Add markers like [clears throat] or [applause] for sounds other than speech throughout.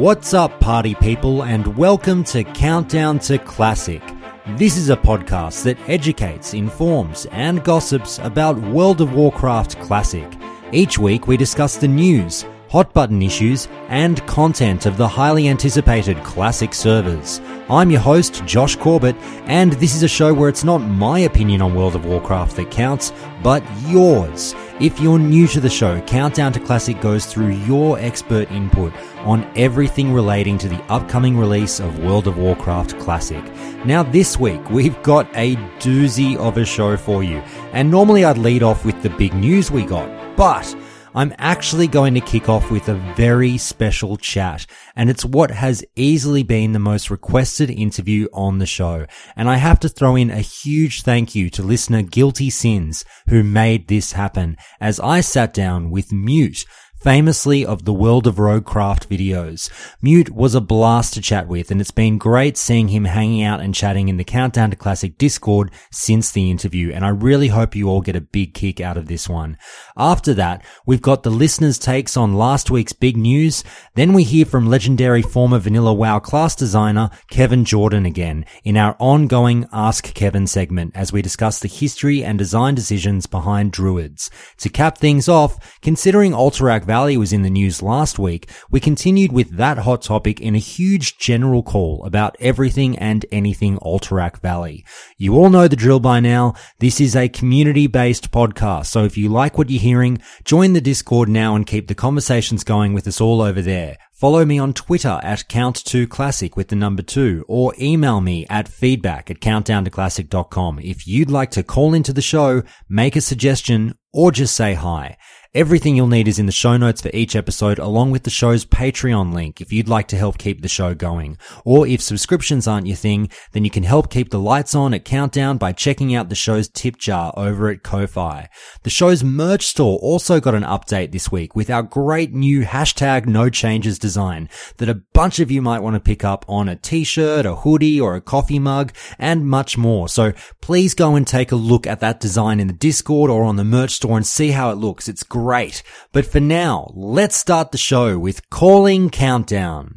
What's up, party people, and welcome to Countdown to Classic. This is a podcast that educates, informs, and gossips about World of Warcraft Classic. Each week we discuss the news, hot button issues, and content of the highly anticipated Classic servers. I'm your host, Josh Corbett, and this is a show where it's not my opinion on World of Warcraft that counts, but yours. If you're new to the show, Countdown to Classic goes through your expert input on everything relating to the upcoming release of World of Warcraft Classic. Now, this week, we've got a doozy of a show for you, and normally I'd lead off with the big news we got, but I'm actually going to kick off with a very special chat, and it's what has easily been the most requested interview on the show. And I have to throw in a huge thank you to listener Guilty Sins who made this happen as I sat down with Mute, famously of the World of Roguecraft videos. Mute was a blast to chat with, and it's been great seeing him hanging out and chatting in the Countdown to Classic Discord since the interview, and I really hope you all get a big kick out of this one. After that, we've got the listeners' takes on last week's big news, then we hear from legendary former Vanilla WoW class designer Kevin Jordan again in our ongoing Ask Kevin segment as we discuss the history and design decisions behind Druids. To cap things off, considering Alterac Valley was in the news last week, we continued with that hot topic in a huge general call about everything and anything Alterac Valley. You all know the drill by now. This is a community-based podcast, so if you like what you're hearing, join the Discord now and keep the conversations going with us all over there. Follow me on Twitter at count2classic with the number two or email me at feedback at countdowntoclassic.com if you'd like to call into the show, make a suggestion, or just say hi. Everything you'll need is in the show notes for each episode, along with the show's Patreon link if you'd like to help keep the show going. Or if subscriptions aren't your thing, then you can help keep the lights on at Countdown by checking out the show's tip jar over at Ko-Fi. The show's merch store also got an update this week with our great new hashtag no changes design that a bunch of you might want to pick up on a t-shirt, a hoodie, or a coffee mug, and much more. So please go and take a look at that design in the Discord or on the merch store and see how it looks. It's great. But for now, let's start the show with Calling Countdown.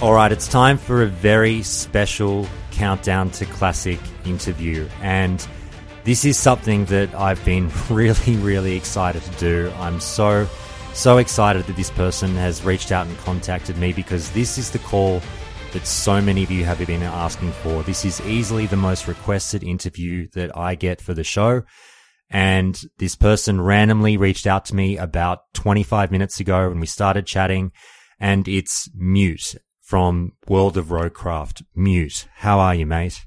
All right, it's time for a very special countdown to classic interview. And this is something that I've been [laughs] really, really excited to do. I'm so, so excited that this person has reached out and contacted me because this is the call that so many of you have been asking for. This is easily the most requested interview that I get for the show. And this person randomly reached out to me about 25 minutes ago when we started chatting and it's Mute from World of Roguecraft. Mute, how are you, mate?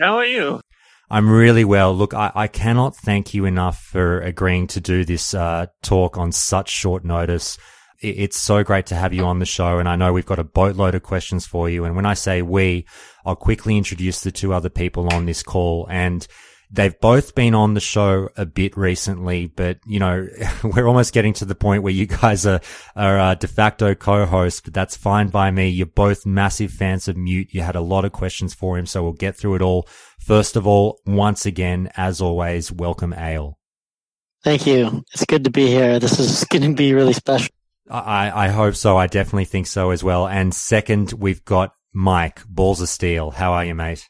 How are you? I'm really well. Look, I, I cannot thank you enough for agreeing to do this uh, talk on such short notice. It, it's so great to have you on the show, and I know we've got a boatload of questions for you. And when I say we, I'll quickly introduce the two other people on this call. And They've both been on the show a bit recently, but you know, [laughs] we're almost getting to the point where you guys are, are uh, de facto co-hosts, but that's fine by me. You're both massive fans of Mute. You had a lot of questions for him, so we'll get through it all. First of all, once again, as always, welcome Ale. Thank you. It's good to be here. This is [laughs] going to be really special. I, I hope so. I definitely think so as well. And second, we've got Mike, Balls of Steel. How are you, mate?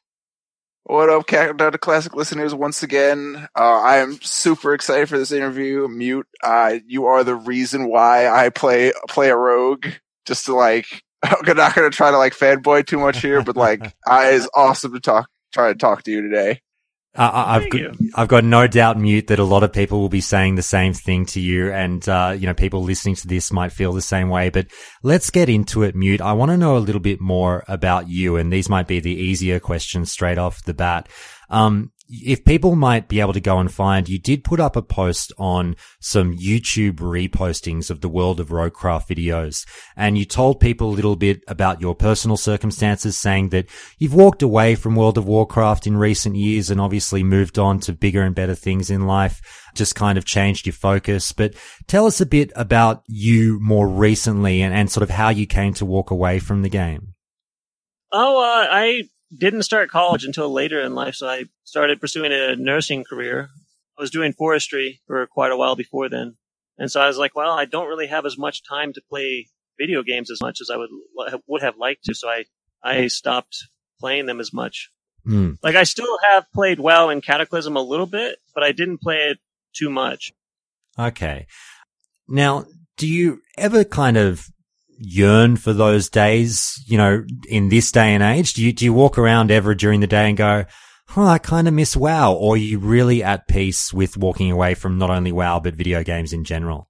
What up, Countdown Classic listeners? Once again, uh, I am super excited for this interview. Mute, uh, you are the reason why I play play a rogue. Just to like, [laughs] I'm not gonna try to like fanboy too much here, but like, [laughs] I is awesome to talk, try to talk to you today. Uh, I've got, I've got no doubt, mute, that a lot of people will be saying the same thing to you, and uh, you know, people listening to this might feel the same way. But let's get into it, mute. I want to know a little bit more about you, and these might be the easier questions straight off the bat. Um, if people might be able to go and find, you did put up a post on some YouTube repostings of the World of Roguecraft videos, and you told people a little bit about your personal circumstances, saying that you've walked away from World of Warcraft in recent years and obviously moved on to bigger and better things in life, just kind of changed your focus. But tell us a bit about you more recently and, and sort of how you came to walk away from the game. Oh, uh, I didn't start college until later in life, so I started pursuing a nursing career. I was doing forestry for quite a while before then. And so I was like, well, I don't really have as much time to play video games as much as I would would have liked to. So I I stopped playing them as much. Mm. Like I still have played WoW in Cataclysm a little bit, but I didn't play it too much. Okay. Now, do you ever kind of yearn for those days, you know, in this day and age? Do you, do you walk around ever during the day and go, oh, I kind of miss WoW? Or are you really at peace with walking away from not only WoW, but video games in general?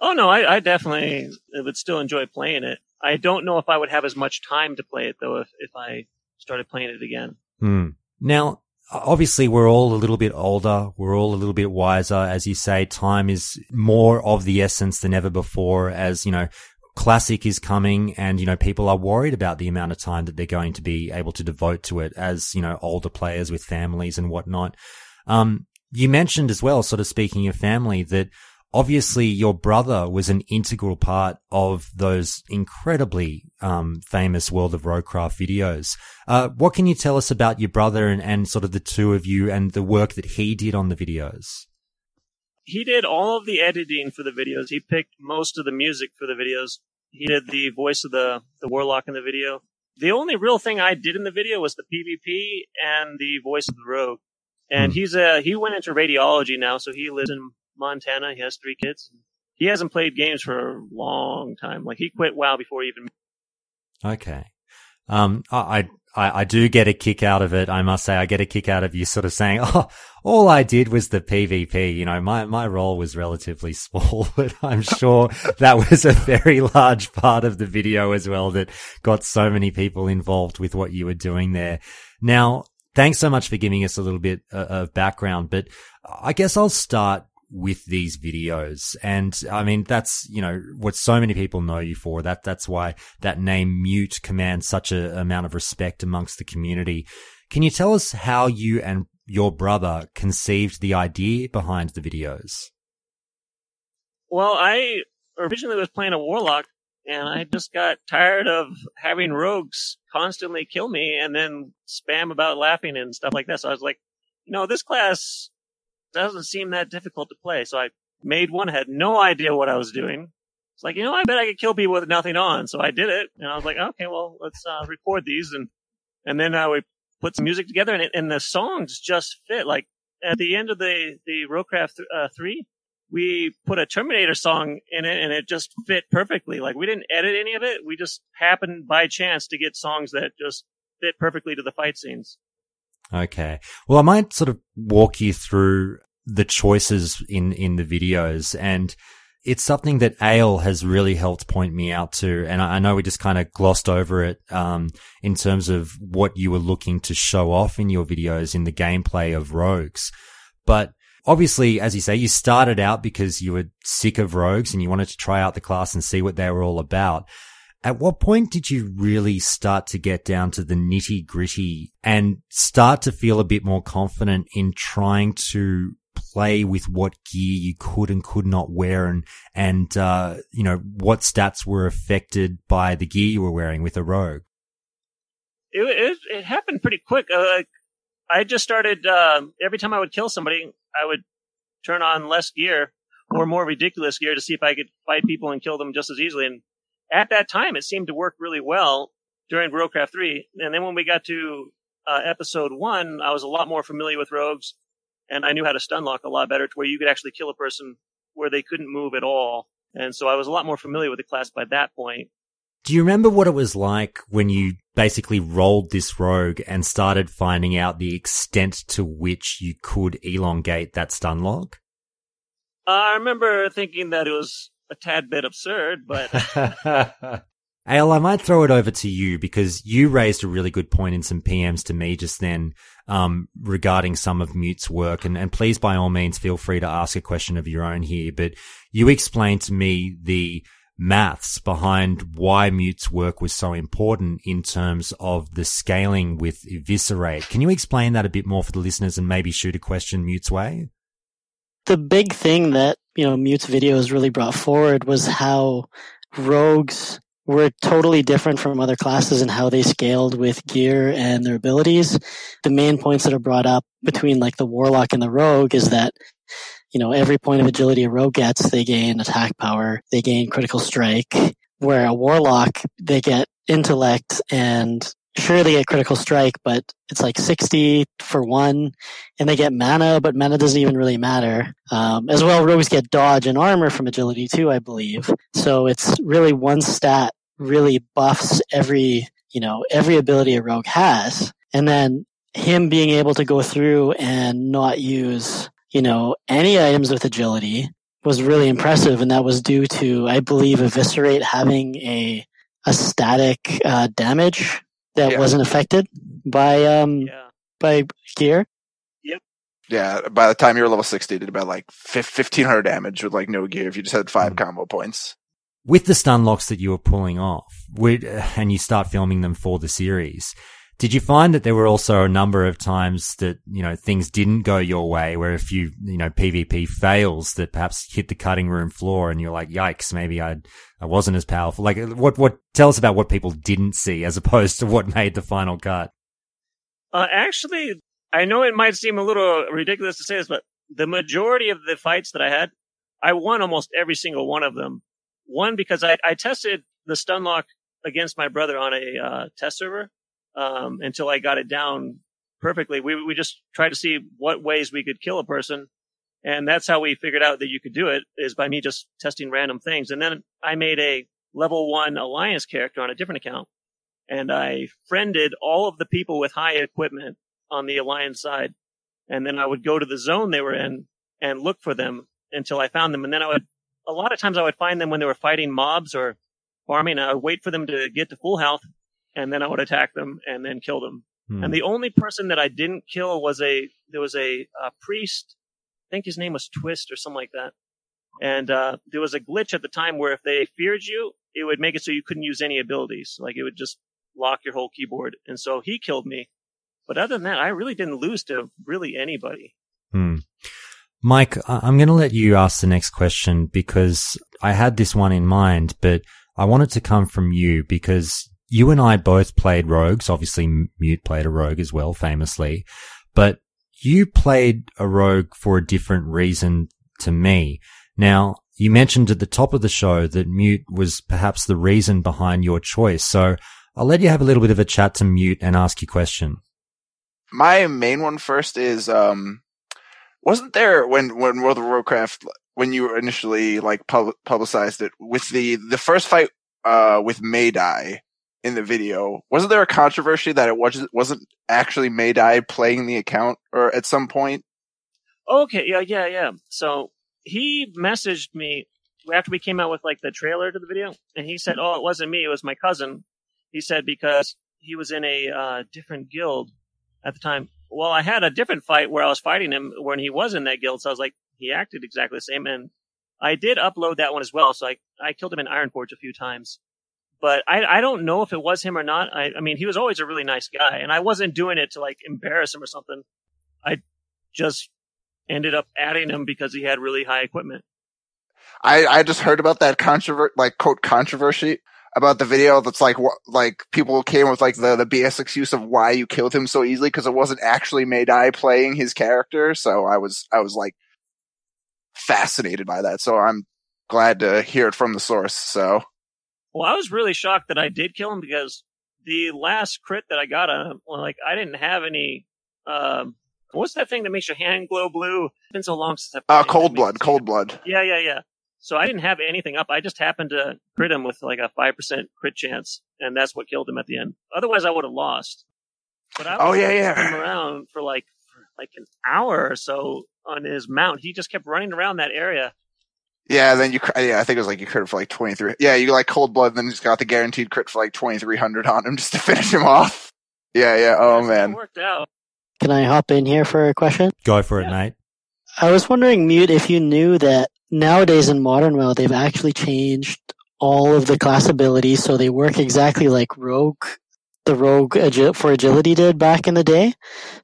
Oh, no, I, I definitely would still enjoy playing it. I don't know if I would have as much time to play it though if, if I started playing it again. Hmm. Now, obviously we're all a little bit older. We're all a little bit wiser. As you say, time is more of the essence than ever before as, you know, Classic is coming and, you know, people are worried about the amount of time that they're going to be able to devote to it as, you know, older players with families and whatnot. Um, you mentioned as well, sort of speaking of family, that obviously your brother was an integral part of those incredibly um, famous World of Roguecraft videos. Uh, what can you tell us about your brother and, and sort of the two of you and the work that he did on the videos? He did all of the editing for the videos. He picked most of the music for the videos. He did the voice of the, the warlock in the video. The only real thing I did in the video was the PvP and the voice of the rogue. And hmm. he's a, he went into radiology now, so he lives in Montana. He has three kids. He hasn't played games for a long time. Like he quit WoW before he even. Okay. Um, I, I, I do get a kick out of it. I must say, I get a kick out of you sort of saying, [laughs] "Oh, all I did was the PvP." You know, my my role was relatively [laughs] small, but I'm sure [laughs] that was a very large part of the video as well that got so many people involved with what you were doing there. Now, thanks so much for giving us a little bit uh, of background, but I guess I'll start with these videos. And I mean, that's, you know, what so many people know you for. That, that's why that name mute commands such a amount of respect amongst the community. Can you tell us how you and your brother conceived the idea behind the videos? Well, I originally was playing a warlock and I just got tired of having rogues constantly kill me and then spam about laughing and stuff like that. So I was like, you know, this class doesn't seem that difficult to play. So I made one, had no idea what I was doing. It's like, you know, I bet I could kill people with nothing on. So I did it. And I was like, okay, well, let's uh, record these. And, and then uh, we put some music together and, it, and the songs just fit. Like at the end of the, the Roguecraft th- uh, 3, we put a Terminator song in it and it just fit perfectly. Like we didn't edit any of it. We just happened by chance to get songs that just fit perfectly to the fight scenes. Okay. Well, I might sort of walk you through the choices in, in the videos and it's something that Ale has really helped point me out to. And I, know we just kind of glossed over it, um, in terms of what you were looking to show off in your videos in the gameplay of rogues. But obviously, as you say, you started out because you were sick of rogues and you wanted to try out the class and see what they were all about. At what point did you really start to get down to the nitty gritty and start to feel a bit more confident in trying to play with what gear you could and could not wear and, and, uh, you know, what stats were affected by the gear you were wearing with a rogue? It, it, it happened pretty quick. Uh, I just started, uh, every time I would kill somebody, I would turn on less gear or more ridiculous gear to see if I could fight people and kill them just as easily. And at that time, it seemed to work really well during Roguecraft 3. And then when we got to uh, episode one, I was a lot more familiar with rogues and I knew how to stun lock a lot better to where you could actually kill a person where they couldn't move at all. And so I was a lot more familiar with the class by that point. Do you remember what it was like when you basically rolled this rogue and started finding out the extent to which you could elongate that stun lock? I remember thinking that it was a tad bit absurd, but [laughs] Ale, I might throw it over to you because you raised a really good point in some PMs to me just then um, regarding some of Mute's work. And, and please, by all means, feel free to ask a question of your own here. But you explained to me the maths behind why Mute's work was so important in terms of the scaling with Eviscerate. Can you explain that a bit more for the listeners and maybe shoot a question Mute's way? The big thing that, you know, Mute's videos really brought forward was how rogues were totally different from other classes in how they scaled with gear and their abilities. The main points that are brought up between like the warlock and the rogue is that you know every point of agility a rogue gets, they gain attack power, they gain critical strike. Where a warlock, they get intellect and sure they get critical strike, but it's like 60 for one, and they get mana, but mana doesn't even really matter. Um, as well, rogues get dodge and armor from agility too, I believe. So it's really one stat really buffs every, you know, every ability a rogue has. And then him being able to go through and not use, you know, any items with agility was really impressive. And that was due to, I believe, Eviscerate having a, a static, uh, damage that yeah. wasn't affected by, um, yeah. by gear. Yep. Yeah. By the time you were level 60, it did about like 1500 damage with like no gear if you just had five mm. combo points with the stun locks that you were pulling off, and you start filming them for the series, did you find that there were also a number of times that, you know, things didn't go your way where if you, you know, PvP fails that perhaps hit the cutting room floor and you're like, yikes, maybe I, I wasn't as powerful. Like what, what, tell us about what people didn't see as opposed to what made the final cut. Uh, actually, I know it might seem a little ridiculous to say this, but the majority of the fights that I had, I won almost every single one of them. One, because I, I tested the stun lock against my brother on a uh, test server um, until I got it down perfectly. We we just tried to see what ways we could kill a person, and that's how we figured out that you could do it is by me just testing random things. And then I made a level one alliance character on a different account, and I friended all of the people with high equipment on the alliance side, and then I would go to the zone they were in and look for them until I found them, and then I would a lot of times I would find them when they were fighting mobs or farming. I would wait for them to get to full health and then I would attack them and then kill them. Hmm. And the only person that I didn't kill was a, there was a, a priest. I think his name was Twist or something like that. And, uh, there was a glitch at the time where if they feared you, it would make it so you couldn't use any abilities. Like it would just lock your whole keyboard. And so he killed me. But other than that, I really didn't lose to really anybody. Hmm. Mike, I'm going to let you ask the next question because I had this one in mind, but I wanted to come from you because you and I both played rogues. Obviously, Mute played a rogue as well, famously, but you played a rogue for a different reason to me. Now, you mentioned at the top of the show that Mute was perhaps the reason behind your choice. So I'll let you have a little bit of a chat to Mute and ask your question. My main one first is, um, wasn't there when when World of Warcraft when you initially like pub- publicized it with the the first fight uh with Maydai in the video. Wasn't there a controversy that it wasn't wasn't actually Maydai playing the account or at some point? Okay, yeah, yeah, yeah. So he messaged me after we came out with like the trailer to the video, and he said, "Oh, it wasn't me; it was my cousin." He said because he was in a uh, different guild at the time. Well, I had a different fight where I was fighting him when he was in that guild, so I was like, he acted exactly the same, and I did upload that one as well. So I I killed him in Ironforge a few times, but I I don't know if it was him or not. I I mean, he was always a really nice guy, and I wasn't doing it to like embarrass him or something. I just ended up adding him because he had really high equipment. I I just heard about that controvert like quote controversy about the video that's like what like people came with like the the BS excuse of why you killed him so easily because it wasn't actually Maydai playing his character. So I was I was like fascinated by that. So I'm glad to hear it from the source. So well, I was really shocked that I did kill him because the last crit that I got on him, well, like I didn't have any. Um, what's that thing that makes your hand glow blue? It's been so long since I've. Uh, cold blood, cold blood. Yeah, yeah, yeah. So I didn't have anything up. I just happened to crit him with like a five percent crit chance, and that's what killed him at the end. Otherwise, I would have lost. But I oh, was oh yeah, yeah. Him around for like for like an hour or so on his mount. He just kept running around that area. Yeah, then you, yeah, I think it was like you crit for like 23. Yeah, you like cold blood, and then he's got the guaranteed crit for like 2300 on him just to [laughs] finish him off. Yeah, yeah. Oh, man. It worked out. Can I hop in here for a question? Go for it, yeah. mate. I was wondering, Mute, if you knew that nowadays in Modern WoW, they've actually changed all of the class abilities so they work exactly like Rogue, the Rogue for agility did back in the day.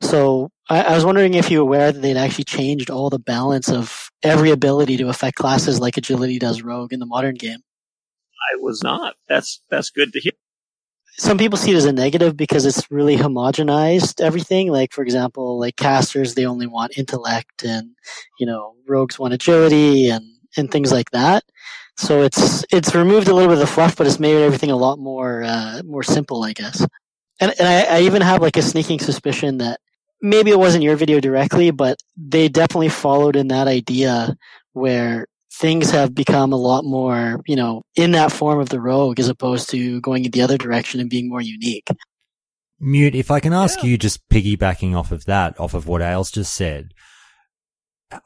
So I, I was wondering if you were aware that they'd actually changed all the balance of every ability to affect classes like agility does Rogue in the modern game. I was not. That's that's good to hear. Some people see it as a negative because it's really homogenized everything. Like for example, like casters they only want intellect and you know, rogues want agility and, and things like that. So it's it's removed a little bit of the fluff, but it's made everything a lot more uh, more simple, I guess. And and I, I even have like a sneaking suspicion that maybe it wasn't your video directly, but they definitely followed in that idea where things have become a lot more, you know, in that form of the rogue as opposed to going in the other direction and being more unique. Mute, if I can ask yeah. you just piggybacking off of that, off of what Ailes just said,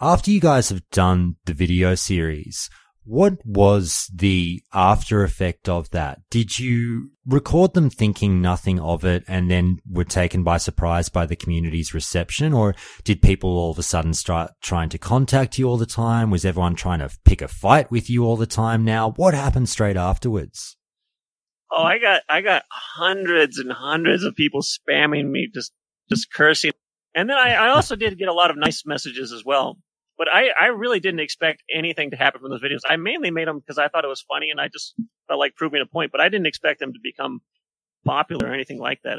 after you guys have done the video series, what was the after effect of that? Did you record them thinking nothing of it and then were taken by surprise by the community's reception? Or did people all of a sudden start trying to contact you all the time? Was everyone trying to pick a fight with you all the time now? What happened straight afterwards? Oh, I got, I got hundreds and hundreds of people spamming me, just, just cursing. And then I, I also did get a lot of nice messages as well. But I, I really didn't expect anything to happen from those videos. I mainly made them because I thought it was funny and I just felt like proving a point, but I didn't expect them to become popular or anything like that.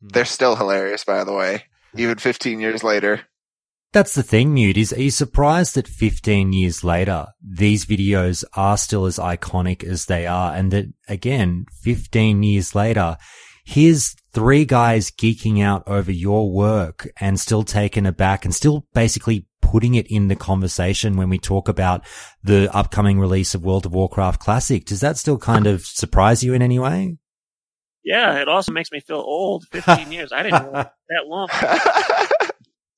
Hmm. They're still hilarious, by the way, even 15 years later. That's the thing, Mute, is are you surprised that 15 years later, these videos are still as iconic as they are? And that again, 15 years later, here's three guys geeking out over your work and still taken aback and still basically putting it in the conversation when we talk about the upcoming release of World of Warcraft Classic. Does that still kind of surprise you in any way? Yeah, it also makes me feel old. 15 [laughs] years. I didn't know that long. [laughs]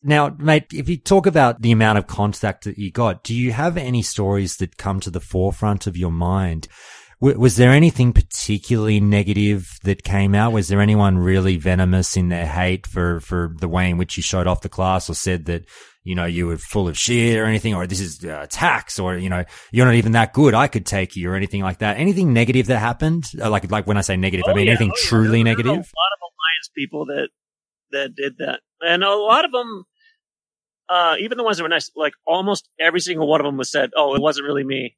Now, mate, if you talk about the amount of contact that you got, do you have any stories that come to the forefront of your mind was there anything particularly negative that came out? Was there anyone really venomous in their hate for, for the way in which you showed off the class or said that, you know, you were full of shit or anything, or this is uh, tax or, you know, you're not even that good. I could take you or anything like that. Anything negative that happened? Uh, like, like when I say negative, oh, I mean yeah. anything oh, truly yeah. negative? A lot of alliance people that, that did that. And a lot of them, uh, even the ones that were nice, like almost every single one of them was said, "Oh, it wasn't really me."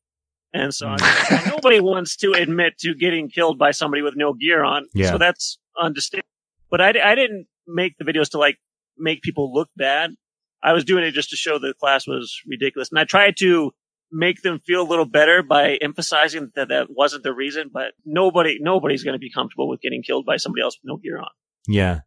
And so I [laughs] nobody wants to admit to getting killed by somebody with no gear on. Yeah. So that's understandable. But I, I didn't make the videos to like make people look bad. I was doing it just to show the class was ridiculous. And I tried to make them feel a little better by emphasizing that that wasn't the reason, but nobody, nobody's going to be comfortable with getting killed by somebody else with no gear on. Yeah.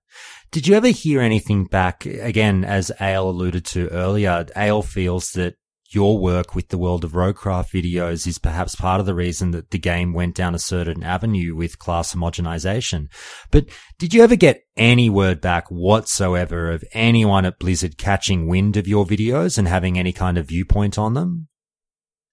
Did you ever hear anything back? Again, as Ale alluded to earlier, Ale feels that your work with the World of Roguecraft videos is perhaps part of the reason that the game went down a certain avenue with class homogenization. But did you ever get any word back whatsoever of anyone at Blizzard catching wind of your videos and having any kind of viewpoint on them?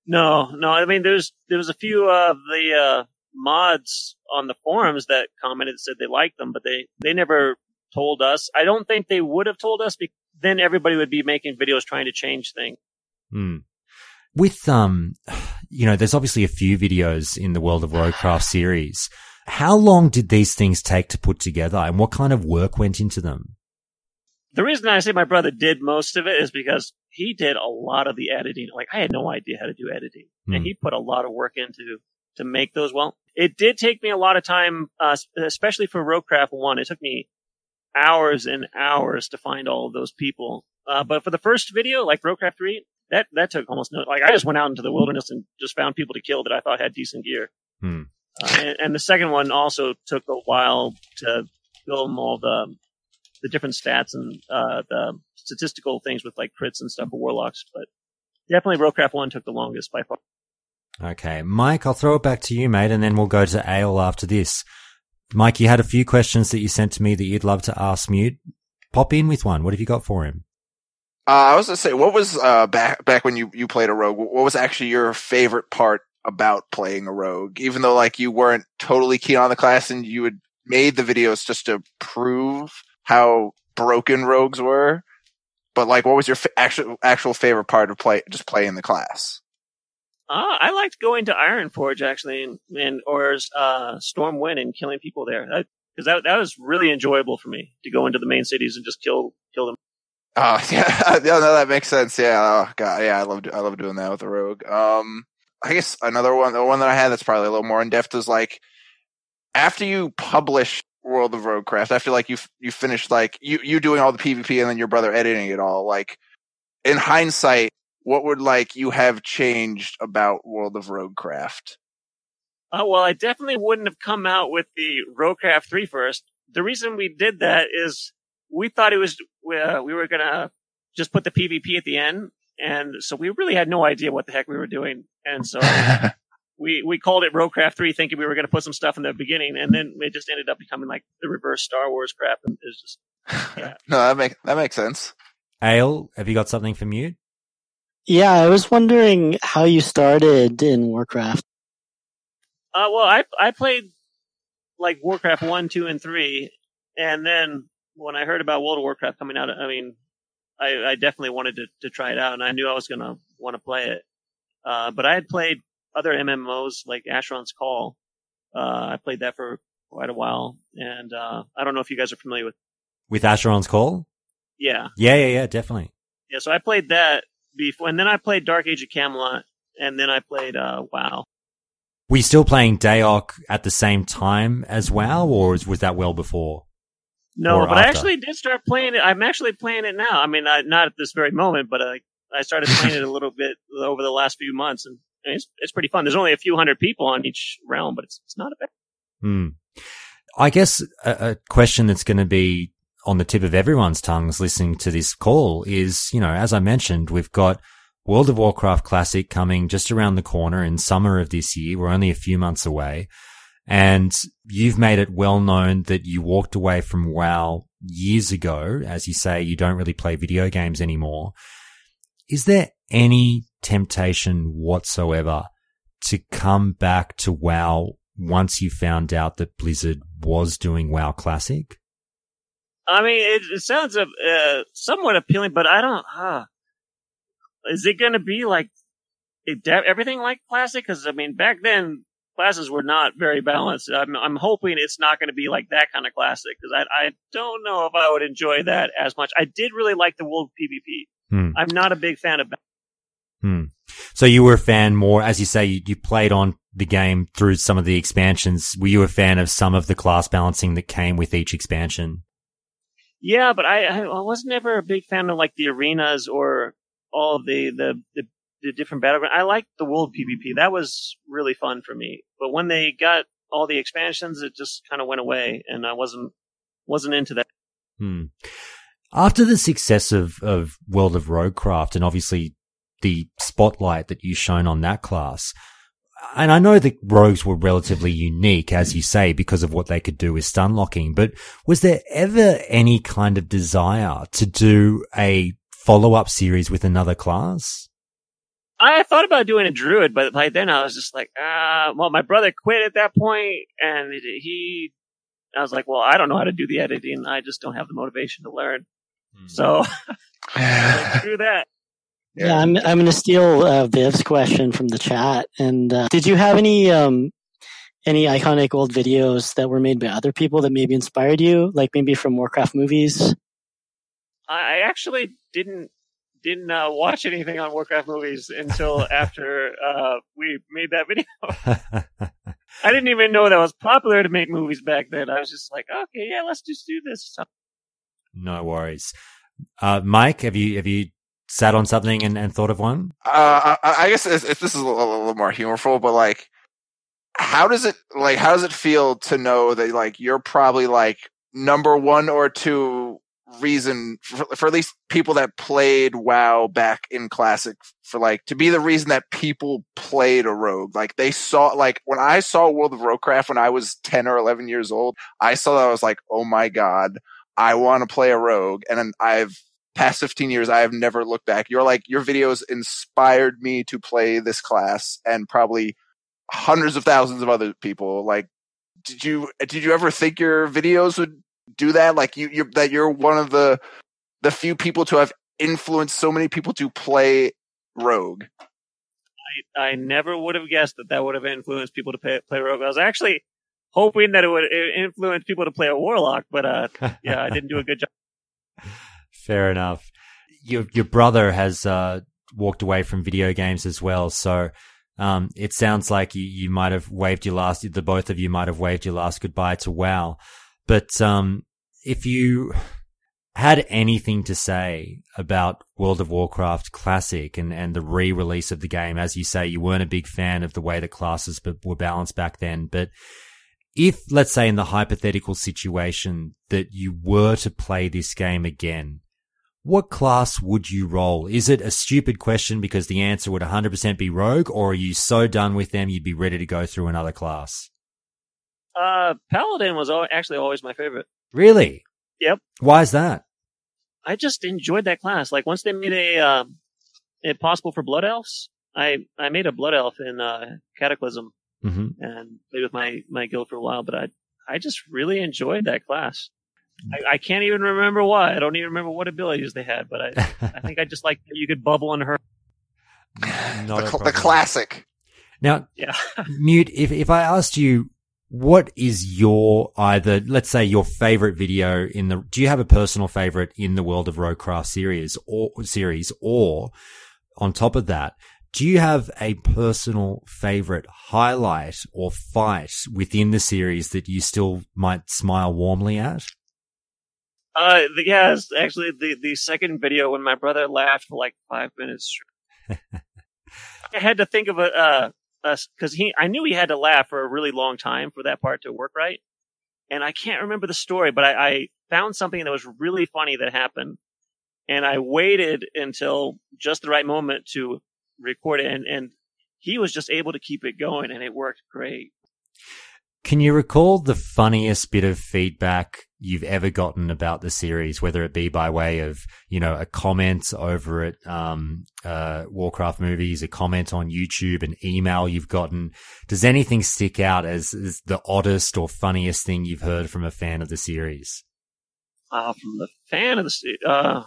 No, no. I mean, there's there was a few of the uh, mods on the forums that commented said they liked them, but they they never told us. I don't think they would have told us because then everybody would be making videos trying to change things. Hmm. With, um, [sighs] you know, there's obviously a few videos in the World of Warcraft series. How long did these things take to put together and what kind of work went into them? The reason I say my brother did most of it is because he did a lot of the editing. Like I had no idea how to do editing Hmm. and he put a lot of work into to make those well. It did take me a lot of time, uh, especially for Roguecraft 1. It took me hours and hours to find all of those people. Uh, but for the first video, like Roguecraft 3, that, that took almost no, like I just went out into the wilderness and just found people to kill that I thought had decent gear. Hmm. Uh, and, and the second one also took a while to film all the, the different stats and, uh, the statistical things with like crits and stuff for warlocks. But definitely Roguecraft 1 took the longest by far. Okay. Mike, I'll throw it back to you, mate, and then we'll go to Ale after this. Mike, you had a few questions that you sent to me that you'd love to ask Mute. Pop in with one. What have you got for him? Uh, I was gonna say, what was uh, back back when you you played a rogue? What was actually your favorite part about playing a rogue? Even though like you weren't totally keen on the class and you had made the videos just to prove how broken rogues were, but like, what was your actual actual favorite part of play just playing the class? Uh, I liked going to Ironforge actually, and, and or uh, Stormwind and killing people there because that that was really enjoyable for me to go into the main cities and just kill kill them. Oh yeah, [laughs] yeah, no, that makes sense. Yeah, oh, God, yeah, I love I love doing that with a rogue. Um, I guess another one, the one that I had that's probably a little more in depth is like after you publish World of Roguecraft, after like you you finish like you you doing all the PvP and then your brother editing it all. Like in hindsight, what would like you have changed about World of Roguecraft? Uh, well, I definitely wouldn't have come out with the Roguecraft 3 first. The reason we did that is we thought it was uh, we were gonna just put the PvP at the end, and so we really had no idea what the heck we were doing, and so [laughs] we we called it Roguecraft 3, thinking we were gonna put some stuff in the beginning, and then it just ended up becoming like the reverse Star Wars crap, and it's just [laughs] Yeah. no, that make that makes sense. Ale, have you got something for Mute? Yeah, I was wondering how you started in Warcraft. Uh, well, I I played like Warcraft one, two, and three, and then when I heard about World of Warcraft coming out, I mean, I, I definitely wanted to, to try it out, and I knew I was gonna want to play it. Uh, but I had played other MMOs like Asheron's Call. Uh, I played that for quite a while, and uh, I don't know if you guys are familiar with. With Asheron's Call? Yeah, Yeah, yeah, yeah, definitely. yeah. So I played that before, and then I played Dark Age of Camelot, and then I played uh, WoW. Were you still playing DAoC at the same time as WoW, or was was that well before? No, but I actually did start playing it. I'm actually playing it now. I mean, I, not at this very moment, but I, I started playing it a [laughs] little bit over the last few months, and I mean, it's it's pretty fun. There's only a few hundred people on each realm, but it's it's not a bad. Hmm. I guess a, a question that's going to be on the tip of everyone's tongues listening to this call is, you know, as I mentioned, we've got World of Warcraft Classic coming just around the corner in summer of this year. We're only a few months away. And you've made it well known that you walked away from WoW years ago. As you say, you don't really play video games anymore. Is there any temptation whatsoever to come back to WoW once you found out that Blizzard was doing WoW Classic? I mean, it, it sounds uh, somewhat appealing, but I don't. Is it going to be like everything like classic? Because I mean, back then classes were not very balanced. I'm, I'm hoping it's not going to be like that kind of classic because I, I don't know if I would enjoy that as much. I did really like the world PvP. Hmm. I'm not a big fan of. Hmm. So you were a fan more, as you say, you, you played on the game through some of the expansions. Were you a fan of some of the class balancing that came with each expansion? Yeah, but I I was never a big fan of like the arenas or all the the the, the different battleground. I liked the world PvP. That was really fun for me. But when they got all the expansions, it just kind of went away, and I wasn't wasn't into that. Hmm. After the success of, of World of Roguecraft, and obviously the spotlight that you shone on that class. And I know the rogues were relatively unique, as you say, because of what they could do with stun locking, but was there ever any kind of desire to do a follow up series with another class? I thought about doing a druid, but by then I was just like, ah, well, my brother quit at that point, and he, I was like, well, I don't know how to do the editing. I just don't have the motivation to learn. Hmm. So, like, [laughs] [laughs] screw that. Yeah, I'm I'm going to steal uh, Viv's question from the chat. And uh, did you have any um any iconic old videos that were made by other people that maybe inspired you, like maybe from Warcraft movies? I actually didn't didn't uh, watch anything on Warcraft movies until [laughs] after uh, we made that video. [laughs] I didn't even know that was popular to make movies back then. I was just like, okay, yeah, let's just do this. no worries. Uh, Mike, have you have you sat on something and, and thought of one? Uh, I, I guess if, if this is a little, a little more humorful, but like, how does it like? How does it feel to know that like you're probably like number one or two reason for, for at least people that played WoW back in Classic for like to be the reason that people played a rogue. Like they saw like when I saw World of Warcraft when I was ten or eleven years old, I saw that I was like, oh my god, I want to play a rogue, and then I've past 15 years, I have never looked back. You're like, your videos inspired me to play this class and probably hundreds of thousands of other people. Like, did you, did you ever think your videos would do that? Like you, you're, that you're one of the, the few people to have influenced so many people to play Rogue. I, I never would have guessed that that would have influenced people to play, play Rogue. I was actually hoping that it would influence people to play a Warlock, but, uh, [laughs] yeah, I didn't do a good job. Fair enough. Your your brother has uh, walked away from video games as well, so um, it sounds like you, you might have waved your last. The both of you might have waved your last goodbye to WoW. But um, if you had anything to say about World of Warcraft Classic and, and the re-release of the game, as you say, you weren't a big fan of the way the classes were balanced back then, but if, let's say, in the hypothetical situation that you were to play this game again, what class would you roll? Is it a stupid question because the answer would 100% be rogue, or are you so done with them you'd be ready to go through another class? Uh, Paladin was actually always my favorite. Really? Yep. Why is that? I just enjoyed that class. Like once they made a, uh, it possible for blood elves, I, I made a blood elf in, uh, Cataclysm mm-hmm. and played with my, my guild for a while, but I, I just really enjoyed that class. I, I, can't even remember why. I don't even remember what abilities they had, but I, I think I just like you could bubble and hurt. [laughs] the, cl- the, classic. Now, yeah. [laughs] mute. If if I asked you, what is your either, let's say, your favorite video in the? Do you have a personal favorite in the World of Roguecraft series or series, or on top of that, do you have a personal favorite highlight or fight within the series that you still might smile warmly at? Uh, the, yeah, actually the, the second video when my brother laughed for like five minutes. [laughs] I had to think of a, uh, cause he, I knew he had to laugh for a really long time for that part to work right. And I can't remember the story, but I, I found something that was really funny that happened. And I waited until just the right moment to record it. And, and he was just able to keep it going and it worked great. Can you recall the funniest bit of feedback you've ever gotten about the series, whether it be by way of, you know, a comment over at um, uh, Warcraft movies, a comment on YouTube, an email you've gotten? Does anything stick out as, as the oddest or funniest thing you've heard from a fan of the series? Uh, from the fan of the uh,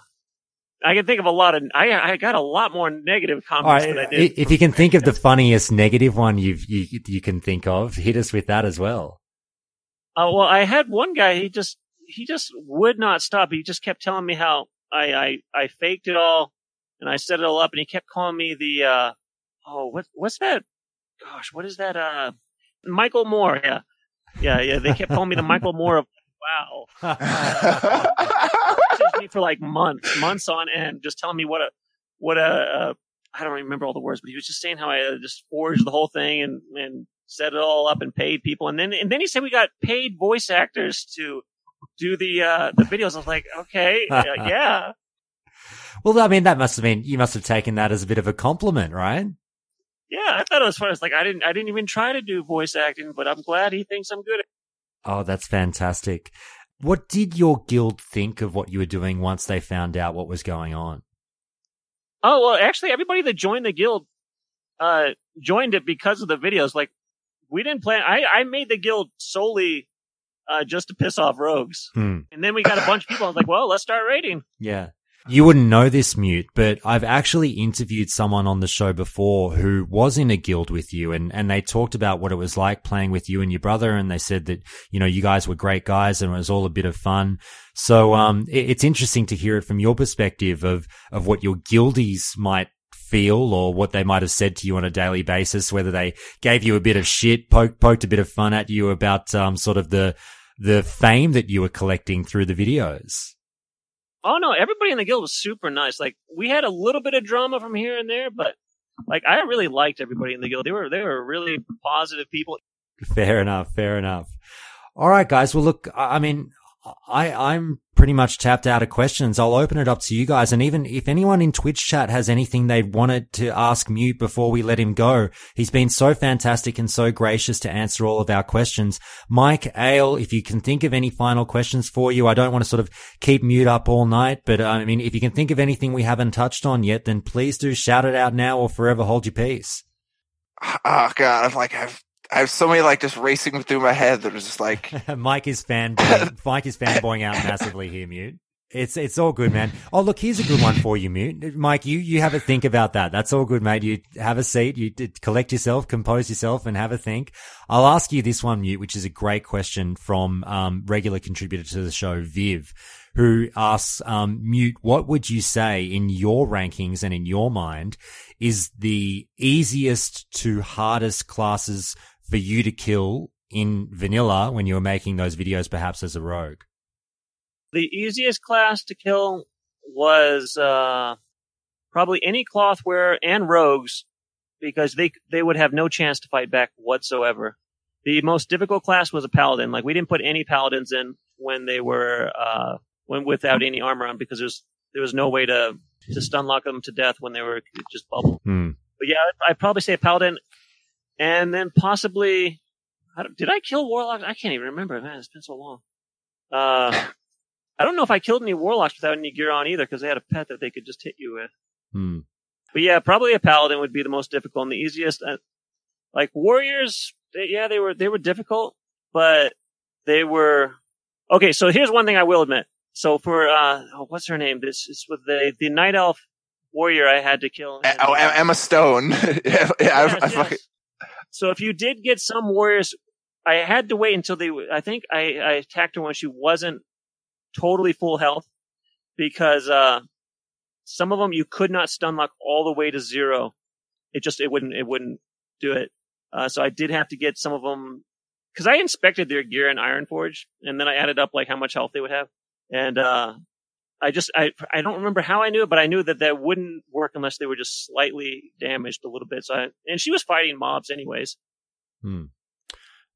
I can think of a lot of. I I got a lot more negative comments right, than I did. If you can think of the funniest negative one you you you can think of, hit us with that as well. Uh, well, I had one guy. He just he just would not stop. He just kept telling me how I I I faked it all and I set it all up, and he kept calling me the uh oh what what's that? Gosh, what is that? Uh, Michael Moore. Yeah, yeah, yeah. They kept calling me the Michael Moore of wow. [laughs] me for like months, months on end, just telling me what a, what a, uh, I don't remember all the words, but he was just saying how I uh, just forged the whole thing and, and set it all up and paid people. And then, and then he said we got paid voice actors to do the, uh, the videos. I was like, okay, [laughs] uh, yeah. Well, I mean, that must have been, you must have taken that as a bit of a compliment, right? Yeah, I thought it was fun. It's like I didn't, I didn't even try to do voice acting, but I'm glad he thinks I'm good. Oh, that's fantastic. What did your guild think of what you were doing once they found out what was going on? Oh well, actually, everybody that joined the guild uh joined it because of the videos. Like, we didn't plan. I I made the guild solely uh just to piss off rogues, Hmm. and then we got a bunch of people. I was like, well, let's start raiding. Yeah. You wouldn't know this, Mute, but I've actually interviewed someone on the show before who was in a guild with you and, and they talked about what it was like playing with you and your brother. And they said that, you know, you guys were great guys and it was all a bit of fun. So, um, it, it's interesting to hear it from your perspective of, of what your guildies might feel or what they might have said to you on a daily basis, whether they gave you a bit of shit, poke, poked a bit of fun at you about, um, sort of the, the fame that you were collecting through the videos. Oh no, everybody in the guild was super nice. Like we had a little bit of drama from here and there, but like I really liked everybody in the guild. They were they were really positive people. Fair enough. Fair enough. All right, guys. Well, look, I I mean, I, I'm pretty much tapped out of questions. I'll open it up to you guys. And even if anyone in Twitch chat has anything they wanted to ask Mute before we let him go, he's been so fantastic and so gracious to answer all of our questions. Mike Ale, if you can think of any final questions for you, I don't want to sort of keep Mute up all night, but uh, I mean, if you can think of anything we haven't touched on yet, then please do shout it out now or forever hold your peace. Oh god, I'm like I've I have so many like just racing through my head that was just like [laughs] Mike is fanboying. [laughs] Mike is fanboying out massively here, Mute. It's it's all good, man. Oh, look, here's a good one for you, Mute. Mike, you you have a think about that. That's all good, mate. You have a seat, you collect yourself, compose yourself, and have a think. I'll ask you this one, Mute, which is a great question from um, regular contributor to the show, Viv, who asks, um, Mute, what would you say in your rankings and in your mind is the easiest to hardest classes for you to kill in vanilla when you were making those videos, perhaps as a rogue? The easiest class to kill was uh probably any cloth wearer and rogues because they they would have no chance to fight back whatsoever. The most difficult class was a paladin. Like we didn't put any paladins in when they were uh when without any armor on because there's there was no way to to stun lock them to death when they were just bubble. Hmm. But yeah, I'd, I'd probably say a paladin, and then possibly. I don't, did I kill warlocks? I can't even remember. Man, it's been so long. Uh, I don't know if I killed any warlocks without any gear on either, because they had a pet that they could just hit you with. Hmm. But yeah, probably a paladin would be the most difficult and the easiest. Uh, like warriors, they, yeah, they were they were difficult, but they were okay. So here's one thing I will admit. So for uh, oh, what's her name? This is with the the night elf warrior I had to kill. oh Em- Emma Stone. [laughs] yeah, yeah, I, Yes, I yes. So if you did get some warriors, I had to wait until they. I think I, I attacked her when she wasn't totally full health because uh, some of them you could not stun lock all the way to zero. It just it wouldn't it wouldn't do it. Uh, so I did have to get some of them because I inspected their gear in Ironforge and then I added up like how much health they would have and uh, I just I I don't remember how I knew it, but I knew that that wouldn't work unless they were just slightly damaged a little bit. So I, and she was fighting mobs anyways. Hmm.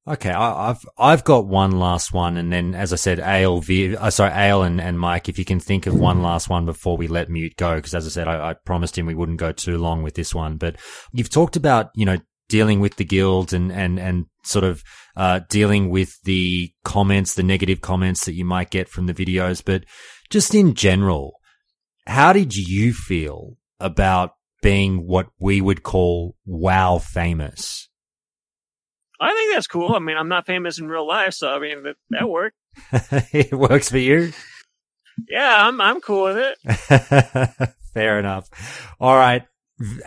Okay, I, I've I've got one last one, and then as I said, Ale, v, uh, sorry, Ale and, and Mike, if you can think of one last one before we let Mute go, because as I said, I, I promised him we wouldn't go too long with this one. But you've talked about you know dealing with the guild and and and sort of uh, dealing with the comments, the negative comments that you might get from the videos, but just in general, how did you feel about being what we would call wow famous? I think that's cool. I mean, I'm not famous in real life, so I mean that, that worked. [laughs] it works for you. Yeah, I'm I'm cool with it. [laughs] Fair enough. All right.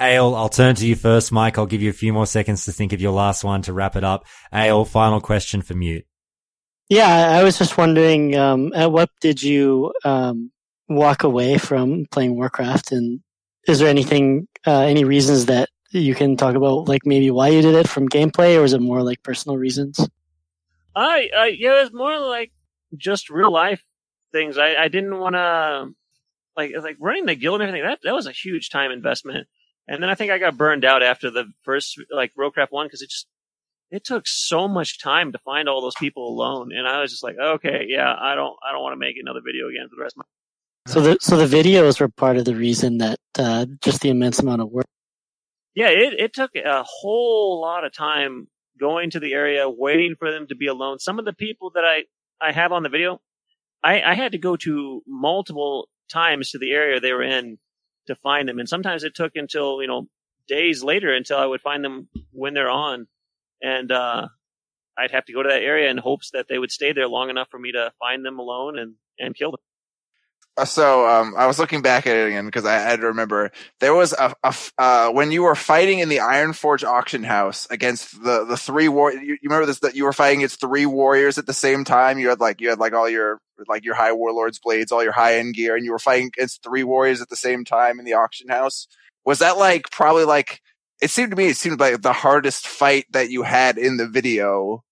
Ale, I'll turn to you first, Mike. I'll give you a few more seconds to think of your last one to wrap it up. Ale, final question for mute. Yeah, I was just wondering, um, at what did you um, walk away from playing Warcraft, and is there anything, uh, any reasons that you can talk about, like maybe why you did it from gameplay, or is it more like personal reasons? I, I yeah, it was more like just real life things. I, I didn't want to like like running the guild and everything. That that was a huge time investment. And then I think I got burned out after the first like Warcraft one because it just it took so much time to find all those people alone. And I was just like, okay, yeah, I don't I don't want to make another video again for the rest of my [laughs] So the so the videos were part of the reason that uh, just the immense amount of work. Yeah, it, it took a whole lot of time going to the area, waiting for them to be alone. Some of the people that I, I have on the video, I, I had to go to multiple times to the area they were in to find them. And sometimes it took until, you know, days later until I would find them when they're on. And, uh, I'd have to go to that area in hopes that they would stay there long enough for me to find them alone and, and kill them. Uh, So um, I was looking back at it again because I had to remember there was a, a uh, when you were fighting in the Ironforge auction house against the the three war. You, you remember this that you were fighting against three warriors at the same time. You had like you had like all your like your high warlords blades, all your high end gear, and you were fighting against three warriors at the same time in the auction house. Was that like probably like it seemed to me it seemed like the hardest fight that you had in the video.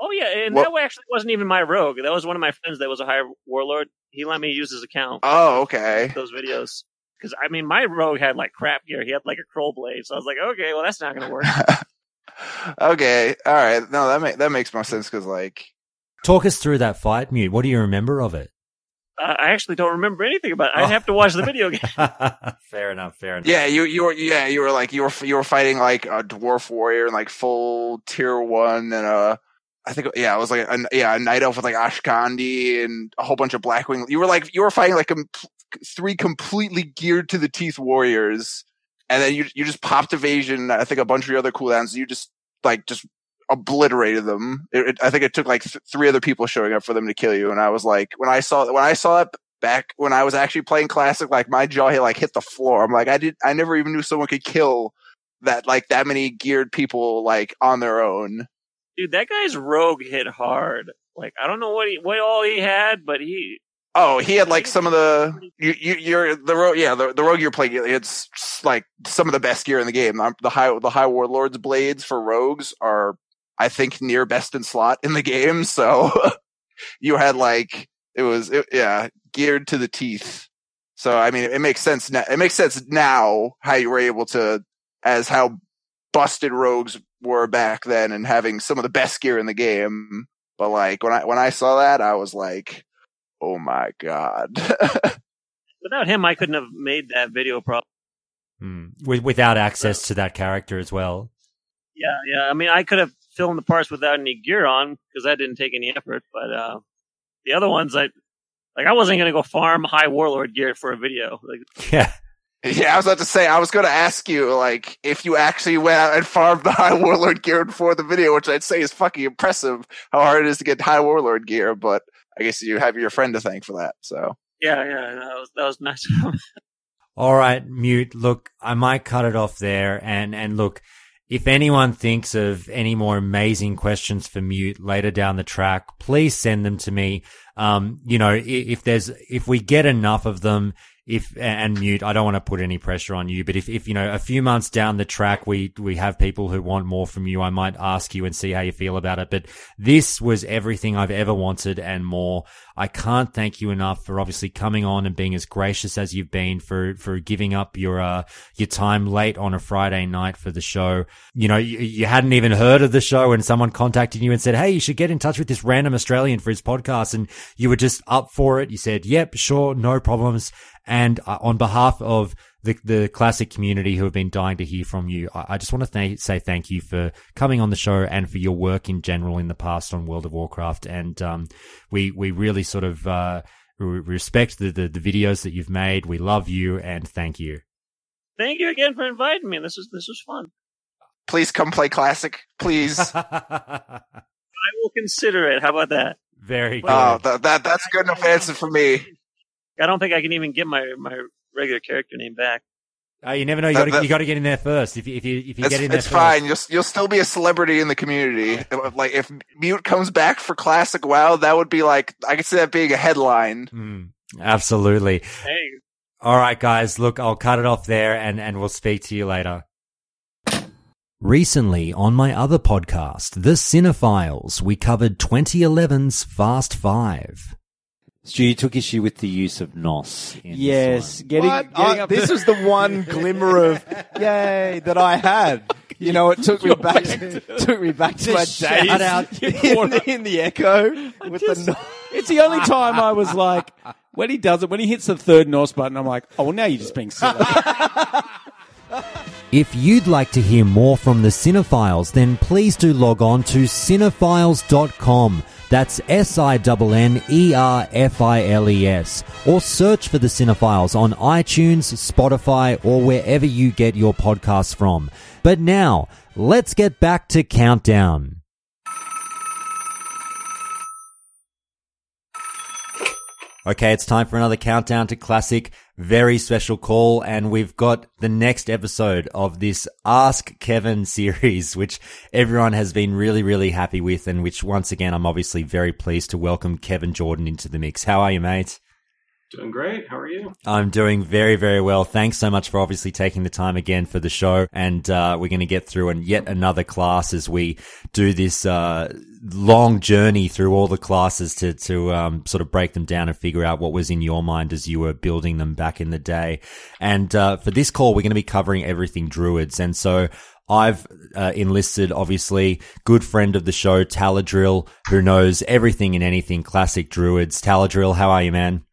Oh yeah, and What- that actually wasn't even my rogue. That was one of my friends that was a high warlord. He let me use his account. Oh, okay. those videos. Because I mean, my rogue had like crap gear. He had like a Krol Blade, so I was like, okay, well, that's not going to work. [laughs] okay, all right. No, that ma- that makes more sense because like Talk us through that fight, Mute. What do you remember of it? Uh, I actually don't remember anything about it. I'd have to watch the video [laughs] game. [laughs] fair enough. Fair enough. Yeah, you you were yeah you were like you were you were fighting like a dwarf warrior and like full tier one and a I think yeah it was like a, yeah a night elf with like Ashkandi and a whole bunch of Blackwing. You were like you were fighting like com- three completely geared to the teeth warriors, and then you you just popped evasion. I think a bunch of your other cooldowns. You just like just obliterated them. It, it, I think it took like th- three other people showing up for them to kill you, and I was like when I saw when I saw it back when I was actually playing classic, like my jaw hit like hit the floor. I'm like, I did, I never even knew someone could kill that like that many geared people like on their own. Dude, that guy's rogue hit hard. Like I don't know what he what all he had, but he Oh, he had like some of the you, you you're the rogue yeah the the rogue you're playing it's like some of the best gear in the game. The high the high warlords blades for rogues are I think near best in slot in the game. So [laughs] you had like it was it, yeah geared to the teeth. So I mean it, it makes sense now. It makes sense now how you were able to as how busted rogues were back then and having some of the best gear in the game. But like when I when I saw that I was like oh my god. [laughs] without him I couldn't have made that video Probably. Hmm. With, without access to that character as well. Yeah, yeah. I mean I could have filmed the parts without any gear on because that didn't take any effort. But uh the other ones I like I wasn't gonna go farm high warlord gear for a video. Like [laughs] Yeah. yeah, I was about to say I was going to ask you like if you actually went out and farmed the [laughs] high warlord gear for the video, which I'd say is fucking impressive. How hard it is to get high warlord gear, but I guess you have your friend to thank for that. So yeah, yeah, that was that was nice. [laughs] All right, mute. Look, I might cut it off there. And, and look, if anyone thinks of any more amazing questions for mute later down the track, please send them to me. Um, you know, if there's, if we get enough of them, if, and mute, I don't want to put any pressure on you, but if, if, you know, a few months down the track, we, we have people who want more from you, I might ask you and see how you feel about it. But this was everything I've ever wanted and more. I can't thank you enough for obviously coming on and being as gracious as you've been for, for giving up your, uh, your time late on a Friday night for the show. You know, you, you hadn't even heard of the show and someone contacted you and said, Hey, you should get in touch with this random Australian for his podcast. And you were just up for it. You said, yep, sure, no problems. And uh, on behalf of the, the classic community who have been dying to hear from you, I, I just want to th- say thank you for coming on the show and for your work in general in the past on World of Warcraft. And, um, we, we really sort of, uh, re- respect the, the, the videos that you've made. We love you and thank you. Thank you again for inviting me. This was this was fun. please come play classic, please. [laughs] I will consider it. How about that? Very good. Oh, that, that that's good enough answer for me. I don't think I can even get my my regular character name back. Uh, you never know. You got to you got to get in there first. If you if you if you It's, get in there it's first. fine. You'll you'll still be a celebrity in the community. Like if Mute comes back for classic WoW, that would be like I could see that being a headline. Mm, absolutely. Hey, All right, guys. Look, I'll cut it off there, and and we'll speak to you later. Recently, on my other podcast, The Cinephiles, we covered 2011's Fast Five. Stu, you took issue with the use of NOS. In this Yes, one. getting, getting Uh, up this to- was the one glimmer of yay that I had. You know, it took me back to, took me back to my Just days shout out [laughs] in, corner. in the echo with Just- the no- It's the only time I was like, when he does it, when he hits the third NOS button, I'm like, oh, well, now you're just being silly. [laughs] If you'd like to hear more from the Cinephiles, then please do log on to cinephiles.com. That's S I N E R F I L E S. Or search for the Cinephiles on iTunes, Spotify, or wherever you get your podcasts from. But now, let's get back to Countdown. Okay, it's time for another countdown to classic. Very special call, and we've got the next episode of this Ask Kevin [laughs] series, which everyone has been really, really happy with, and which once again, I'm obviously very pleased to welcome Kevin Jordan into the mix. How are you, mate? Doing great. How are you? I'm doing very, very well. Thanks so much for obviously taking the time again for the show. And uh, we're going to get through and yet another class as we do this uh, long journey through all the classes to to um, sort of break them down and figure out what was in your mind as you were building them back in the day. And uh, for this call, we're going to be covering everything druids. And so I've uh, enlisted, obviously, good friend of the show, Taladrill, who knows everything and anything classic druids. Taladrill, how are you, man?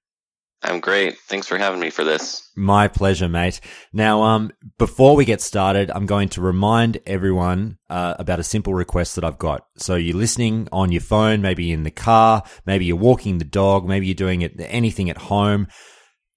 I'm great. Thanks for having me for this. My pleasure, mate. Now, um, before we get started, I'm going to remind everyone uh, about a simple request that I've got. So you're listening on your phone, maybe in the car, maybe you're walking the dog, maybe you're doing it anything at home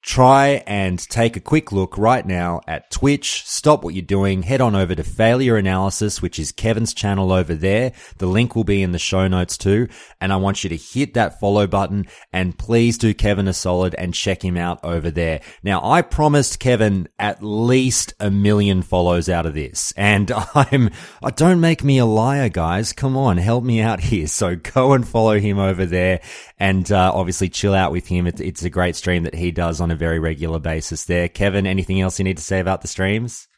try and take a quick look right now at Twitch. Stop what you're doing. Head on over to Failure Analysis, which is Kevin's channel over there. The link will be in the show notes too. And I want you to hit that follow button and please do Kevin a solid and check him out over there. Now, I promised Kevin at least a million follows out of this. And [laughs] I'm, uh, don't make me a liar, guys. Come on, help me out here. So go and follow him over there and uh, obviously chill out with him. It's, it's a great stream that he does on a very regular basis there. Kevin, anything else you need to say about the streams?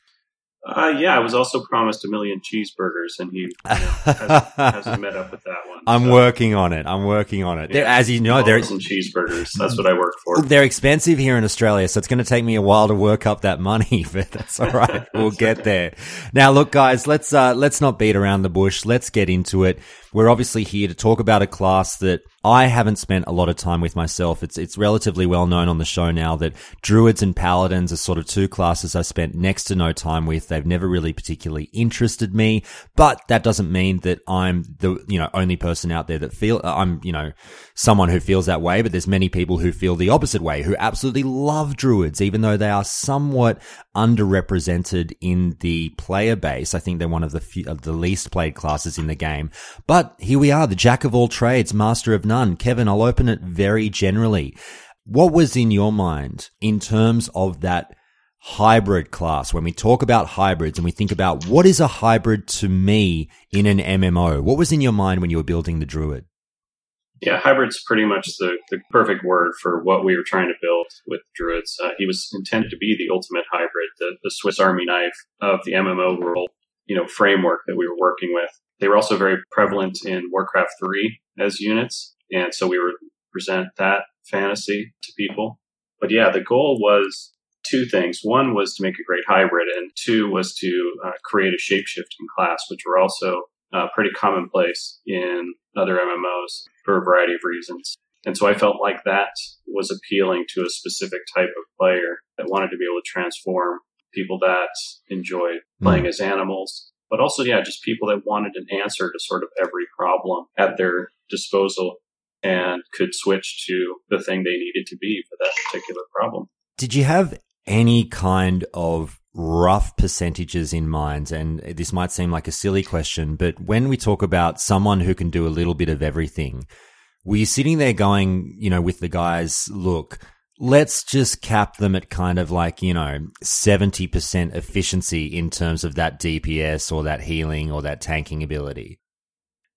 Uh, yeah, I was also promised a million cheeseburgers, and he you [laughs] know, hasn't, hasn't, met up with that one. I'm so. working on it. I'm working on it. Yeah, as you know, there's some cheeseburgers. That's what I work for. [laughs] They're expensive here in Australia, so it's going to take me a while to work up that money, [laughs] but that's all right. we'll get there. Now, look, guys, let's uh, let's not beat around the bush. Let's get into it. We're obviously here to talk about a class that I haven't spent a lot of time with myself. It's it's relatively well known on the show now that druids and paladins are sort of two classes I spent next to no time with. They've never really particularly interested me, but that doesn't mean that I'm the you know only person out there that feel I'm you know someone who feels that way. But there's many people who feel the opposite way, who absolutely love druids, even though they are somewhat underrepresented in the player base. I think they're one of the few, of the least played classes in the game, but here we are, the jack of all trades, master of none. Kevin, I'll open it very generally. What was in your mind in terms of that hybrid class? When we talk about hybrids and we think about what is a hybrid to me in an MMO, what was in your mind when you were building the Druid? Yeah, hybrid's pretty much the, the perfect word for what we were trying to build with Druids. Uh, he was intended to be the ultimate hybrid, the, the Swiss Army knife of the MMO world, you know, framework that we were working with. They were also very prevalent in Warcraft 3 as units. And so we were present that fantasy to people. But yeah, the goal was two things. One was to make a great hybrid, and two was to uh, create a shapeshifting class, which were also uh, pretty commonplace in other MMOs for a variety of reasons. And so I felt like that was appealing to a specific type of player that wanted to be able to transform people that enjoy playing mm. as animals but also, yeah, just people that wanted an answer to sort of every problem at their disposal and could switch to the thing they needed to be for that particular problem. Did you have any kind of rough percentages in mind? And this might seem like a silly question, but when we talk about someone who can do a little bit of everything, were you sitting there going, you know, with the guys, look, let's just cap them at kind of like, you know, 70% efficiency in terms of that DPS or that healing or that tanking ability.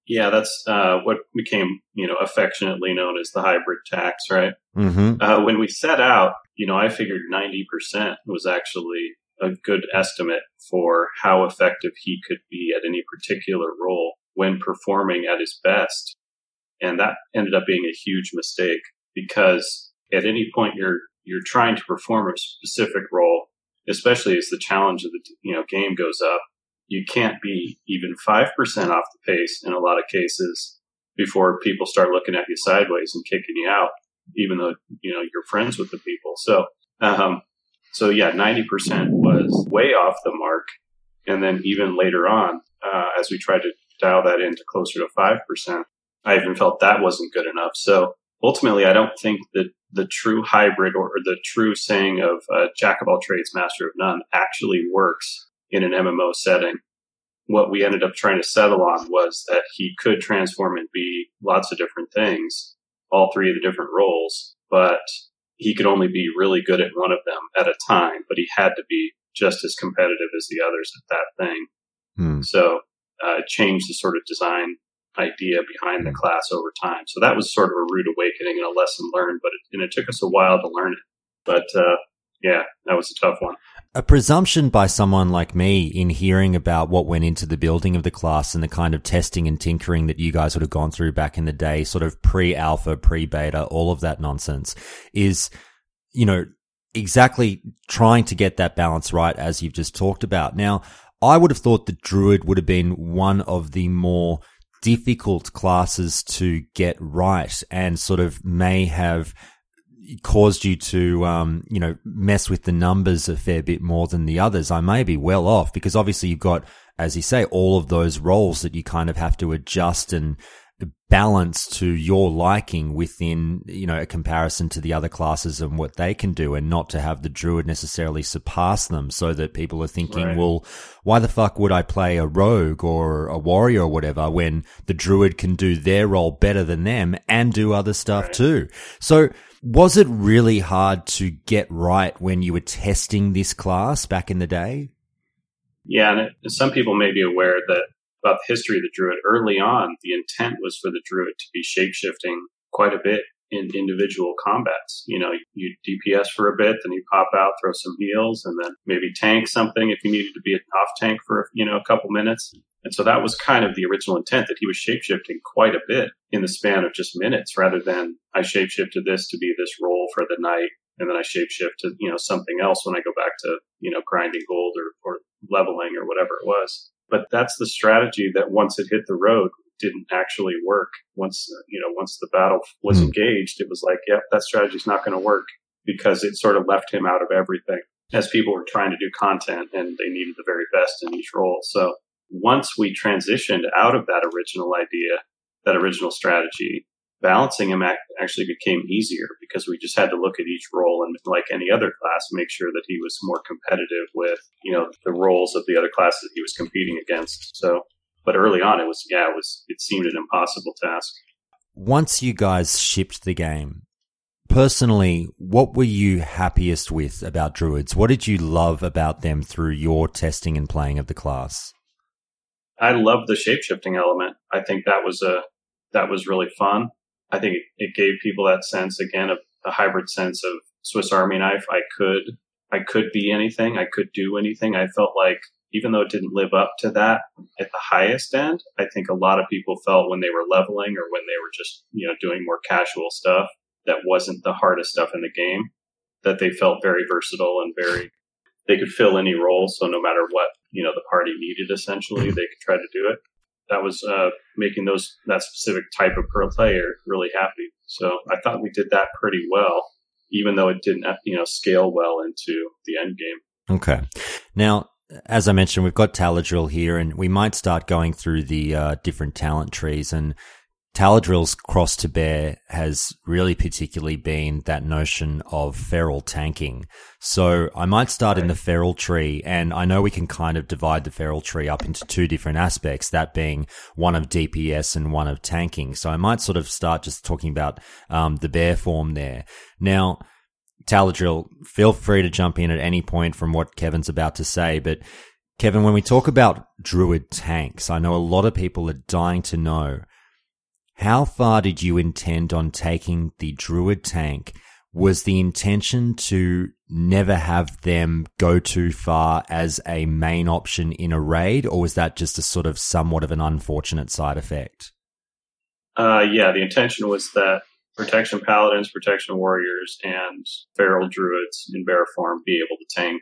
Yeah, that's uh, what became, you know, affectionately known as the hybrid tax, right? Mm-hmm. Uh, when we set out, you know, I figured 90% was actually a good estimate for how effective he could be at any particular role when performing at his best. And that ended up being a huge mistake because at any point you're you're trying to perform a specific role, especially as the challenge of the you know game goes up, you can't be even five percent off the pace in a lot of cases before people start looking at you sideways and kicking you out. even though you know you're friends with the people. So, um, so yeah, ninety percent was way off the mark, and then even later on, uh, as we tried to dial that into closer to five percent, I even felt that wasn't good enough. So ultimately, I don't think that the true hybrid or the true saying of uh, jack of all trades, master of none actually works in an MMO setting. What we ended up trying to settle on was that he could transform and be lots of different things, all three of the different roles, but he could only be really good at one of them at a time, but he had to be just as competitive as the others at that thing. Hmm. So, uh, changed the sort of design idea behind the class over time. So that was sort of a rude awakening and a lesson learned, but it, and it took us a while to learn it. But, uh, yeah, that was a tough one. A presumption by someone like me in hearing about what went into the building of the class and the kind of testing and tinkering that you guys would have gone through back in the day, sort of pre alpha, pre beta, all of that nonsense is, you know, exactly trying to get that balance right as you've just talked about. Now, I would have thought the Druid would have been one of the more difficult classes to get right and sort of may have caused you to, um, you know, mess with the numbers a fair bit more than the others. I may be well off because obviously you've got, as you say, all of those roles that you kind of have to adjust and balance to your liking within, you know, a comparison to the other classes and what they can do and not to have the druid necessarily surpass them so that people are thinking, Right. well, why the fuck would I play a rogue or a warrior or whatever when the druid can do their role better than them and do other stuff too? So was it really hard to get right when you were testing this class back in the day? Yeah, and it, some people may be aware that about the history of the druid. Early on, the intent was for the druid to be shapeshifting quite a bit in individual combats. You know, you DPS for a bit, then you pop out, throw some heals, and then maybe tank something if you needed to be an off tank for you know a couple minutes. And so that was kind of the original intent that he was shapeshifting quite a bit in the span of just minutes, rather than I shapeshifted this to be this role for the night, and then I shapeshift to you know something else when I go back to you know grinding gold or, or leveling or whatever it was. But that's the strategy that once it hit the road didn't actually work. Once you know once the battle was Hmm. engaged, it was like, yep, that strategy's not going to work because it sort of left him out of everything as people were trying to do content and they needed the very best in each role. So once we transitioned out of that original idea, that original strategy, balancing him actually became easier because we just had to look at each role and like any other class, make sure that he was more competitive with, you know, the roles of the other classes he was competing against. So, but early on it was, yeah, it was, it seemed an impossible task. Once you guys shipped the game, personally, what were you happiest with about druids? What did you love about them through your testing and playing of the class? I love the shapeshifting element. I think that was a that was really fun. I think it, it gave people that sense again of a hybrid sense of Swiss Army knife. I could I could be anything. I could do anything. I felt like even though it didn't live up to that at the highest end, I think a lot of people felt when they were leveling or when they were just you know doing more casual stuff that wasn't the hardest stuff in the game that they felt very versatile and very they could fill any role. So no matter what you know the party needed, essentially they could try to do it. That was uh, making those that specific type of pro player really happy. So I thought we did that pretty well, even though it didn't you know scale well into the end game. Okay. Now, as I mentioned, we've got Taladrill here, and we might start going through the uh, different talent trees. And Taladrill's cross to bear has really particularly been that notion of feral tanking. So I might start in the feral tree, and I know we can kind of divide the feral tree up into two different aspects, that being one of DPS and one of tanking. So I might sort of start just talking about um, the bear form there. Now, Taladrill, feel free to jump in at any point from what Kevin's about to say. But Kevin, when we talk about druid tanks, I know a lot of people are dying to know how far did you intend on taking the druid tank? Was the intention to never have them go too far as a main option in a raid, or was that just a sort of somewhat of an unfortunate side effect? Uh, yeah, the intention was that protection paladins, protection warriors, and feral druids in bear form be able to tank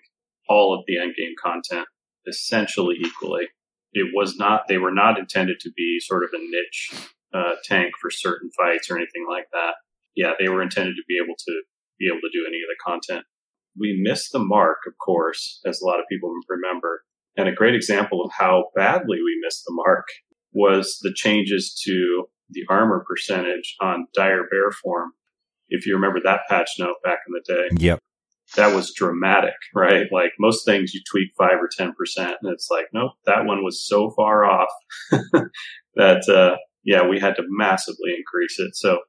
all of the endgame content essentially equally. It was not; they were not intended to be sort of a niche uh, tank for certain fights or anything like that. yeah, they were intended to be able to be able to do any of the content. We missed the mark, of course, as a lot of people remember. And a great example of how badly we missed the mark was the changes to the armor percentage on dire bear form. If you remember that patch note back in the day. Yep. That was dramatic, right? Like most things you tweak five or 10%. And it's like, nope, that one was so far off [laughs] that, uh, yeah, we had to massively increase it. So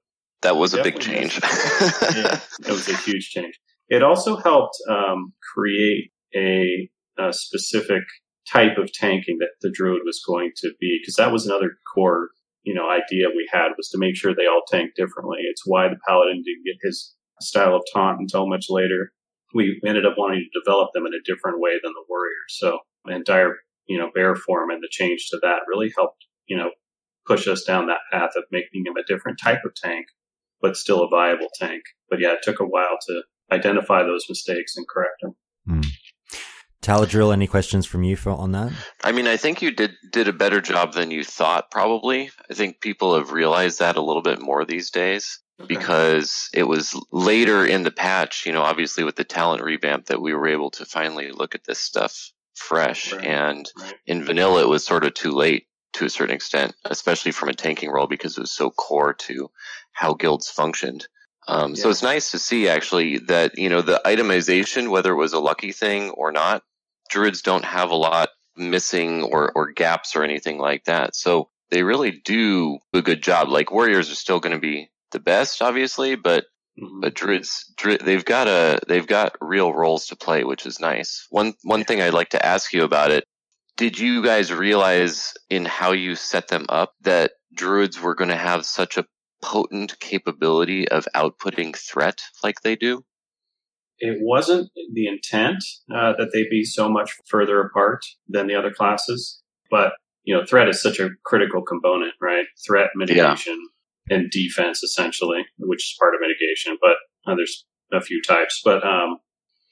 that was a big change. [laughs] yeah, it was a huge change. It also helped um, create a, a, specific type of tanking that the druid was going to be, because that was another core, you know, idea we had was to make sure they all tank differently. It's why the paladin didn't get his style of taunt until much later. We ended up wanting to develop them in a different way than the warrior. So, and dire, you know, bear form and the change to that really helped, you know, push us down that path of making him a different type of tank but still a viable tank. But yeah, it took a while to identify those mistakes and correct them. Mm. Taladrill, any questions from you for, on that? I mean, I think you did did a better job than you thought. Probably, I think people have realized that a little bit more these days okay. because it was later in the patch. You know, obviously with the talent revamp, that we were able to finally look at this stuff fresh. Right. And right. in vanilla, it was sort of too late to a certain extent, especially from a tanking role because it was so core to how guilds functioned. Um, yeah. So it's nice to see actually that you know the itemization, whether it was a lucky thing or not, druids don't have a lot missing or or gaps or anything like that. So they really do a good job. Like warriors are still going to be the best, obviously, but mm-hmm. but druids they've got a they've got real roles to play, which is nice. One one thing I'd like to ask you about it did you guys realize in how you set them up that druids were going to have such a potent capability of outputting threat like they do? It wasn't the intent uh, that they be so much further apart than the other classes, but you know, threat is such a critical component, right? Threat mitigation yeah. and defense, essentially, which is part of mitigation. But uh, there's a few types, but um,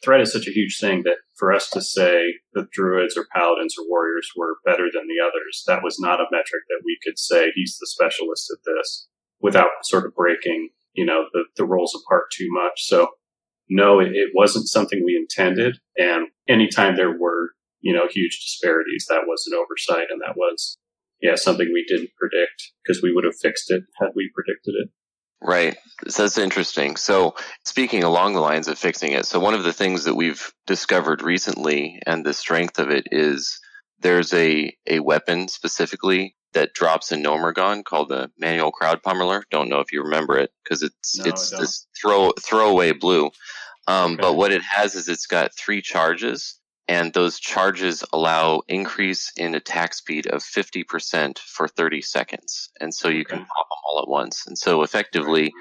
threat is such a huge thing that for us to say that druids or paladins or warriors were better than the others, that was not a metric that we could say he's the specialist at this without sort of breaking, you know, the, the roles apart too much. So no, it, it wasn't something we intended. And anytime there were, you know, huge disparities, that was an oversight and that was, yeah, something we didn't predict because we would have fixed it had we predicted it. Right. So that's interesting. So speaking along the lines of fixing it, so one of the things that we've discovered recently and the strength of it is there's a, a weapon specifically that drops a Gnomeregan called the manual crowd pummeler. Don't know if you remember it because it's no, it's this throw throwaway blue. Um, okay. But what it has is it's got three charges and those charges allow increase in attack speed of 50% for 30 seconds. And so you okay. can pop them all at once. And so effectively,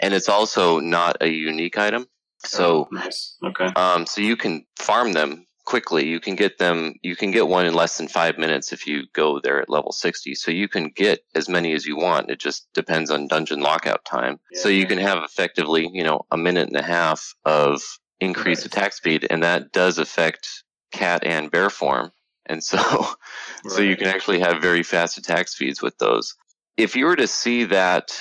and it's also not a unique item. So, oh, nice. Okay. Um, so you can farm them quickly. You can get them, you can get one in less than five minutes if you go there at level 60. So you can get as many as you want. It just depends on dungeon lockout time. Yeah, so you can have effectively, you know, a minute and a half of increased right. attack speed, and that does affect cat and bear form. And so, right. [laughs] so you can actually have very fast attack speeds with those. If you were to see that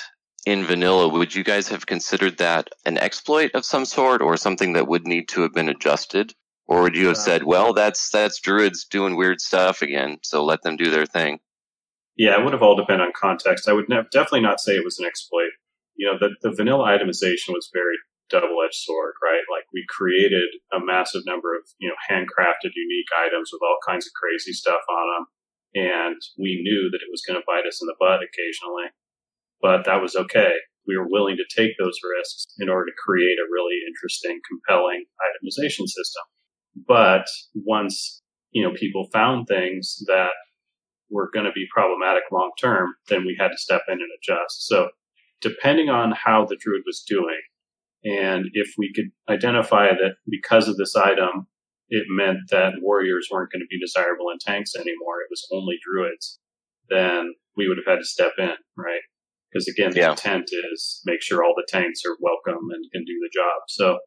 in vanilla, would you guys have considered that an exploit of some sort or something that would need to have been adjusted? Or would you have uh, said, well, that's, that's druids doing weird stuff again, so let them do their thing? Yeah, it would have all depend on context. I would ne- definitely not say it was an exploit. You know, the, the vanilla itemization was very double-edged sword, right? Like we created a massive number of, you know, handcrafted unique items with all kinds of crazy stuff on them. And we knew that it was going to bite us in the butt occasionally, but that was okay. We were willing to take those risks in order to create a really interesting, compelling itemization system. But once, you know, people found things that were going to be problematic long term, then we had to step in and adjust. So depending on how the druid was doing, and if we could identify that because of this item, it meant that warriors weren't going to be desirable in tanks anymore, it was only druids, then we would have had to step in, right? Because again, the yeah. intent is make sure all the tanks are welcome and can do the job. So,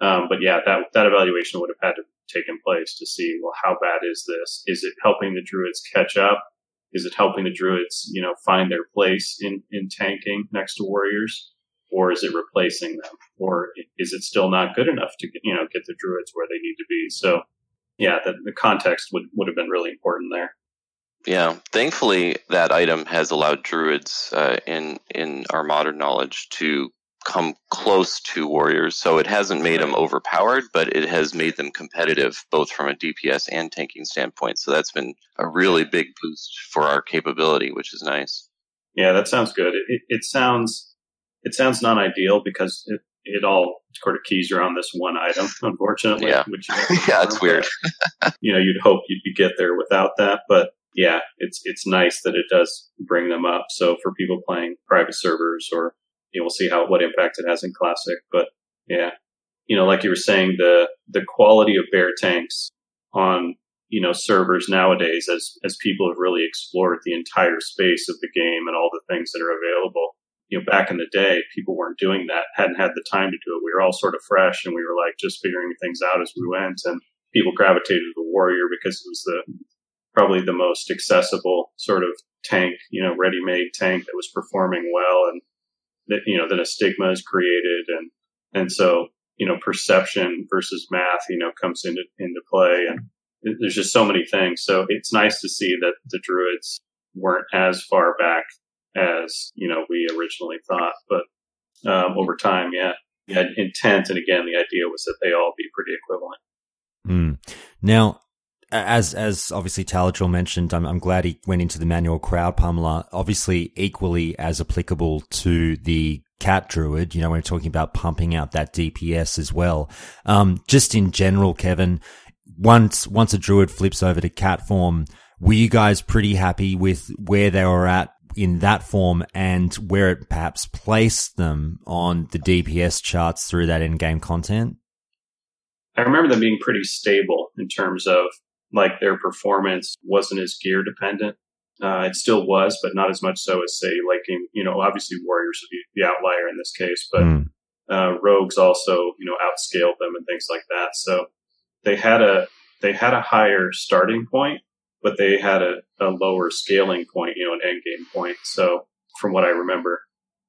um, but yeah, that, that evaluation would have had to taken place to see, well, how bad is this? Is it helping the druids catch up? Is it helping the druids, you know, find their place in, in tanking next to warriors? or is it replacing them, or is it still not good enough to you know get the druids where they need to be? So, yeah, the, the context would would have been really important there. Yeah, thankfully that item has allowed druids uh, in in our modern knowledge to come close to warriors. So it hasn't made them overpowered, but it has made them competitive, both from a DPS and tanking standpoint. So that's been a really big boost for our capability, which is nice. Yeah, that sounds good. It, it, sounds it sounds non ideal because it, it all sort of keys around this one item, [laughs] unfortunately. Yeah, which [laughs] yeah, it's weird. you know, you'd hope you'd get there without that, but yeah, it's it's nice that it does bring them up. So for people playing private servers, or you know, we'll see how what impact it has in classic. But yeah, you know, like you were saying, the the quality of bear tanks on you know servers nowadays, as as people have really explored the entire space of the game and all the things that are available. You know, back in the day, people weren't doing that, hadn't had the time to do it. We were all sort of fresh, and we were like just figuring things out as we went. And people gravitated to the warrior because it was the probably the most accessible sort of tank, you know, ready-made tank that was performing well, and that you know then a stigma is created, and and so you know perception versus math, you know, comes into into play, and there's just so many things. So it's nice to see that the druids weren't as far back as you know we originally thought, but um, over time, yeah, yeah, intent, and again, the idea was that they all be pretty equivalent. Mm. Now, as as obviously Taladrill mentioned, I'm, I'm glad he went into the manual crowd pummeler. Obviously, equally as applicable to the cat druid. You know, we're talking about pumping out that DPS as well. Um, just in general, Kevin, once once a druid flips over to cat form, were you guys pretty happy with where they were at in that form and where it perhaps placed them on the DPS charts through that in game content? I remember them being pretty stable in terms of like their performance wasn't as gear dependent. Uh, it still was, but not as much so as say like in, you know, obviously warriors would be the outlier in this case, but mm. uh, rogues also, you know, outscaled them and things like that. So they had a, they had a higher starting point, but they had a, a lower scaling point, you know, an end game point. So from what I remember,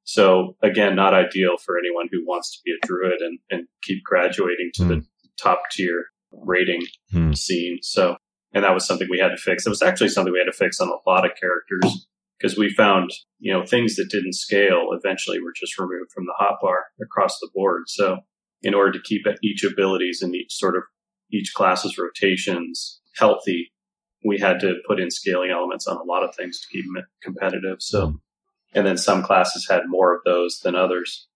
so again, not ideal for anyone who wants to be a druid and, and keep graduating to mm. the top tier rating hmm. scene. So, and that was something we had to fix. It was actually something we had to fix on a lot of characters because we found, you know, things that didn't scale eventually were just removed from the hotbar across the board. So, in order to keep each abilities and each sort of each class's rotations healthy, we had to put in scaling elements on a lot of things to keep them competitive. So, hmm. and then some classes had more of those than others.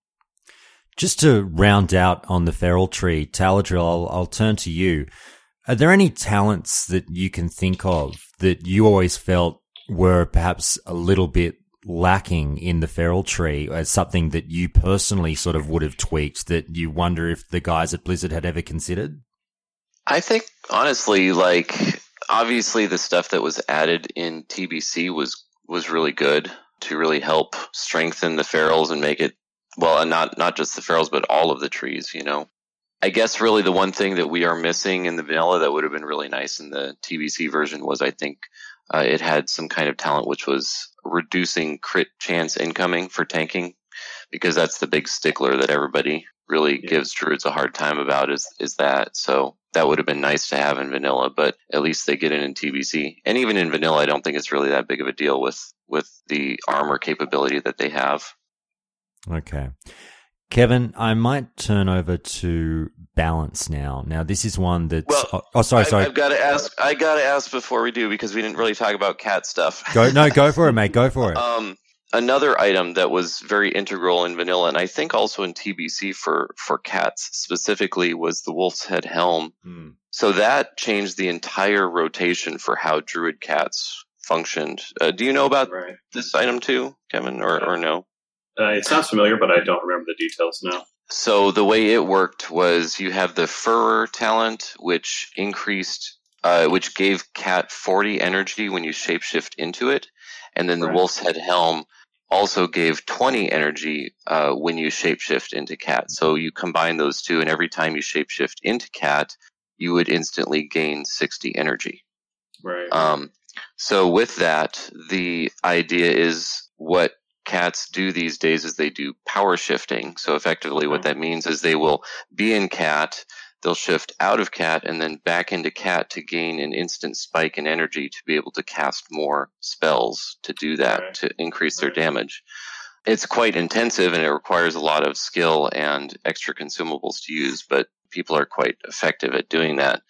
Just to round out on the feral tree, Taladrill, I'll, I'll turn to you. Are there any talents that you can think of that you always felt were perhaps a little bit lacking in the feral tree as something that you personally sort of would have tweaked that you wonder if the guys at Blizzard had ever considered? I think honestly, like obviously the stuff that was added in TBC was was really good to really help strengthen the ferals and make it well, and not not just the ferals, but all of the trees. You know, I guess really the one thing that we are missing in the vanilla that would have been really nice in the TBC version was I think uh, it had some kind of talent which was reducing crit chance incoming for tanking because that's the big stickler that everybody really yeah. gives druids a hard time about is is that so that would have been nice to have in vanilla but at least they get it in tbc and even in vanilla i don't think it's really that big of a deal with with the armor capability that they have Okay. Kevin, I might turn over to balance now. Now, this is one that's. Well, oh, oh, sorry, sorry. I, have got to ask. I got to ask before we do because we didn't really talk about cat stuff. Go no, go for it, [laughs] mate. Go for it. um, another item that was very integral in vanilla, and I think also in TBC for for cats specifically, was the wolf's head helm. Hmm. So that changed the entire rotation for how druid cats functioned. Uh, do you know about right. this item too, Kevin, or, or no? Uh, it sounds familiar, but I don't remember the details now. So the way it worked was you have the Furor talent, which increased, uh, which gave Cat 40 energy when you shapeshift into it, and then the right. Wolf's Head Helm also gave 20 energy uh, when you shapeshift into Cat. So you combine those two, and every time you shapeshift into Cat, you would instantly gain 60 energy. Right. Um, so with that, the idea is what cats do these days is they do power shifting. So effectively, what that means is they will be in cat, they'll shift out of cat, and then back into cat to gain an instant spike in energy to be able to cast more spells to do that Right. to increase their damage. It's quite intensive and it requires a lot of skill and extra consumables to use, but people are quite effective at doing that.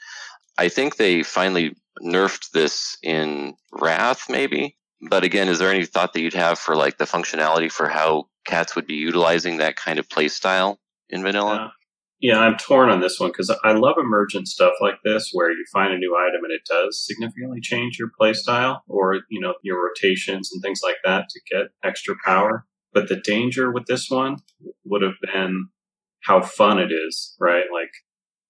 I think they finally nerfed this in Wrath, maybe. But again, is there any thought that you'd have for like the functionality for how cats would be utilizing that kind of play style in vanilla? Yeah, I'm torn on this one because I love emergent stuff like this where you find a new item and it does significantly change your playstyle or, you know, your rotations and things like that to get extra power. But the danger with this one would have been how fun it is, right? Like,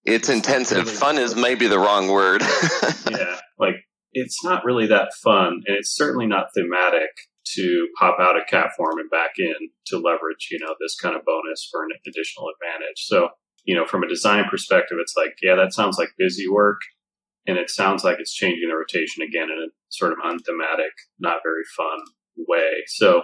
It's intensive. really- Fun is maybe the wrong word. [laughs] yeah, like it's not really that fun and it's certainly not thematic to pop out a cat form and back in to leverage, you know, this kind of bonus for an additional advantage. So, you know, from a design perspective, it's like, yeah, that sounds like busy work. And it sounds like it's changing the rotation again in a sort of unthematic, not very fun way. So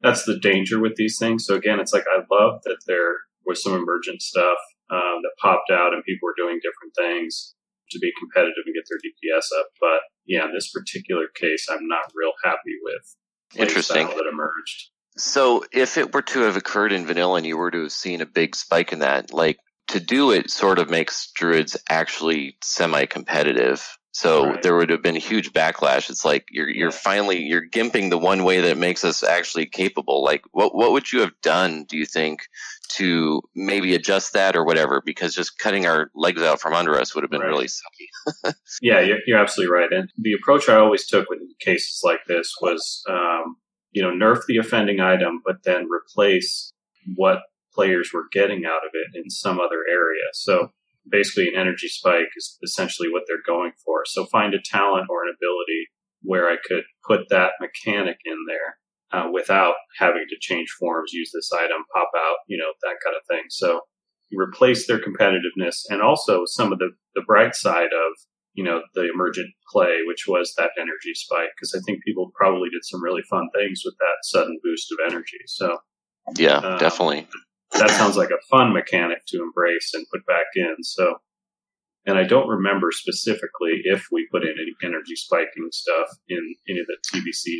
that's the danger with these things. So again, it's like, I love that there was some emergent stuff um, that popped out and people were doing different things to be competitive and get their DPS up. But yeah, in this particular case, I'm not real happy with Interesting. that emerged. So, if it were to have occurred in vanilla and you were to have seen a big spike in that, like to do it sort of makes druids actually semi-competitive. So Right. there would have been a huge backlash. It's like you're you're finally you're gimping the one way that makes us actually capable. Like what what would you have done? Do you think to maybe adjust that or whatever? Because just cutting our legs out from under us would have been Right. really sucky. [laughs] Yeah, you're, you're absolutely right. And the approach I always took with cases like this was, um, you know, nerf the offending item, but then replace what players were getting out of it in some other area. So basically, an energy spike is essentially what they're going for. So find a talent or an ability where I could put that mechanic in there uh, without having to change forms, use this item, pop out, you know, that kind of thing. So replace their competitiveness and also some of the, the bright side of you know, the emergent play, which was that energy spike, because I think people probably did some really fun things with that sudden boost of energy. So Yeah, Um, definitely. That sounds like a fun mechanic to embrace and put back in. So, and I don't remember specifically if we put in any energy spiking stuff in any of the TBC.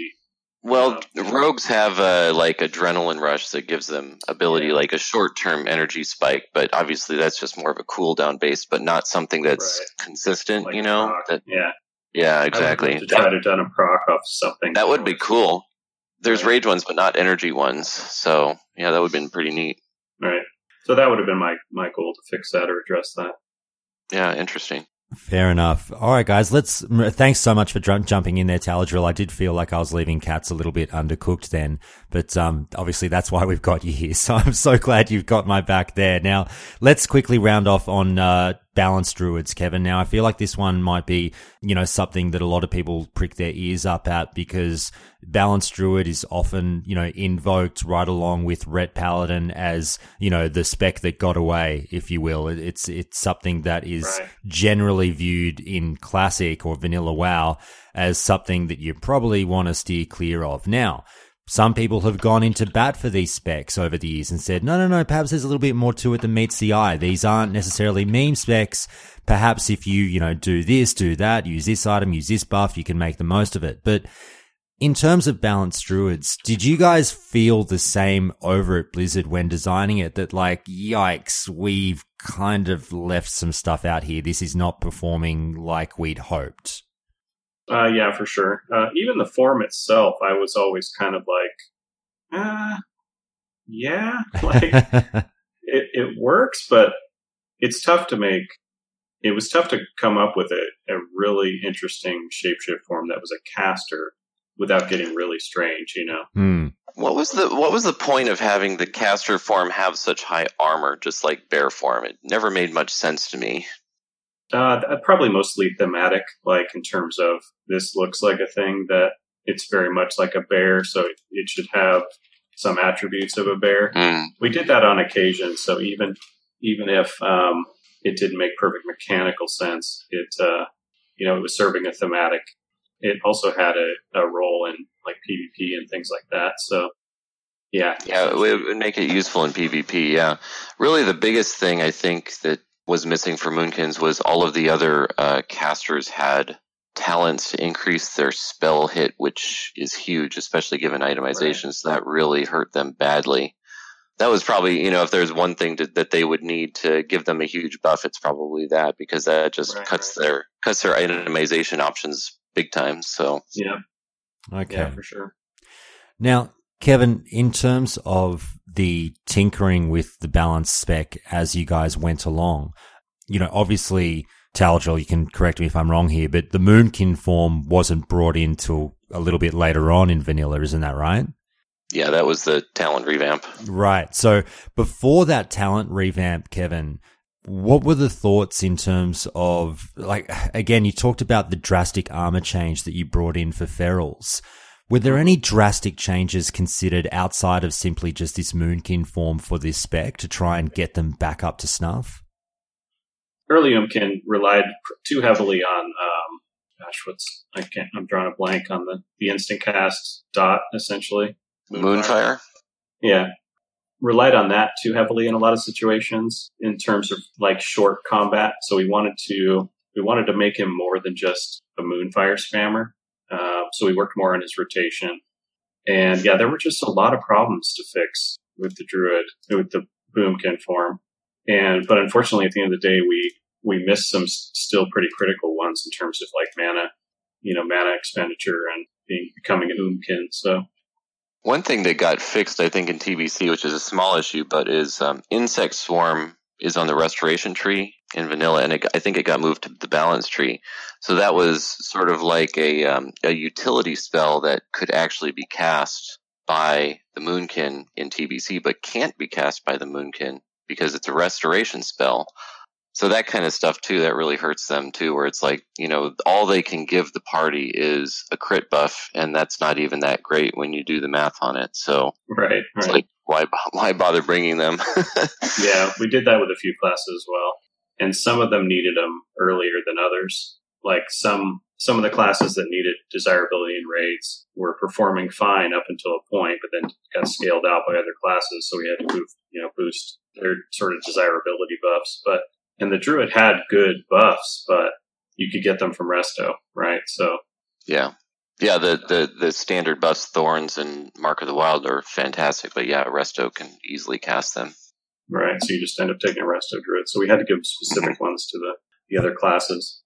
Uh, well, rogues have a like adrenaline rush that gives them ability, like a short-term energy spike. But obviously, that's just more of a cooldown base, but not something that's consistent. you know? That, Yeah, yeah, exactly. to try to done a proc off something. That would be cool. There's rage ones, but not energy ones. So yeah, that would have been pretty neat. Right. So that would have been my my goal to fix that or address that. Yeah, interesting. Fair enough. All right, guys. Let's. Thanks so much for jump, jumping in there, Taladril. I did feel like I was leaving cats a little bit undercooked then, but um, obviously that's why we've got you here. [laughs] So I'm so glad you've got my back there. Now let's quickly round off on uh, balanced druids, Kevin. Now I feel like this one might be, you know, something that a lot of people prick their ears up at because balanced druid is often, you know, invoked right along with Ret Paladin as, you know, the spec that got away, if you will. It's it's something that is Right. generally viewed in classic or vanilla WoW as something that you probably want to steer clear of. Now, some people have gone into bat for these specs over the years and said, no, no, no, perhaps there's a little bit more to it than meets the eye. These aren't necessarily meme specs. Perhaps if you, you know, do this, do that, use this item, use this buff, you can make the most of it. But in terms of balanced druids, did you guys feel the same over at Blizzard when designing it that like, yikes, we've kind of left some stuff out here. This is not performing like we'd hoped. Uh, yeah, for sure. Uh, even the form itself, I was always kind of like, uh, yeah, [laughs] like [laughs] it, it works, but it's tough to make. It was tough to come up with a, a really interesting shapeshift form that was a caster without getting really strange, you know? Hmm. What was the what was the point of having the caster form have such high armor, just like bear form? It never made much sense to me. Uh, probably mostly thematic, like in terms of this looks like a thing that it's very much like a bear, so it, it should have some attributes of a bear. Hmm. We did that on occasion, so even even if um, it didn't make perfect mechanical sense, it uh, you know it was serving a thematic. It also had a, a role in like PvP and things like that. So Yeah. Yeah, it would make it useful in PvP. Yeah. Really, the biggest thing I think that was missing for Moonkins was all of the other uh, casters had talents to increase their spell hit, which is huge, especially given itemizations. So that really hurt them badly. That was probably, you know, if there's one thing to, that they would need to give them a huge buff, it's probably that because that just Right, cuts their cuts their itemization options big time. So Yeah. Okay. Yeah, for sure. Now, Kevin, in terms of the tinkering with the balance spec as you guys went along, you know, obviously, Taladril, you can correct me if I'm wrong here, but the Moonkin form wasn't brought in till a little bit later on in vanilla, isn't that right? yeah, that was the talent revamp. Right. So before that talent revamp, Kevin, what were the thoughts in terms of like again, you talked about the drastic armor change that you brought in for ferals. Were there any drastic changes considered outside of simply just this moonkin form for this spec to try and get them back up to snuff? Early Oomkin relied too heavily on, um, gosh, what's, I can't, I'm drawing a blank on the, the instant cast dot, essentially. Moonfire. Yeah. Relied on that too heavily in a lot of situations in terms of like short combat. So we wanted to, we wanted to make him more than just a Moonfire spammer. Uh, so we worked more on his rotation. And yeah, there were just a lot of problems to fix with the Druid, with the Boomkin form. And, but unfortunately at the end of the day, we, we missed some still pretty critical ones in terms of like mana, you know, mana expenditure and being, becoming an Oomkin. So One thing that got fixed, I think, in TBC, which is a small issue, but is um, Insect Swarm is on the Restoration tree in Vanilla, and it, I think it got moved to the Balance tree. So that was sort of like a um, a utility spell that could actually be cast by the Moonkin in TBC, but can't be cast by the Moonkin because it's a Restoration spell. So that kind of stuff too, that really hurts them too, where it's like, you know, all they can give the party is a crit buff, and that's not even that great when you do the math on it. So right, it's right. like, why, why bother bringing them? [laughs] yeah, we did that with a few classes as well, and some of them needed them earlier than others. Like some some of the classes that needed desirability in raids were performing fine up until a point, but then got scaled out by other classes, so we had to move, you know, boost their sort of desirability buffs. But and the druid had good buffs, but you could get them from resto, right? So yeah. Yeah, the, the, the standard buffs, Thorns and Mark of the Wild are fantastic, but yeah, Resto can easily cast them. Right, so you just end up taking a resto druid. So we had to give specific ones to the the other classes.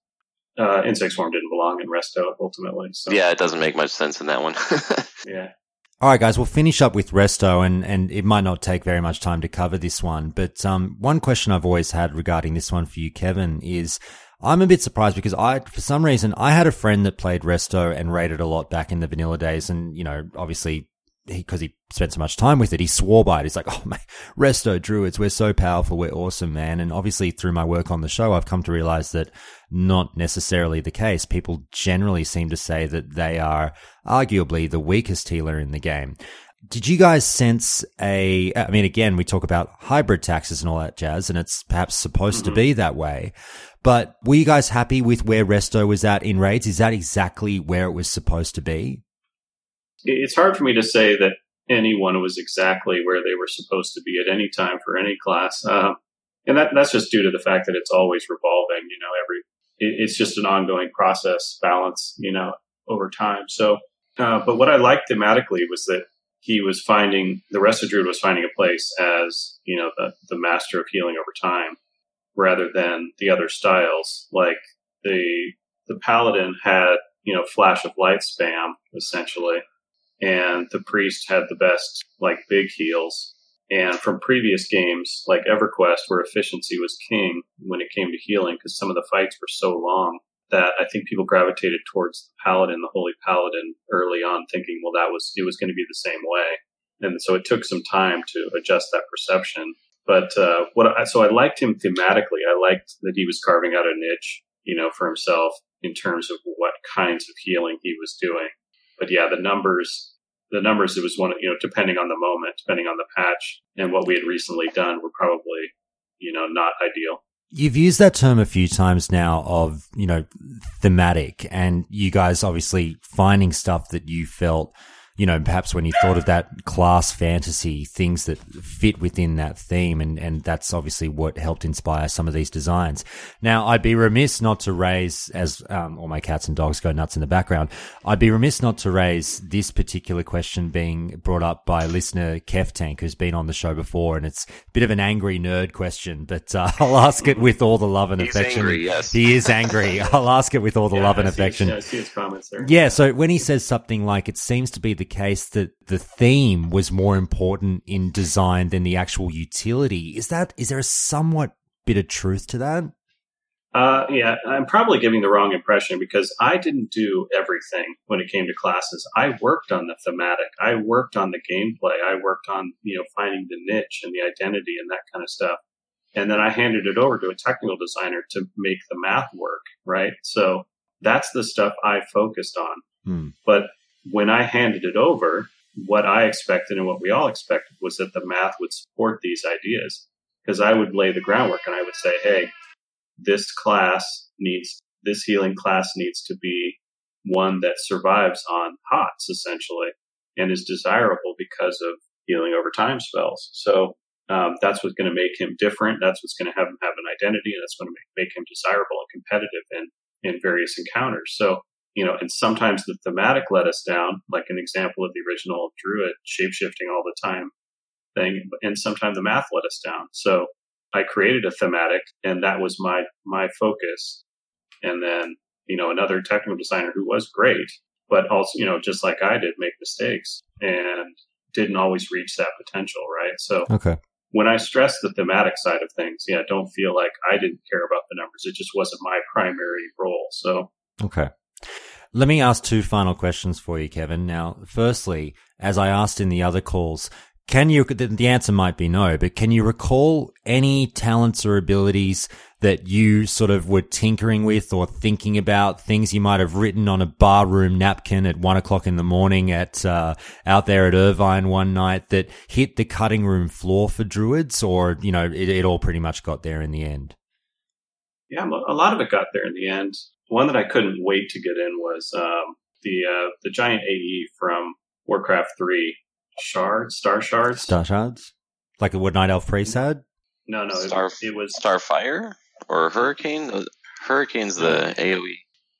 Uh, Insect Swarm didn't belong in resto ultimately. So Yeah, it doesn't make much sense in that one. [laughs] yeah. All right, guys, we'll finish up with Resto, and, and it might not take very much time to cover this one. But um, one question I've always had regarding this one for you, Kevin, is I'm a bit surprised because I, for some reason, I had a friend that played Resto and rated a lot back in the vanilla days, and you know, obviously, because he, spent so much time with it, he swore by it. He's like, "Oh my, Resto Druids, we're so powerful, we're awesome, man!" And obviously, through my work on the show, I've come to realize that not necessarily the case. People generally seem to say that they are arguably the weakest healer in the game. Did you guys sense a, I mean, again, we talk about hybrid taxes and all that jazz, and it's perhaps supposed to mm-hmm. be that way. But were you guys happy with where Resto was at in raids? Is that exactly where it was supposed to be? It's hard for me to say that anyone was exactly where they were supposed to be at any time for any class, um, and that that's just due to the fact that it's always revolving. You know, every it, it's just an ongoing process, balance. You know, over time. So, uh, but what I liked thematically was that he was finding the rest of Druid was finding a place as you know the the master of healing over time, rather than the other styles. Like the the paladin had you know flash of light spam essentially, and the priest had the best like big heals. And from previous games like EverQuest, where efficiency was king when it came to healing, because some of the fights were so long that I think people gravitated towards the paladin, the holy paladin, early on, thinking, well, that was it was going to be the same way. And so it took some time to adjust that perception. But uh, what I, so I liked him thematically. I liked that he was carving out a niche, you know, for himself in terms of what kinds of healing he was doing. But yeah, the numbers, the numbers, it was one, you know, depending on the moment, depending on the patch and what we had recently done, were probably, you know, not ideal. You've used that term a few times now of, you know, thematic and you guys obviously finding stuff that you felt you know, perhaps when you thought of that class fantasy, things that fit within that theme. And, and that's obviously what helped inspire some of these designs. Now, I'd be remiss not to raise, as um, all my cats and dogs go nuts in the background, I'd be remiss not to raise this particular question being brought up by listener Kef Tank, who's been on the show before. And it's a bit of an angry nerd question, but uh, [laughs] I'll ask it with all the love and He's affection. angry, yes. He is angry. [laughs] I'll ask it with all the Yeah, love and I see- affection. yeah, I see his comments there. Yeah, so when he says something like it seems to be the case that the theme was more important in design than the actual utility, is that is there a somewhat bit of truth to that? Uh, yeah, I'm probably giving the wrong impression because I didn't do everything when it came to classes. I worked on the thematic. I worked on the gameplay. I worked on, you know, finding the niche and the identity and that kind of stuff. And then I handed it over to a technical designer to make the math work, right? So that's the stuff I focused on. Hmm. But when I handed it over, what I expected and what we all expected was that the math would support these ideas because I would lay the groundwork and I would say, hey, this class needs, this healing class needs to be one that survives on HOTS essentially and is desirable because of healing over time spells. So um, that's what's going to make him different. That's what's going to have him have an identity and that's going to make, make him desirable and competitive in, in various encounters. So you know, and sometimes the thematic let us down, like an example of the original Druid shapeshifting all the time thing, and sometimes the math let us down. So I created a thematic, and that was my my focus. And then, you know, another technical designer who was great, but also, you know, just like I did, make mistakes and didn't always reach that potential, right? So Okay. when I stress the thematic side of things, yeah, don't feel like I didn't care about the numbers. It just wasn't my primary role. So Okay. Let me ask two final questions for you, Kevin. Now, firstly, as I asked in the other calls, can you, the answer might be no, but can you recall any talents or abilities that you sort of were tinkering with or thinking about, things you might have written on a barroom napkin at one o'clock in the morning at, uh, out there at Irvine one night that hit the cutting room floor for druids or, you know, it, it all pretty much got there in the end? yeah, a lot of it got there in the end. One that I couldn't wait to get in was um, the uh, the giant AE from Warcraft Three, Shard, Star Shards. Star shards? Like what Night Elf Priest had? No, no, it, Star, it was Starfire or Hurricane? Hurricane's the E. AOE.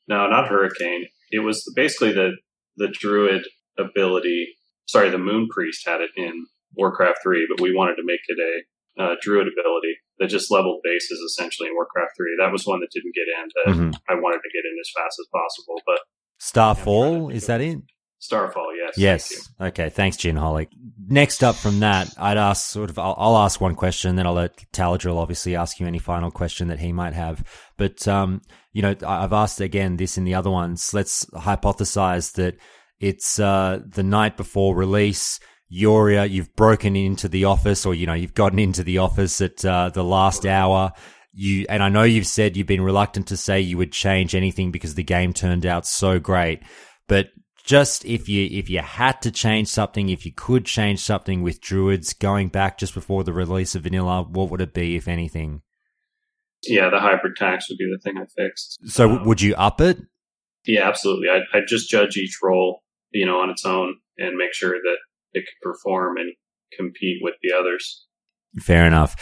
no, not Hurricane. It was basically the the Druid ability. Sorry, the Moon Priest had it in Warcraft Three, but we wanted to make it a uh, Druid ability that just leveled bases essentially in Warcraft Three. That was one that didn't get in. That Mhm. I wanted to get in as fast as possible, but Starfall, is that it? Starfall, yes, thank. Yes. Okay. Thanks, Gin Holic. Next up from that, I'd ask sort of, I'll, I'll ask one question, then I'll let Taladril obviously ask you any final question that he might have. But, um, you know, I- I've asked again this in the other ones. Let's hypothesize that it's, uh, the night before release. You're, uh, you've broken into the office or, you know, you've gotten into the office at, uh, the last hour. You, and I know you've said you've been reluctant to say you would change anything because the game turned out so great, but just if you if you had to change something, if you could change something with druids going back just before the release of vanilla, what would it be, if anything? Yeah, the hybrid tax would be the thing I fixed. So Um, would you up it? Yeah, absolutely. I I just judge each role, you know, on its own and make sure that it could perform and compete with the others. Fair enough.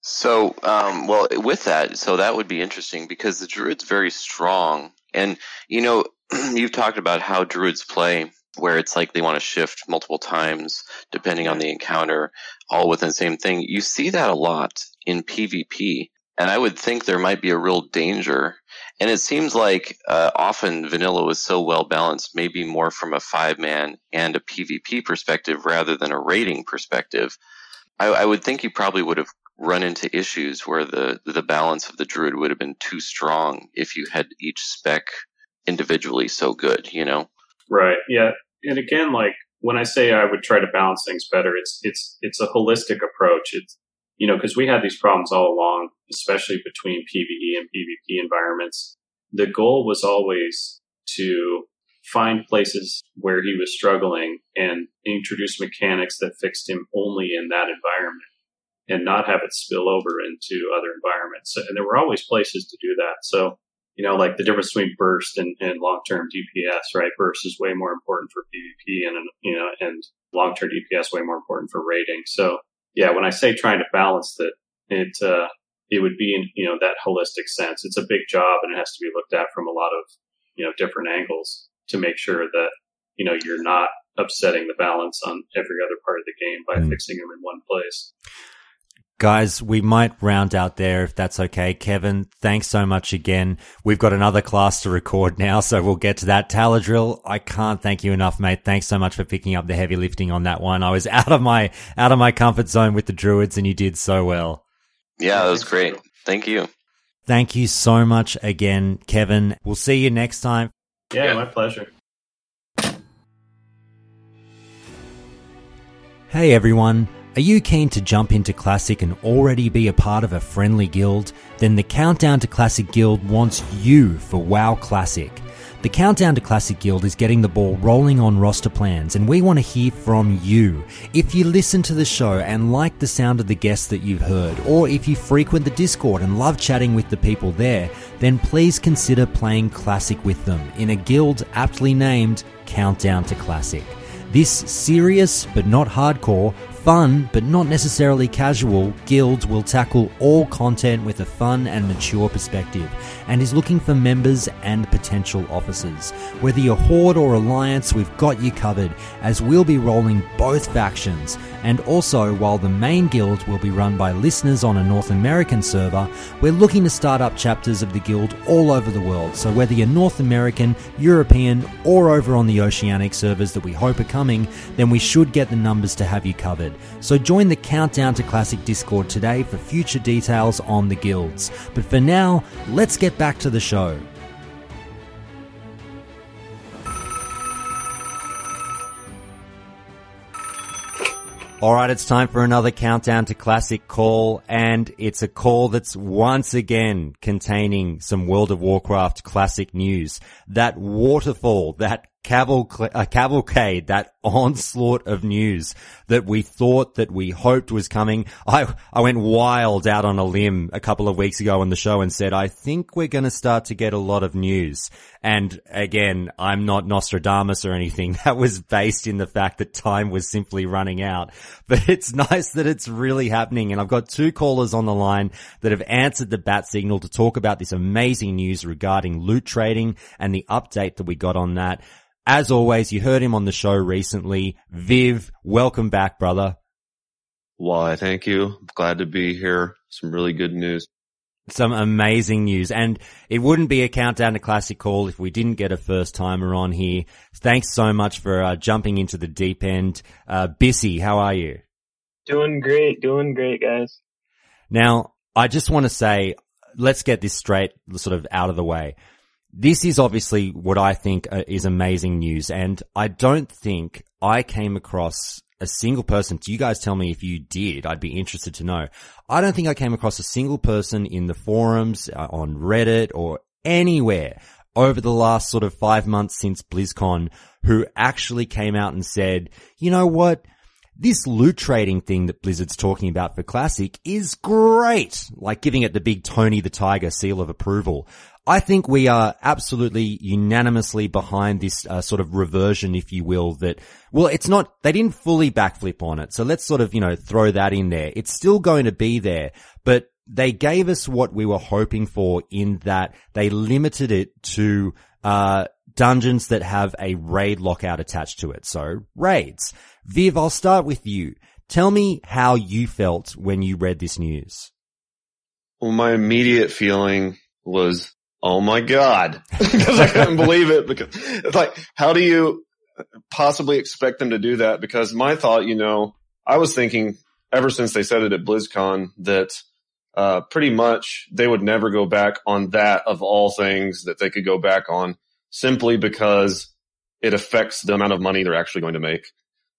So, um, well, with that, so that would be interesting because the druid's very strong, and you know, [clears throat] you've talked about how druids play, where it's like they want to shift multiple times depending on the encounter, all within the same thing. You see that a lot in PvP, and I would think there might be a real danger. And it seems like uh, often vanilla was so well balanced, maybe more from a five man and a PvP perspective rather than a rating perspective. I, I would think you probably would have run into issues where the the balance of the druid would have been too strong if you had each spec individually so good, you know. Right. Yeah. And again, like when I say I would try to balance things better, it's it's it's a holistic approach. It's you know because we had these problems all along, especially between PVE and PvP environments. The goal was always to find places where he was struggling and introduce mechanics that fixed him only in that environment and not have it spill over into other environments. And there were always places to do that. So you know, like the difference between burst and, and long-term DPS, right? Burst is way more important for PvP and, you know, and long-term DPS way more important for rating. So yeah, when I say trying to balance that, it, uh, it would be in, you know, that holistic sense. It's a big job and it has to be looked at from a lot of, you know, different angles to make sure that, you know, you're not upsetting the balance on every other part of the game by Mm. fixing them in one place. Guys, we might round out there if that's okay. Kevin, thanks so much again. We've got another class to record now, so we'll get to that. Taladril, I can't thank you enough, mate. Thanks so much for picking up the heavy lifting on that one. I was [laughs] out of my out of my comfort zone with the druids and you did so well. Yeah, that was great. Thank you. Thank you so much again, Kevin. We'll see you next time. Yeah, my pleasure. Hey everyone, are you keen to jump into Classic and already be a part of a friendly guild? Then the Countdown to Classic Guild wants you for WoW Classic. The Countdown to Classic Guild is getting the ball rolling on roster plans, and we want to hear from you. If you listen to the show and like the sound of the guests that you've heard, or if you frequent the Discord and love chatting with the people there, then please consider playing Classic with them in a guild aptly named Countdown to Classic. This serious but not hardcore, fun but not necessarily casual Guilds will tackle all content with a fun and mature perspective and is looking for members and potential officers. Whether you're Horde or Alliance, we've got you covered as we'll be rolling both factions. And also, while the main guild will be run by listeners on a North American server, we're looking to start up chapters of the guild all over the world. So whether you're North American, European, or over on the oceanic servers that we hope are coming, then we should get the numbers to have you covered. So join the Countdown to Classic Discord today for future details on the guilds. But for now, let's get back to the show. All right, it's time for another countdown to classic call, and it's a call that's once again containing some World of Warcraft classic news. That waterfall, that cavalc- uh, cavalcade, that onslaught of news that we thought that we hoped was coming. I, I went wild out on a limb a couple of weeks ago on the show and said, I think we're going to start to get a lot of news. And again, I'm not Nostradamus or anything. [laughs] That was based in the fact that time was simply running out. But [laughs] it's nice that it's really happening. And I've got two callers on the line that have answered the bat signal to talk about this amazing news regarding loot trading and the update that we got on that. As always, you heard him on the show recently. Viv, welcome back, brother. Why, thank you. Glad to be here. Some really good news. Some amazing news. And it wouldn't be a countdown to classic call if we didn't get a first timer on here. Thanks so much for uh, jumping into the deep end. Uh, Bissy, how are you? Doing great, doing great, guys. Now, I just want to say, let's get this straight, sort of out of the way. This is obviously what I think uh, is amazing news. And I don't think I came across a single person. Do you guys tell me if you did. I'd be interested to know. I don't think I came across a single person in the forums, uh, on Reddit or anywhere over the last sort of five months since BlizzCon who actually came out and said, you know what? This loot trading thing that Blizzard's talking about for Classic is great. Like giving it the big Tony the Tiger seal of approval. I think we are absolutely unanimously behind this uh, sort of reversion, if you will, that, well, it's not, they didn't fully backflip on it. So let's sort of, you know, throw that in there. It's still going to be there, but they gave us what we were hoping for in that they limited it to, uh, dungeons that have a raid lockout attached to it. So raids. Viv, I'll start with you. Tell me how you felt when you read this news. Well, my immediate feeling was, oh my God, [laughs] because I couldn't believe it because it's like, how do you possibly expect them to do that? Because my thought, you know, I was thinking ever since they said it at BlizzCon that uh, pretty much they would never go back on that of all things that they could go back on simply because it affects the amount of money they're actually going to make.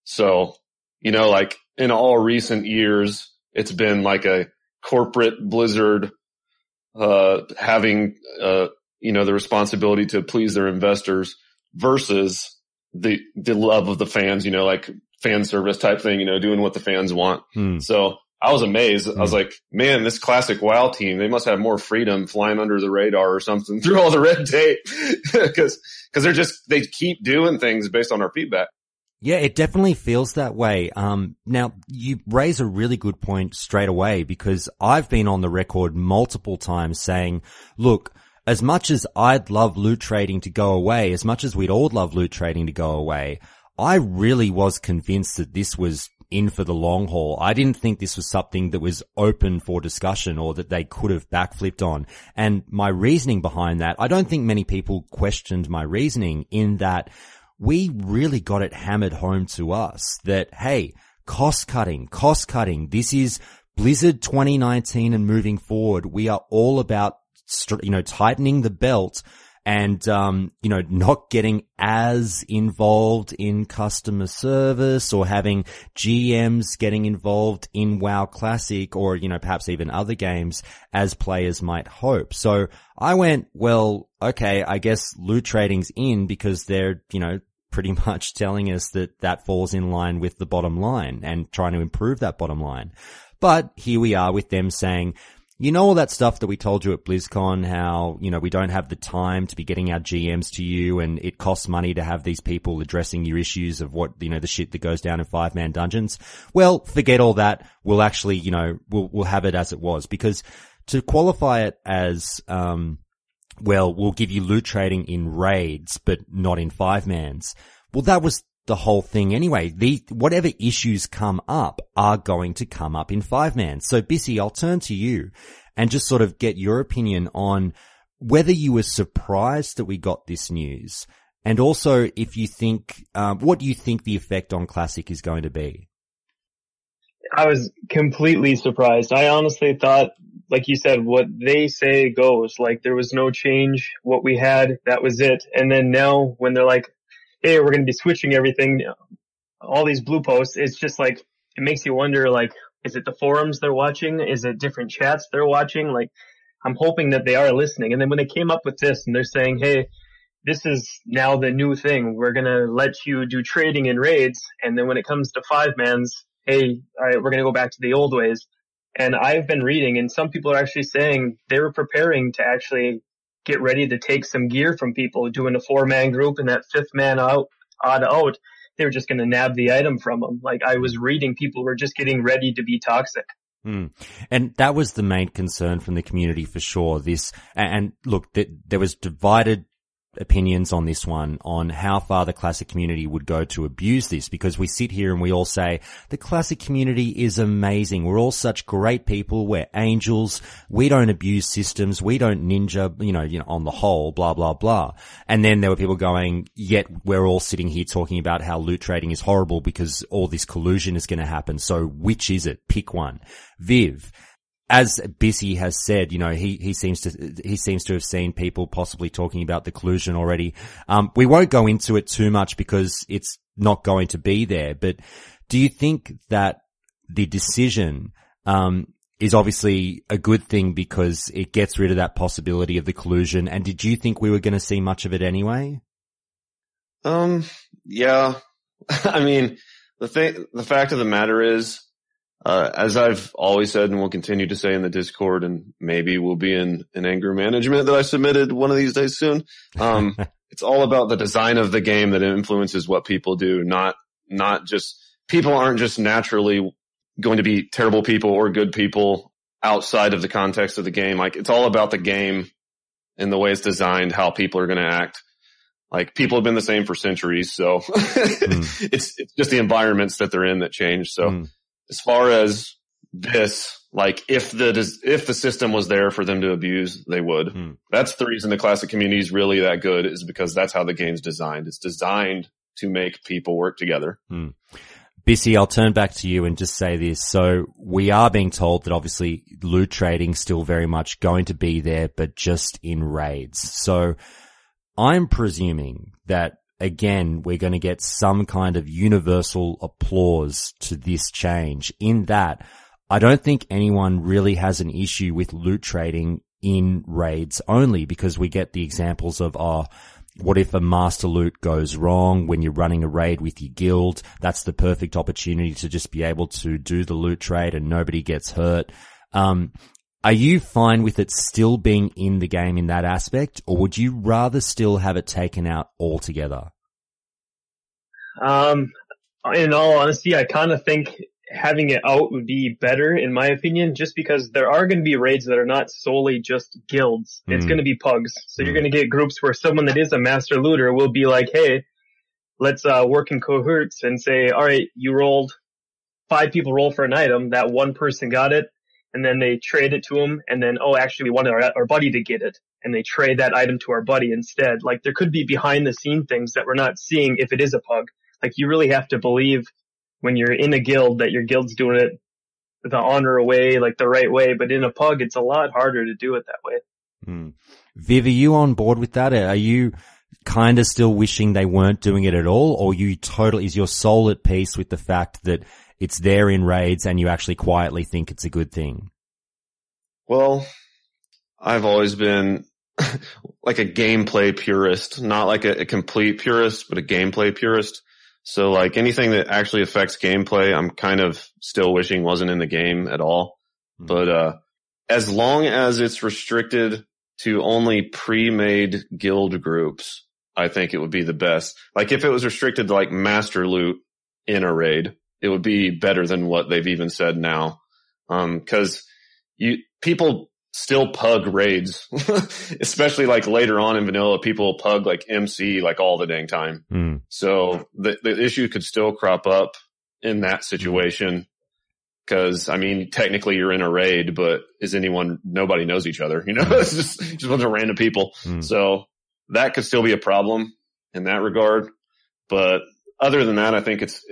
So, you know, like in all recent years, it's been like a corporate Blizzard, uh, having, uh, you know, the responsibility to please their investors versus the, the love of the fans, you know, like fan service type thing, you know, doing what the fans want. Hmm. So I was amazed. I was like, man, this classic WoW team, they must have more freedom flying under the radar or something [laughs] through all the red tape. [laughs] Cause, cause they're just, they keep doing things based on our feedback. Yeah, it definitely feels that way. Um, now you raise a really good point straight away because I've been on the record multiple times saying, look, as much as I'd love loot trading to go away, as much as we'd all love loot trading to go away, I really was convinced that this was in for the long haul. I didn't think this was something that was open for discussion or that they could have backflipped on. And my reasoning behind that, I don't think many people questioned my reasoning in that we really got it hammered home to us that, hey, cost cutting, cost cutting. This is Blizzard 2019 and moving forward. We are all about, you know, tightening the belt and um, you know not getting as involved in customer service or having GMs getting involved in WoW Classic or you know perhaps even other games as players might hope. So I went, well, okay, I guess loot trading's in because they're you know pretty [laughs] much telling us that that falls in line with the bottom line and trying to improve that bottom line. But here we are with them saying, you know all that stuff that we told you at BlizzCon, how, you know, we don't have the time to be getting our GMs to you and it costs money to have these people addressing your issues of what, you know, the shit that goes down in five man dungeons. Well, forget all that. We'll actually, you know, we'll, we'll have it as it was because to qualify it as, um, well, we'll give you loot trading in raids, but not in five mans. Well, that was the whole thing anyway. The, whatever issues come up are going to come up in five man. So Bissy, I'll turn to you and just sort of get your opinion on whether you were surprised that we got this news and also if you think, um, what do you think the effect on Classic is going to be? I was completely surprised. I honestly thought, like you said, what they say goes. Like there was no change. What we had, that was it. And then now when they're like, hey, we're going to be switching everything, all these blue posts, it's just like, it makes you wonder, like, is it the forums they're watching? Is it different chats they're watching? Like, I'm hoping that they are listening. And then when they came up with this and they're saying, hey, this is now the new thing. We're going to let you do trading in raids. And then when it comes to five mans, hey, all right, we're going to go back to the old ways. And I've been reading and some people are actually saying they were preparing to actually get ready to take some gear from people doing a four man group and that fifth man out, odd out, they were just going to nab the item from them. Like I was reading people were just getting ready to be toxic. Hmm. And that was the main concern from the community for sure. This, and look, that there was divided opinions on this one on how far the classic community would go to abuse this because we sit here and we all say the classic community is amazing. We're all such great people. We're angels. We don't abuse systems. We don't ninja, you know, you know, on the whole, blah, blah, blah. And then there were people going, yet we're all sitting here talking about how loot trading is horrible because all this collusion is going to happen. So which is it? Pick one. Viv as Bissy has said, you know, he, he seems to, he seems to have seen people possibly talking about the collusion already. Um, we won't go into it too much because it's not going to be there, but do you think that the decision, um, is obviously a good thing because it gets rid of that possibility of the collusion. And did you think we were going to see much of it anyway? Um, yeah. [laughs] I mean, the thing, the fact of the matter is, uh, as I've always said and will continue to say in the Discord and maybe will be in an anger management that I submitted one of these days soon. Um, [laughs] it's all about the design of the game that influences what people do, not, not just people aren't just naturally going to be terrible people or good people outside of the context of the game. Like it's all about the game and the way it's designed, how people are going to act. Like people have been the same for centuries. So [laughs] mm. it's, it's just the environments that they're in that change. So mm as far as this, like if the if the system was there for them to abuse, they would. Hmm. That's the reason the classic community is really that good is because that's how the game's designed. It's designed to make people work together. Hmm. Bissy, I'll turn back to you and just say this. So we are being told that obviously loot trading still very much going to be there, but just in raids. So I'm presuming that again, we're going to get some kind of universal applause to this change in that I don't think anyone really has an issue with loot trading in raids only because we get the examples of, oh, what if a master loot goes wrong when you're running a raid with your guild? That's the perfect opportunity to just be able to do the loot trade and nobody gets hurt. Um, are you fine with it still being in the game in that aspect, or would you rather still have it taken out altogether? Um, in all honesty, I kind of think having it out would be better, in my opinion, just because there are going to be raids that are not solely just guilds. It's Mm. going to be pugs. So you're going to get groups where someone that is a master looter will be like, hey, let's uh, work in cohorts and say, all right, you rolled five people roll for an item, that one person got it, and then they trade it to him, and then, oh, actually we wanted our, our buddy to get it, and they trade that item to our buddy instead. Like there could be behind the scene things that we're not seeing if it is a pug. Like you really have to believe when you're in a guild that your guild's doing it the honor way, like the right way, but in a pug, it's a lot harder to do it that way. Hmm. Viv, are you on board with that? Are you kind of still wishing they weren't doing it at all, or you totally is your soul at peace with the fact that it's there in raids and you actually quietly think it's a good thing? Well, I've always been [laughs] like a gameplay purist, not like a, a complete purist, but a gameplay purist. So like anything that actually affects gameplay, I'm kind of still wishing wasn't in the game at all. But, uh, as long as it's restricted to only pre-made guild groups, I think it would be the best. Like if it was restricted to like master loot in a raid, it would be better than what they've even said now. Um, cause you, people still pug raids, [laughs] especially like later on in vanilla, people pug like MC like all the dang time. Hmm. So the, the issue could still crop up in that situation. Cause I mean, technically you're in a raid, but is anyone, nobody knows each other, you know, [laughs] it's just, just a bunch of random people. Hmm. So that could still be a problem in that regard. But other than that, I think it's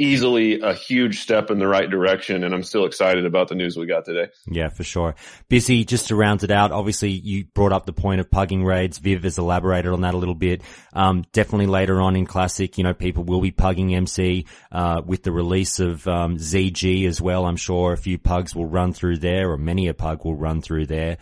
easily a huge step in the right direction. And I'm still excited about the news we got today. Yeah, for sure. Bissy, just to round it out, obviously you brought up the point of pugging raids. Viv has elaborated on that a little bit. Um, definitely later on in Classic, you know, people will be pugging MC, uh, with the release of, um, ZG as well. I'm sure a few pugs will run through there or many a pug will run through there.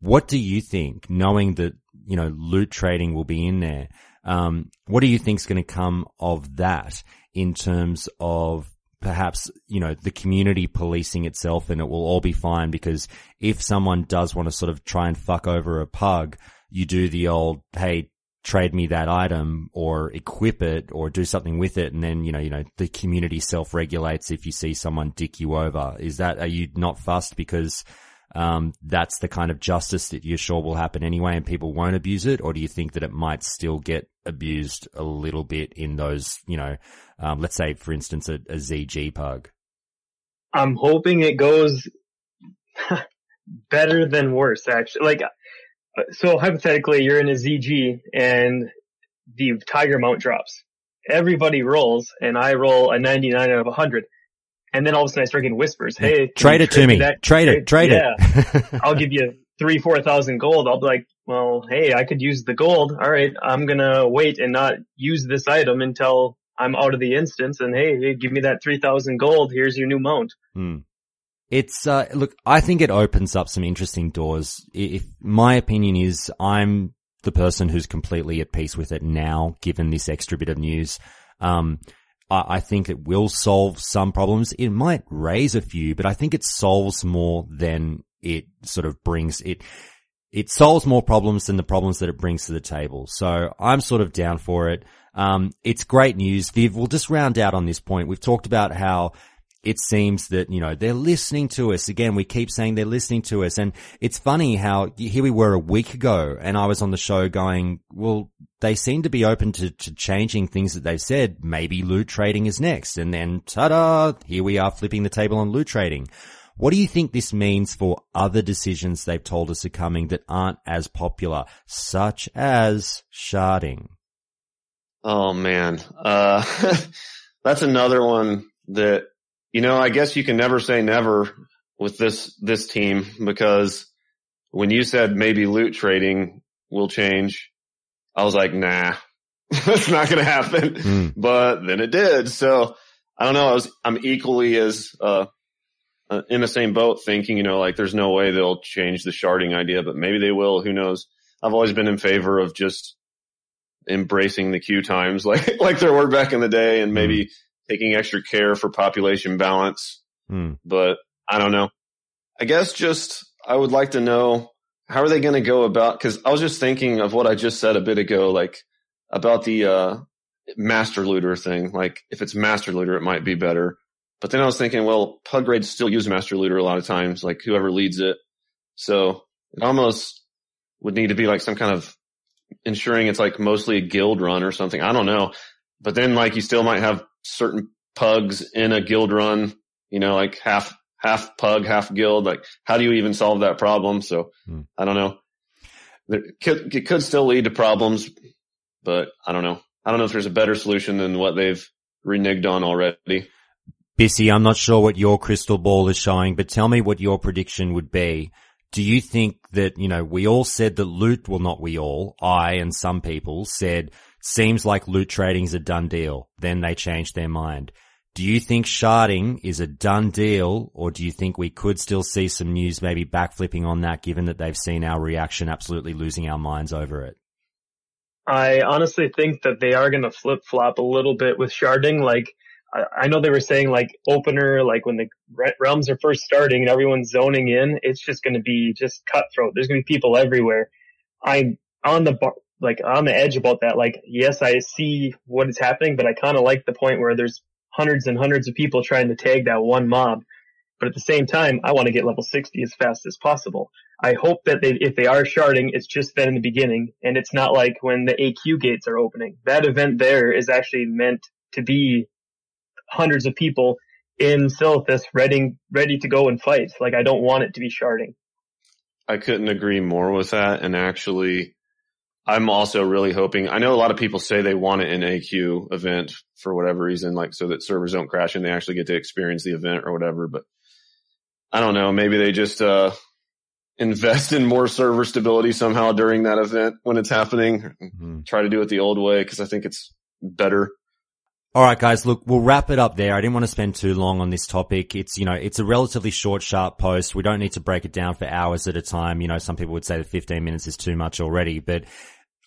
What do you think, knowing that, you know, loot trading will be in there? Um, what do you think is going to come of that in terms of perhaps, you know, the community policing itself and it will all be fine because if someone does want to sort of try and fuck over a pug, you do the old, hey, trade me that item or equip it or do something with it. And then, you know, you know, the community self-regulates if you see someone dick you over. Is that, are you not fussed because, um, that's the kind of justice that you're sure will happen anyway and people won't abuse it? Or do you think that it might still get abused a little bit in those, you know, um, let's say, for instance, a, a ZG pug? I'm hoping it goes [laughs] better than worse, actually. Like, so hypothetically, you're in a ZG and the tiger mount drops. Everybody rolls and I roll a 99 out of 100. And then all of a sudden I start getting whispers. Hey, Trade it to me. that- Trade it. Trade yeah. it. [laughs] I'll give you three, four thousand gold. I'll be like, well, hey, I could use the gold. All right. I'm going to wait and not use this item until I'm out of the instance. And hey, hey, give me that 3000 gold. Here's your new mount. Hmm. It's uh look, I think it opens up some interesting doors. If my opinion is I'm the person who's completely at peace with it now, given this extra bit of news. Um I, think it will solve some problems. It might raise a few, but I think it solves more than it sort of brings it it solves more problems than the problems that it brings to the table. So I'm sort of down for it. Um, it's great news. Viv, we'll just round out on this point. We've talked about how it seems that, you know, they're listening to us. Again, we keep saying they're listening to us. And it's funny how here we were a week ago and I was on the show going, well, they seem to be open to, to changing things that they've said. Maybe loot trading is next. And then ta-da, here we are flipping the table on loot trading. What do you think this means for other decisions they've told us are coming that aren't as popular, such as sharding? Oh man. Uh, [laughs] that's another one that, you know, I guess you can never say never with this, this team because when you said maybe loot trading will change, I was like, nah, [laughs] that's not going to happen. Mm. But then it did. So I don't know. I was, I'm equally as, uh, uh, in the same boat thinking, you know, like there's no way they'll change the sharding idea, but maybe they will. Who knows? I've always been in favor of just embracing the queue times [laughs] like, like there were back in the day and maybe taking extra care for population balance. Hmm. But I don't know. I guess just, I would like to know how are they going to go about, cause I was just thinking of what I just said a bit ago, like about the, uh, master looter thing. Like if it's master looter, it might be better. But then I was thinking, well, pug raids still use master looter a lot of times, like whoever leads it. So it almost would need to be like some kind of ensuring it's like mostly a guild run or something. I don't know. But then like you still might have certain pugs in a guild run, you know, like half, half pug, half guild. Like how do you even solve that problem? So Hmm. I don't know. There could, it could still lead to problems, but I don't know. I don't know if there's a better solution than what they've reneged on already. Bissy, I'm not sure what your crystal ball is showing, but tell me what your prediction would be. Do you think that, you know, we all said that loot, well not we all, I and some people said, seems like loot trading's a done deal. Then they changed their mind. Do you think sharding is a done deal or do you think we could still see some news maybe backflipping on that given that they've seen our reaction absolutely losing our minds over it? I honestly think that they are going to flip flop a little bit with sharding. Like, I, I know they were saying like opener, like when the realms are first starting and everyone's zoning in, it's just going to be just cutthroat. There's going to be people everywhere. I'm on the bar, like on the edge about that. Like, yes, I see what is happening, but I kind of like the point where there's hundreds and hundreds of people trying to tag that one mob. But at the same time, I want to get level 60 as fast as possible. I hope that they, if they are sharding, it's just then in the beginning and it's not like when the AQ gates are opening. That event there is actually meant to be hundreds of people in Silithus ready, ready to go and fight. Like I don't want it to be sharding. I couldn't agree more with that. And actually, I'm also really hoping, I know a lot of people say they want it in AQ event for whatever reason, like so that servers don't crash and they actually get to experience the event or whatever. But I don't know. Maybe they just, uh, invest in more server stability somehow during that event when it's happening. Try to do it the old way because I think it's better. All right, guys, look, we'll wrap it up there. I didn't want to spend too long on this topic. It's, you know, it's a relatively short, sharp post. We don't need to break it down for hours at a time. You know, some people would say that 15 minutes is too much already, but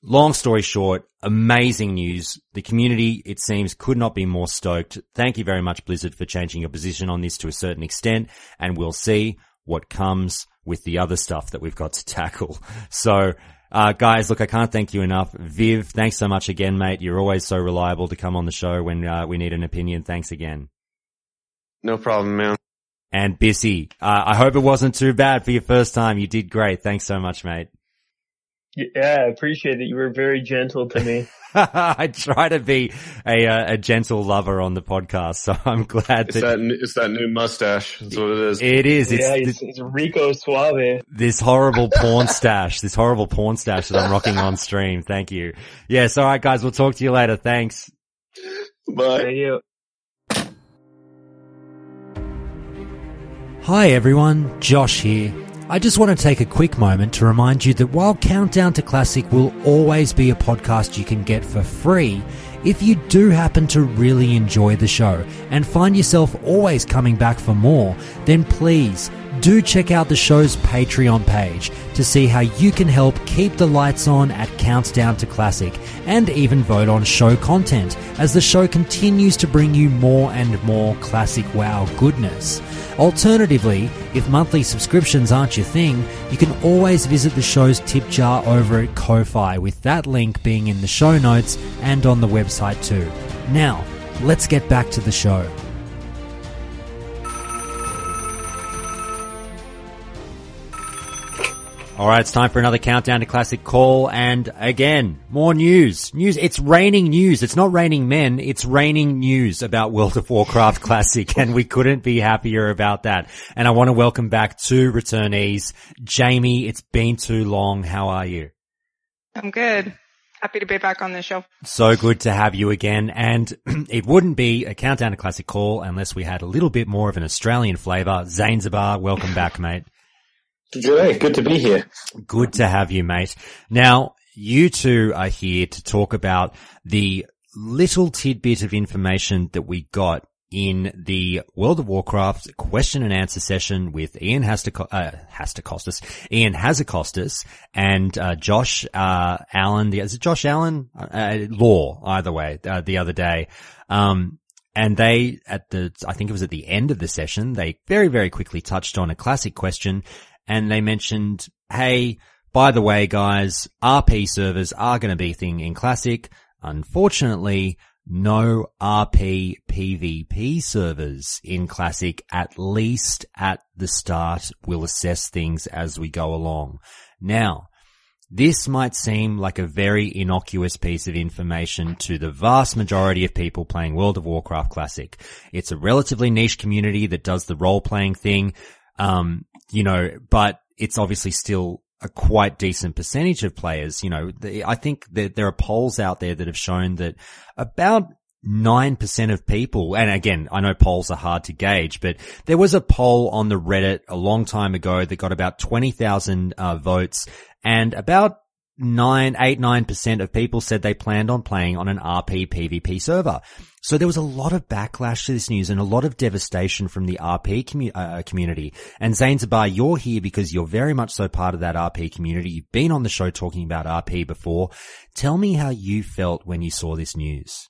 long story short, amazing news. The community, it seems, could not be more stoked. Thank you very much, Blizzard, for changing your position on this to a certain extent, and we'll see what comes with the other stuff that we've got to [laughs] tackle. So, uh, guys, look, I can't thank you enough. Viv, thanks so much again, mate. You're always so reliable to come on the show when uh, we need an opinion. Thanks again. No problem, man. And Bissy, uh, I hope it wasn't too bad for your first time. You did great. Thanks so much, mate. Yeah, I appreciate it. You were very gentle to me. [laughs] I try to be a uh, a gentle lover on the podcast, so I'm glad It's that, new- it's that new mustache. That's what it is. It is. It's yeah, th- he's, he's Rico Suave. this horrible [laughs] porn stash, this horrible porn stash that I'm rocking on stream. Thank you. Yes. All right, guys. We'll talk to you later. Thanks. Bye. Thank you. Hi everyone, Josh here. I just want to take a quick moment to remind you that while Countdown to Classic will always be a podcast you can get for free, if you do happen to really enjoy the show and find yourself always coming back for more, then please do check out the show's Patreon page to see how you can help keep the lights on at Countdown to Classic and even vote on show content as the show continues to bring you more and more classic WoW goodness. Alternatively, if monthly subscriptions aren't your thing, you can always visit the show's tip jar over at Ko-Fi with that link being in the show notes and on the website too. Now, let's get back to the show. All right, it's time for another countdown to classic call. And again, more news. News. It's raining news. It's not raining men. It's raining news about World of Warcraft [laughs] Classic. And we couldn't be happier about that. And I want to welcome back two returnees. Jamie, it's been too long. How are you? I'm good. Happy to be back on the show. So good to have you again. And [clears throat] it wouldn't be a countdown to classic call unless we had a little bit more of an Australian flavor. Zainzabar, welcome back, mate. Good, good to be here. Good to have you, mate. Now, you two are here to talk about the little tidbit of information that we got in the World of Warcraft question and answer session with Ian Hastaco- uh, Ian Hazzikostas and, uh, Josh, uh, Allen, the, is it Josh Allen? Uh, Law, either way, uh, the other day. Um, and they, at the, I think it was at the end of the session, they very, very quickly touched on a classic question and they mentioned, hey, by the way, guys, RP servers are going to be a thing in Classic. Unfortunately, no RP PvP servers in Classic, at least at the start. We'll assess things as we go along. Now, this might seem like a very innocuous piece of information to the vast majority of people playing World of Warcraft Classic. It's a relatively niche community that does the role playing thing. Um, you know, but it's obviously still a quite decent percentage of players. You know, I think that there are polls out there that have shown that about 9% of people, and again, I know polls are hard to gauge, but there was a poll on the Reddit a long time ago that got about 20,000 uh, votes and about nine, eight, nine percent of people said they planned on playing on an RP PvP server. So there was a lot of backlash to this news and a lot of devastation from the RP commu- uh, community. And Zainzabar, you're here because you're very much so part of that RP community. You've been on the show talking about RP before. Tell me how you felt when you saw this news.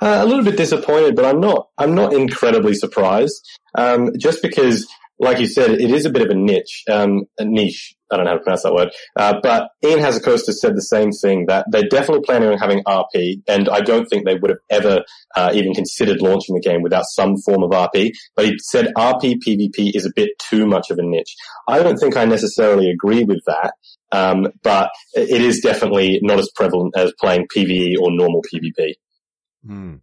Uh, a little bit disappointed, but I'm not. I'm not incredibly surprised. Um, just because like you said, it is a bit of a niche, um, a niche. I don't know how to pronounce that word. Uh, but Ian Hazacosta said the same thing that they're definitely planning on having RP, and I don't think they would have ever uh, even considered launching the game without some form of RP. But he said RP PvP is a bit too much of a niche. I don't think I necessarily agree with that, um, but it is definitely not as prevalent as playing PVE or normal PvP. Hmm.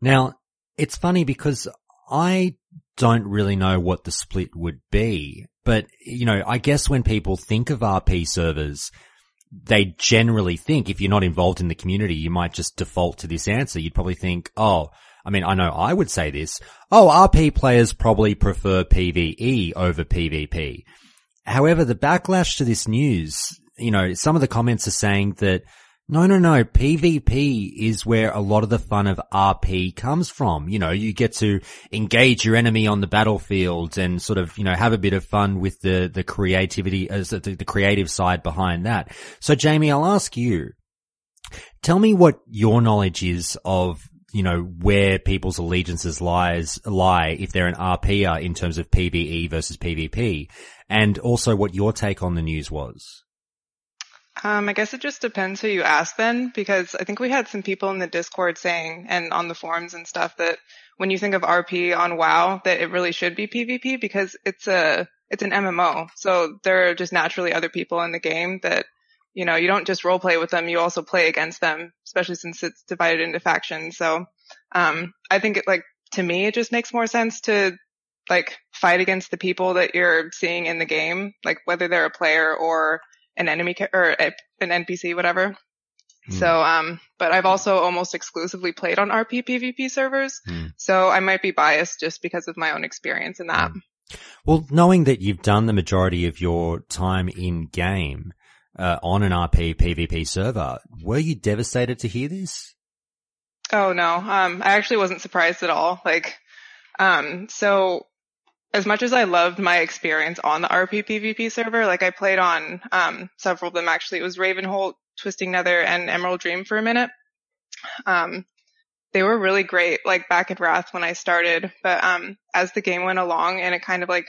Now, it's funny because I don't really know what the split would be, but you know, I guess when people think of RP servers, they generally think if you're not involved in the community, you might just default to this answer. You'd probably think, oh, I mean, I know I would say this. Oh, RP players probably prefer PvE over PvP. However, the backlash to this news, you know, some of the comments are saying that no, no, no. PvP is where a lot of the fun of RP comes from. You know, you get to engage your enemy on the battlefield and sort of, you know, have a bit of fun with the, the creativity as uh, the, the creative side behind that. So Jamie, I'll ask you, tell me what your knowledge is of you know, where people's allegiances lies, lie if they're an RPer in terms of PvE versus PvP and also what your take on the news was. Um, I guess it just depends who you ask then, because I think we had some people in the Discord saying and on the forums and stuff that when you think of RP on WoW, that it really should be PvP because it's a it's an MMO. So there are just naturally other people in the game that you know you don't just role play with them, you also play against them, especially since it's divided into factions. So um, I think it like to me it just makes more sense to like fight against the people that you're seeing in the game, like whether they're a player or an enemy or a, an NPC, whatever. Mm. So, um, but I've also almost exclusively played on RP PvP servers. Mm. So I might be biased just because of my own experience in that. Mm. Well, knowing that you've done the majority of your time in game, uh, on an RP PvP server, were you devastated to hear this? Oh no. Um, I actually wasn't surprised at all. Like, um, so as much as I loved my experience on the RP PvP server, like I played on um, several of them actually. It was Ravenholdt, Twisting Nether, and Emerald Dream for a minute. Um, they were really great, like back in Wrath when I started. But um, as the game went along, and it kind of like,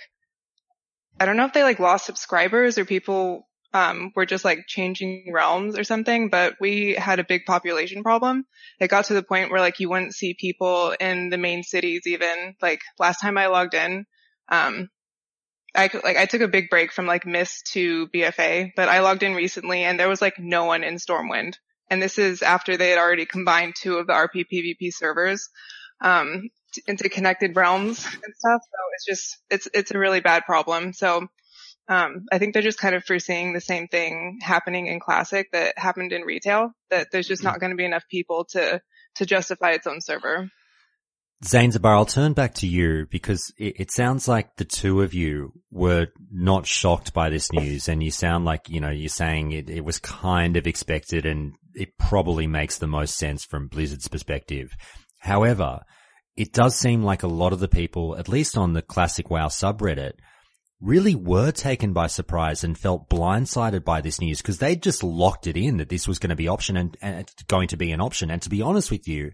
I don't know if they like lost subscribers or people um, were just like changing realms or something, but we had a big population problem. It got to the point where like you wouldn't see people in the main cities even. Like last time I logged in, um, I like I took a big break from like Mist to BFA, but I logged in recently and there was like no one in Stormwind. And this is after they had already combined two of the RP PvP servers um, into connected realms and stuff. So it's just it's it's a really bad problem. So um, I think they're just kind of foreseeing the same thing happening in Classic that happened in retail. That there's just not going to be enough people to to justify its own server. Zainzabar, I'll turn back to you because it, it, sounds like the two of you were not shocked by this news and you sound like, you know, you're saying it, it was kind of expected and it probably makes the most sense from Blizzard's perspective. However, it does seem like a lot of the people, at least on the classic WoW subreddit, really were taken by surprise and felt blindsided by this news because they just locked it in that this was going to be option and, and going to be an option. And to be honest with you,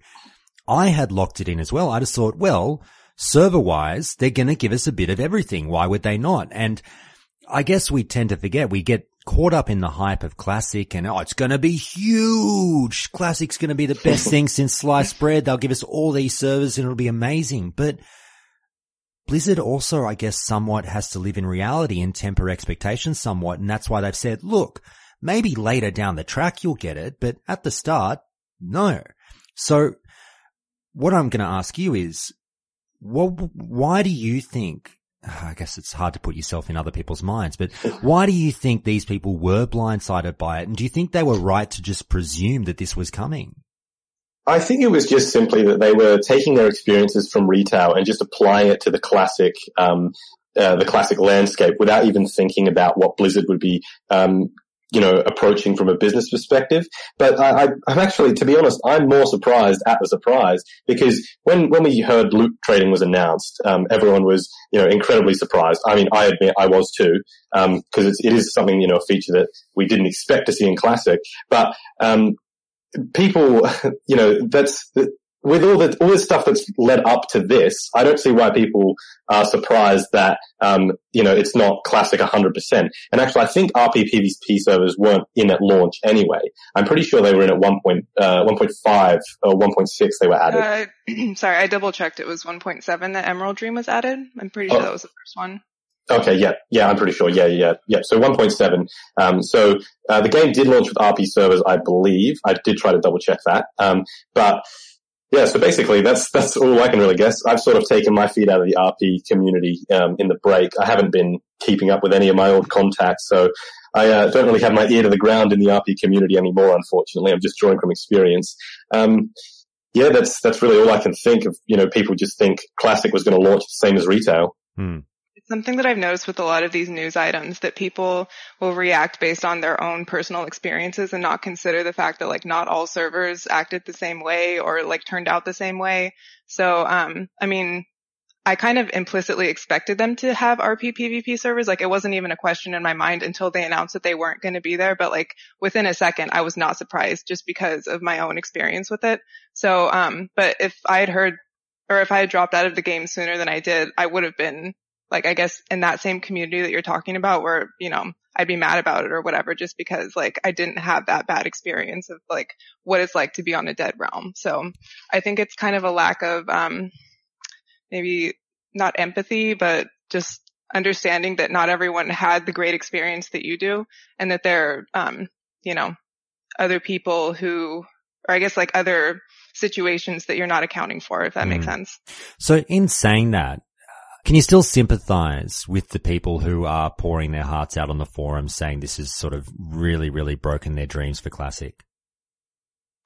I had locked it in as well. I just thought, well, server wise, they're going to give us a bit of everything. Why would they not? And I guess we tend to forget we get caught up in the hype of classic and oh, it's going to be huge. Classic's going to be the best [laughs] thing since sliced bread. They'll give us all these servers and it'll be amazing. But Blizzard also, I guess, somewhat has to live in reality and temper expectations somewhat. And that's why they've said, look, maybe later down the track you'll get it, but at the start, no. So what I'm going to ask you is, well, why do you think I guess it's hard to put yourself in other people's minds, but why do you think these people were blindsided by it? And do you think they were right to just presume that this was coming? I think it was just simply that they were taking their experiences from retail and just applying it to the classic, um, uh, the classic landscape without even thinking about what Blizzard would be um, you know, approaching from a business perspective. But I, am actually, to be honest, I'm more surprised at the surprise because when, when we heard loot trading was announced, um, everyone was, you know, incredibly surprised. I mean, I admit I was too, um, cause it's, it is something, you know, a feature that we didn't expect to see in Classic. But, um, people, [laughs] you know, that's, with all the all the stuff that's led up to this, I don't see why people are surprised that um, you know it's not classic 100%. And actually, I think RP PvP servers weren't in at launch anyway. I'm pretty sure they were in at 1. Uh, 1.5 or 1.6. They were added. Uh, [clears throat] sorry, I double checked. It was 1.7 that Emerald Dream was added. I'm pretty sure oh. that was the first one. Okay, yeah, yeah, I'm pretty sure. Yeah, yeah, yeah. So 1.7. Um, so uh, the game did launch with RP servers, I believe. I did try to double check that. Um, but yeah, so basically that's that's all I can really guess. I've sort of taken my feet out of the RP community um, in the break. I haven't been keeping up with any of my old contacts, so I uh, don't really have my ear to the ground in the RP community anymore. Unfortunately, I'm just drawing from experience. Um, yeah, that's that's really all I can think of. You know, people just think Classic was going to launch the same as retail. Hmm something that I've noticed with a lot of these news items that people will react based on their own personal experiences and not consider the fact that like not all servers acted the same way or like turned out the same way. So, um, I mean, I kind of implicitly expected them to have RP PvP servers. Like it wasn't even a question in my mind until they announced that they weren't going to be there. But like within a second, I was not surprised just because of my own experience with it. So, um, but if I had heard or if I had dropped out of the game sooner than I did, I would have been like I guess in that same community that you're talking about where, you know, I'd be mad about it or whatever just because like I didn't have that bad experience of like what it's like to be on a dead realm. So I think it's kind of a lack of um maybe not empathy, but just understanding that not everyone had the great experience that you do and that there um, you know, other people who or I guess like other situations that you're not accounting for, if that mm. makes sense. So in saying that, can you still sympathize with the people who are pouring their hearts out on the forums saying this has sort of really, really broken their dreams for Classic?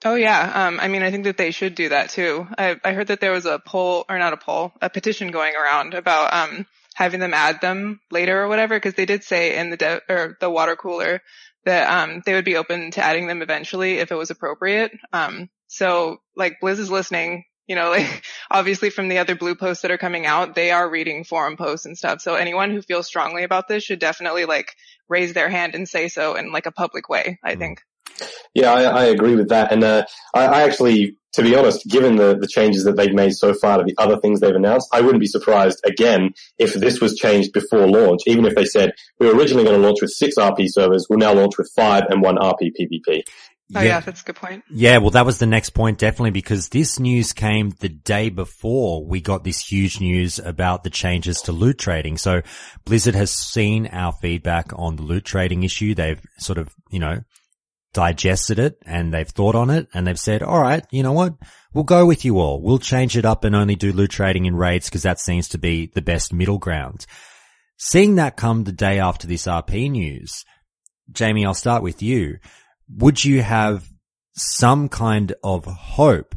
Oh yeah. Um, I mean, I think that they should do that too. I, I heard that there was a poll or not a poll, a petition going around about, um, having them add them later or whatever, because they did say in the de- or the water cooler that, um, they would be open to adding them eventually if it was appropriate. Um, so like Blizz is listening you know, [laughs] like obviously from the other blue posts that are coming out, they are reading forum posts and stuff. So anyone who feels strongly about this should definitely like raise their hand and say so in like a public way, I mm. think. Yeah, I, I agree with that. And, uh, I, I actually, to be honest, given the, the changes that they've made so far to the other things they've announced, I wouldn't be surprised again if this was changed before launch, even if they said we were originally going to launch with six RP servers, we'll now launch with five and one RP PvP. Oh yeah. yeah. that's a good point. Yeah, well that was the next point definitely because this news came the day before we got this huge news about the changes to loot trading. So Blizzard has seen our feedback on the loot trading issue. They've sort of, you know, digested it and they've thought on it and they've said, all right, you know what? We'll go with you all. We'll change it up and only do loot trading in raids because that seems to be the best middle ground. Seeing that come the day after this RP news, Jamie, I'll start with you would you have some kind of hope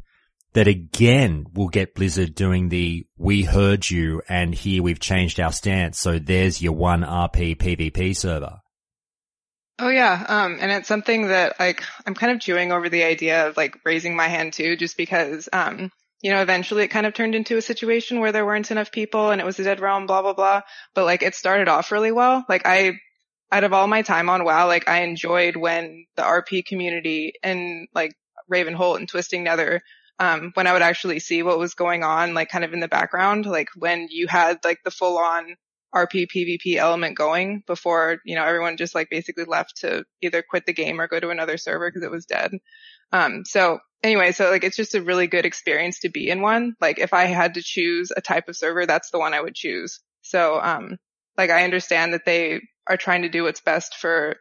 that again we'll get Blizzard doing the we heard you and here we've changed our stance. So there's your one RP PvP server. Oh yeah. Um, and it's something that like I'm kind of chewing over the idea of like raising my hand too, just because, um, you know, eventually it kind of turned into a situation where there weren't enough people and it was a dead realm, blah, blah, blah. But like it started off really well. Like I, out of all my time on WoW, like I enjoyed when the RP community and like Ravenholdt and Twisting Nether, um, when I would actually see what was going on, like kind of in the background, like when you had like the full on RP PvP element going before, you know, everyone just like basically left to either quit the game or go to another server because it was dead. Um, so anyway, so like it's just a really good experience to be in one. Like if I had to choose a type of server, that's the one I would choose. So, um, like I understand that they are trying to do what's best for,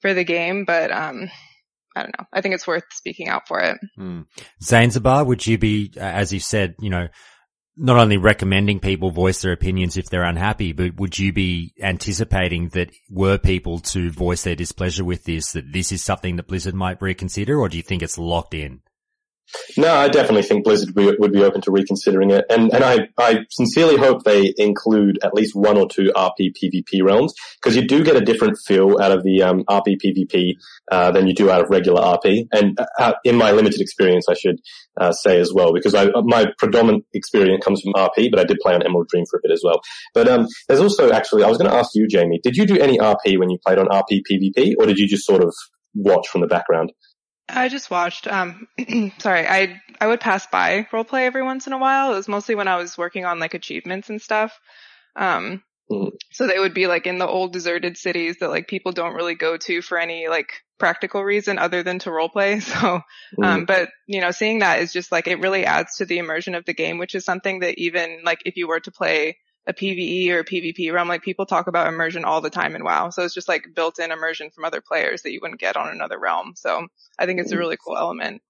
for the game, but, um, I don't know. I think it's worth speaking out for it. Hmm. Zanzibar, would you be, as you said, you know, not only recommending people voice their opinions if they're unhappy, but would you be anticipating that were people to voice their displeasure with this, that this is something that Blizzard might reconsider, or do you think it's locked in? No, I definitely think Blizzard would be open to reconsidering it, and and I I sincerely hope they include at least one or two RP PvP realms because you do get a different feel out of the um, RP PvP uh, than you do out of regular RP. And uh, in my limited experience, I should uh, say as well, because I, my predominant experience comes from RP, but I did play on Emerald Dream for a bit as well. But um, there's also actually I was going to ask you, Jamie, did you do any RP when you played on RP PvP, or did you just sort of watch from the background? I just watched. Um, [clears throat] sorry, I I would pass by roleplay every once in a while. It was mostly when I was working on like achievements and stuff. Um, mm. so they would be like in the old deserted cities that like people don't really go to for any like practical reason other than to roleplay. [laughs] So, um, mm. but you know, seeing that is just like it really adds to the immersion of the game, which is something that even like if you were to play a PVE or a PvP realm, like people talk about immersion all the time in WoW. So it's just like built in immersion from other players that you wouldn't get on another realm. So I think it's a really cool element.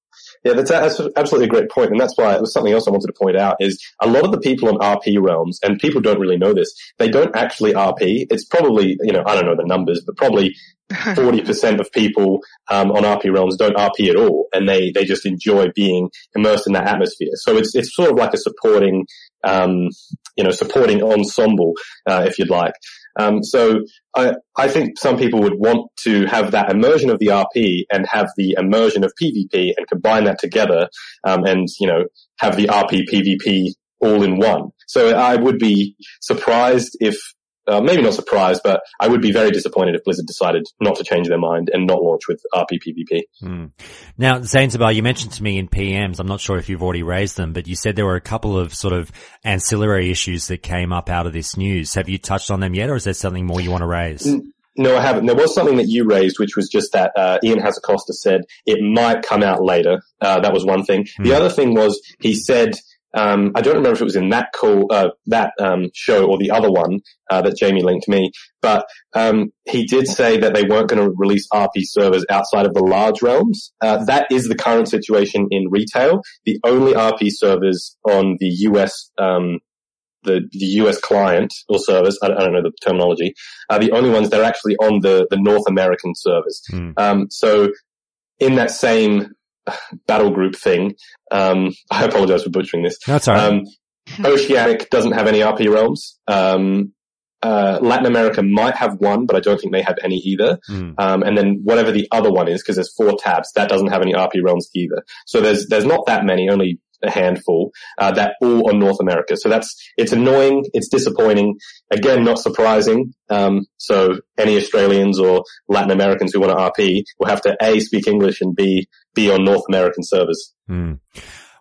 Yeah, that's, that's absolutely a great point, and that's why it was something else I wanted to point out is a lot of the people on RP realms, and people don't really know this, they don't actually RP. It's probably, you know, I don't know the numbers, but probably [laughs] 40% of people um, on RP realms don't RP at all, and they, they just enjoy being immersed in that atmosphere. So it's, it's sort of like a supporting, um, you know, supporting ensemble, uh, if you'd like. Um, so I, I think some people would want to have that immersion of the RP and have the immersion of PvP and combine that together, um, and, you know, have the RP PvP all in one. So I would be surprised if uh, maybe not surprised, but I would be very disappointed if Blizzard decided not to change their mind and not launch with RP PvP. Mm. Now, Zanzibar, you mentioned to me in PMs, I'm not sure if you've already raised them, but you said there were a couple of sort of ancillary issues that came up out of this news. Have you touched on them yet, or is there something more you want to raise? No, I haven't. There was something that you raised, which was just that uh, Ian Hazzard-Costa said it might come out later. Uh, that was one thing. Mm. The other thing was he said um, I don't remember if it was in that call, uh, that um, show or the other one uh, that Jamie linked me, but um, he did say that they weren't going to release RP servers outside of the large realms. Uh, that is the current situation in retail. The only RP servers on the US um, the, the US client or service, I, I don't know the terminology, are the only ones that are actually on the, the North American servers. Mm. Um, so in that same [sighs] battle group thing. Um, [laughs] I apologize for butchering this. That's all right. Um, [laughs] Oceanic doesn't have any RP realms. Um, uh, Latin America might have one, but I don't think they have any either. Mm. Um, and then whatever the other one is, because there's four tabs, that doesn't have any RP realms either. So there's there's not that many, only a handful uh, that all on North America. So that's it's annoying, it's disappointing. Again, not surprising. Um, so any Australians or Latin Americans who want to RP will have to a speak English and b be on North American servers. Mm.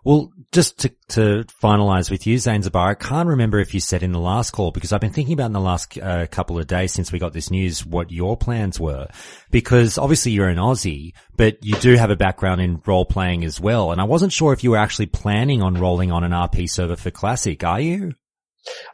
Well, just to, to finalize with you, Zanzibar, I can't remember if you said in the last call because I've been thinking about in the last uh, couple of days since we got this news what your plans were. Because obviously you're an Aussie, but you do have a background in role playing as well. And I wasn't sure if you were actually planning on rolling on an RP server for Classic, are you?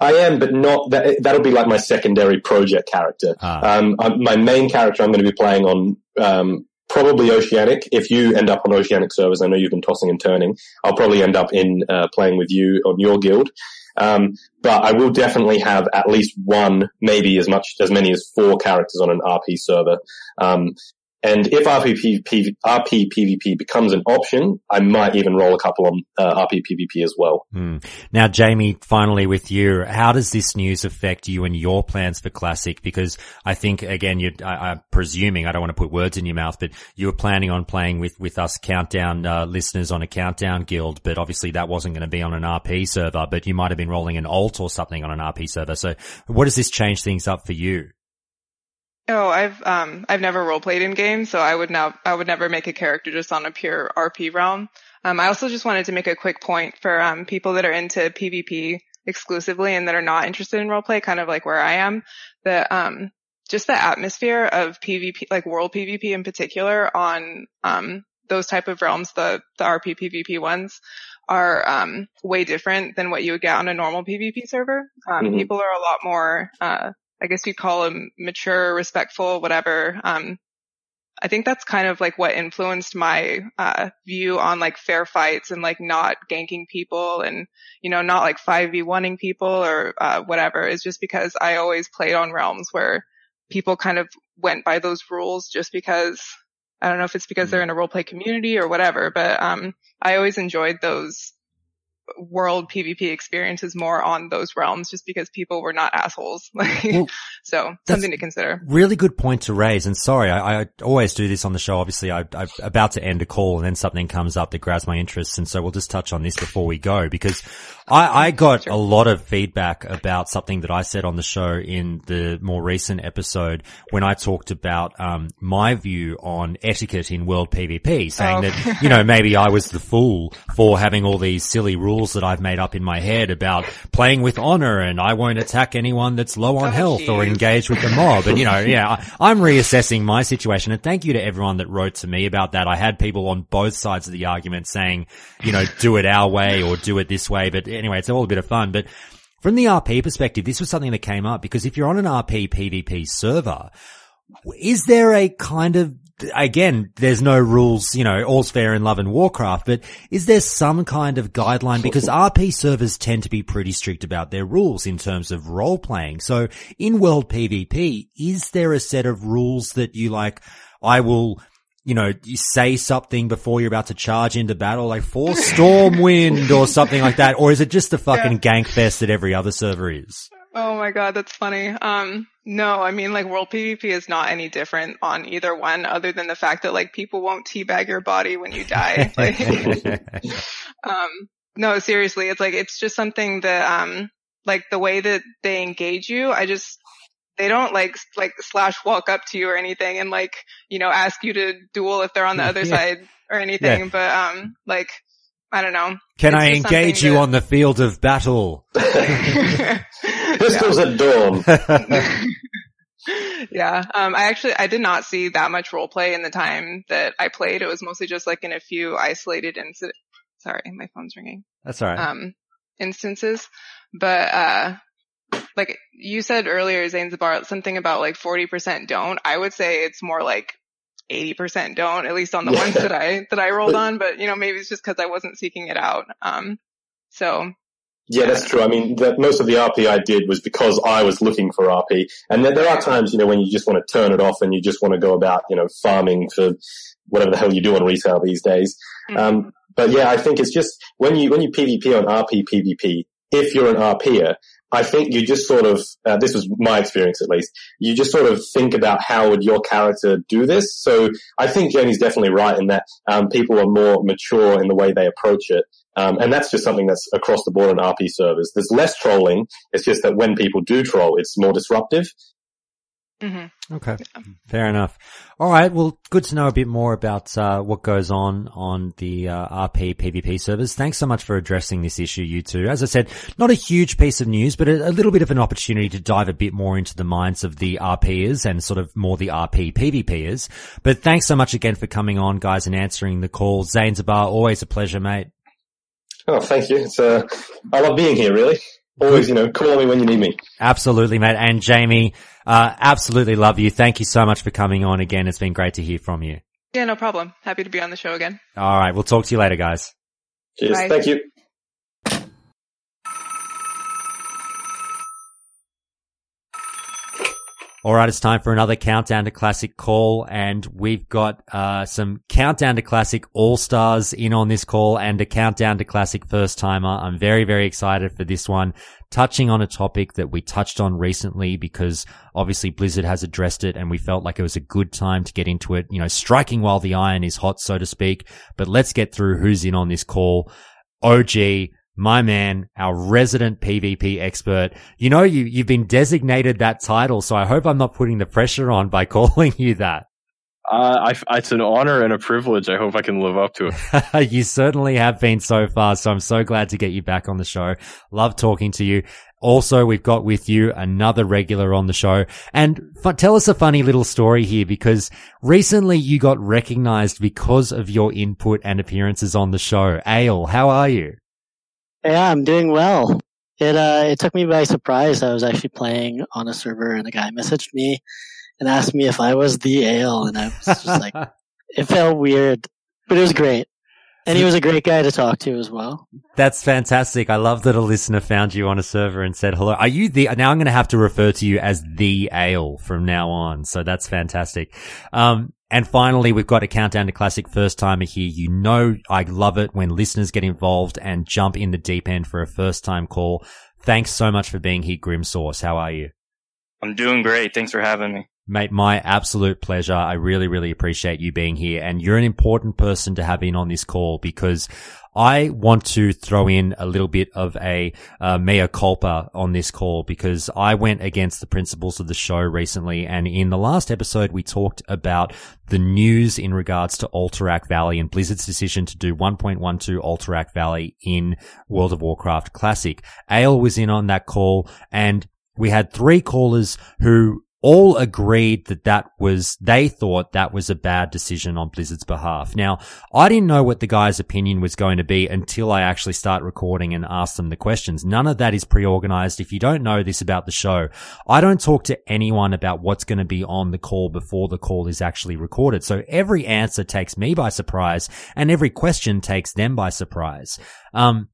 I am, but not that. That'll be like my secondary project character. Ah. Um, my main character I'm going to be playing on um, probably Oceanic. If you end up on Oceanic servers, I know you've been tossing and turning. I'll probably end up in uh, playing with you on your guild. Um, but I will definitely have at least one, maybe as much as many as four characters on an RP server. Um, And if RP, PV, PvP becomes an option, I might even roll a couple on uh, RP PvP as well. Hmm. Now, Jamie, finally with you, how does this news affect you and your plans for Classic? Because I think, again, I, am presuming, I don't want to put words in your mouth, but you were planning on playing with, with us Countdown uh, listeners on a Countdown guild, but obviously that wasn't going to be on an RP server, but you might have been rolling an alt or something on an RP server. So what does this change things up for you? Oh, I've um I've never role played in games, so I would now I would never make a character just on a pure RP realm. Um, I also just wanted to make a quick point for um people that are into PvP exclusively and that are not interested in role play, kind of like where I am. That um just the atmosphere of PvP, like world PvP in particular, on um those type of realms, the the RP PvP ones, are um way different than what you would get on a normal PvP server. Um, mm-hmm. People are a lot more uh I guess you'd call them mature, respectful, whatever. Um, I think that's kind of like what influenced my uh, view on like fair fights and like not ganking people and you know not like 5v1ing people or uh, whatever is just because I always played on realms where people kind of went by those rules just because I don't know if it's because they're in a roleplay community or whatever, but um, I always enjoyed those world PvP experiences more on those realms just because people were not assholes. [laughs] well, so something to consider. Really good point to raise. And sorry, I, I always do this on the show. Obviously, I, am about to end a call and then something comes up that grabs my interest. And so we'll just touch on this before we go because I, I got sure. a lot of feedback about something that I said on the show in the more recent episode when I talked about um, my view on etiquette in world PvP, saying oh. that, you know, maybe I was the fool for having all these silly rules [laughs] rules that I've made up in my head about playing with honor and I won't attack anyone that's low on oh, health geez. or engage with the mob. And you know, yeah, I, I'm reassessing my situation and thank you to everyone that wrote to me about that. I had people on both sides of the argument saying, you know, do it our way or do it this way. But anyway, it's all a bit of fun. But from the RP perspective, this was something that came up because if you're on an RP PvP server, is there a kind of again, there's no rules, you know, all's fair in love and Warcraft, but is there some kind of guideline? Because [laughs] RP servers tend to be pretty strict about their rules in terms of role playing. So in world PvP, is there a set of rules that you like, I will, you know, you say something before you're about to charge into battle, like force [laughs] Stormwind or something like that? Or is it just the fucking yeah. gank fest that every other server is? Oh my god, that's funny. Um, no, I mean like world PvP is not any different on either one, other than the fact that like people won't teabag your body when you die. [laughs] Like, [laughs] um, no, seriously, it's like it's just something that um, like the way that they engage you, I just they don't like like slash walk up to you or anything and like you know ask you to duel if they're on the [laughs] other yeah. side or anything, yeah. but um, like I don't know. Can I engage you that... on the field of battle? [laughs] [laughs] Pistols at dawn. [laughs] yeah. Um, I actually, I did not see that much role play in the time that I played. It was mostly just like in a few isolated incidents. Sorry, my phone's ringing. That's all right. Um, instances, but, uh, like you said earlier, Zainzabar, something about like 40% don't. I would say it's more like 80% don't, at least on the ones that I, that I rolled on, but you know, maybe it's just cause I wasn't seeking it out. Um, so yeah, that's true. I mean, the, most of the RP I did was because I was looking for RP. And there, there, are times, you know, when you just want to turn it off and you just want to go about, you know, farming for whatever the hell you do on retail these days. Mm-hmm. Um, but yeah, I think it's just when you, when you PvP on RP PvP, if you're an RPer, I think you just sort of, uh, this was my experience at least, you just sort of think about how would your character do this. So I think Jamie's definitely right in that um, people are more mature in the way they approach it. Um, and that's just something that's across the board on RP servers. There's less trolling. It's just that when people do troll, it's more disruptive. Mm-hmm. Okay, fair enough. All right, well, good to know a bit more about uh, what goes on on the uh, RP PvP servers. Thanks so much for addressing this issue, you two. As I said, not a huge piece of news, but a, a, little bit of an opportunity to dive a bit more into the minds of the RPers and sort of more the RP PvPers. But thanks so much again for coming on, guys, and answering the call. Zane Zabar, always a pleasure, mate. Oh, thank you. It's uh, I love being here. Really, always, you know, call me when you need me. Absolutely, mate. And Jamie, uh, absolutely love you. Thank you so much for coming on again. It's been great to hear from you. Yeah, no problem. Happy to be on the show again. All right, we'll talk to you later, guys. Cheers. Bye. Thank you. All right, it's time for another countdown to classic call, and we've got uh, some countdown to classic all stars in on this call, and a countdown to classic first timer. I'm very, very excited for this one. Touching on a topic that we touched on recently because obviously Blizzard has addressed it, and we felt like it was a good time to get into it. You know, striking while the iron is hot, so to speak. But let's get through who's in on this call. OG, my man, our resident PvP expert. You know, you, you've been designated that title, so I hope I'm not putting the pressure on by [laughs] calling you that. Uh, I, it's an honor and a privilege. I hope I can live up to it. [laughs] you certainly have been so far, so I'm so glad to get you back on the show. Love talking to you. Also, we've got with you another regular on the show. And f- tell us a funny little story here because recently you got recognized because of your input and appearances on the show. Ale, how are you? Yeah, I'm doing well. It uh, it took me by surprise. I was actually playing on a server, and a guy messaged me and asked me if I was the ale, and I was just like, [laughs] it felt weird, but it was great. And he was a great guy to talk to as well. That's fantastic. I love that a listener found you on a server and said hello. Are you the, now I'm going to have to refer to you as the ale from now on. So that's fantastic. Um, and finally, we've got a countdown to classic first timer here. You know, I love it when listeners get involved and jump in the deep end for a first time call. Thanks so much for being here, Grim Source. How are you? I'm doing great. Thanks for having me. Mate, my absolute pleasure. I really, really appreciate you being here. And you're an important person to have in on this call because I want to throw in a little bit of a uh, mea culpa on this call because I went against the principles of the show recently. And in the last episode, we talked about the news in regards to Alterac Valley and Blizzard's decision to do 1.12 Alterac Valley in World of Warcraft Classic. Ale was in on that call and we had three callers who all agreed that that was, they thought that was a bad decision on Blizzard's behalf. Now, I didn't know what the guy's opinion was going to be until I actually start recording and ask them the questions. None of that is pre-organized. If you don't know this about the show, I don't talk to anyone about what's going to be on the call before the call is actually recorded. So every answer takes me by surprise and every question takes them by surprise. Um,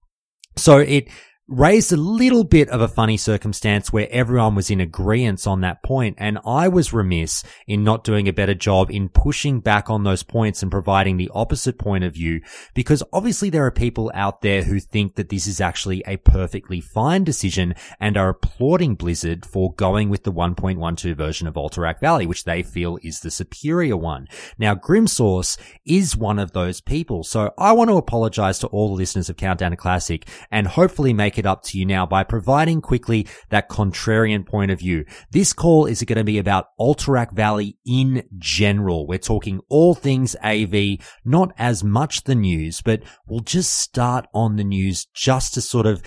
so it, raised a little bit of a funny circumstance where everyone was in agreement on that point, and I was remiss in not doing a better job in pushing back on those points and providing the opposite point of view, because obviously there are people out there who think that this is actually a perfectly fine decision and are applauding Blizzard for going with the 1.12 version of Alterac Valley, which they feel is the superior one. Now, Grimsource is one of those people, so I want to apologize to all the listeners of Countdown to Classic and hopefully make it up to you now by providing quickly that contrarian point of view. This call is going to be about Alterac Valley in general. We're talking all things AV, not as much the news, but we'll just start on the news just to sort of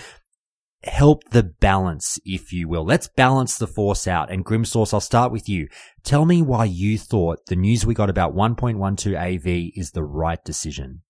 help the balance, if you will. Let's balance the force out. And Grimsource, I'll start with you. Tell me why you thought the news we got about 1.12 AV is the right decision.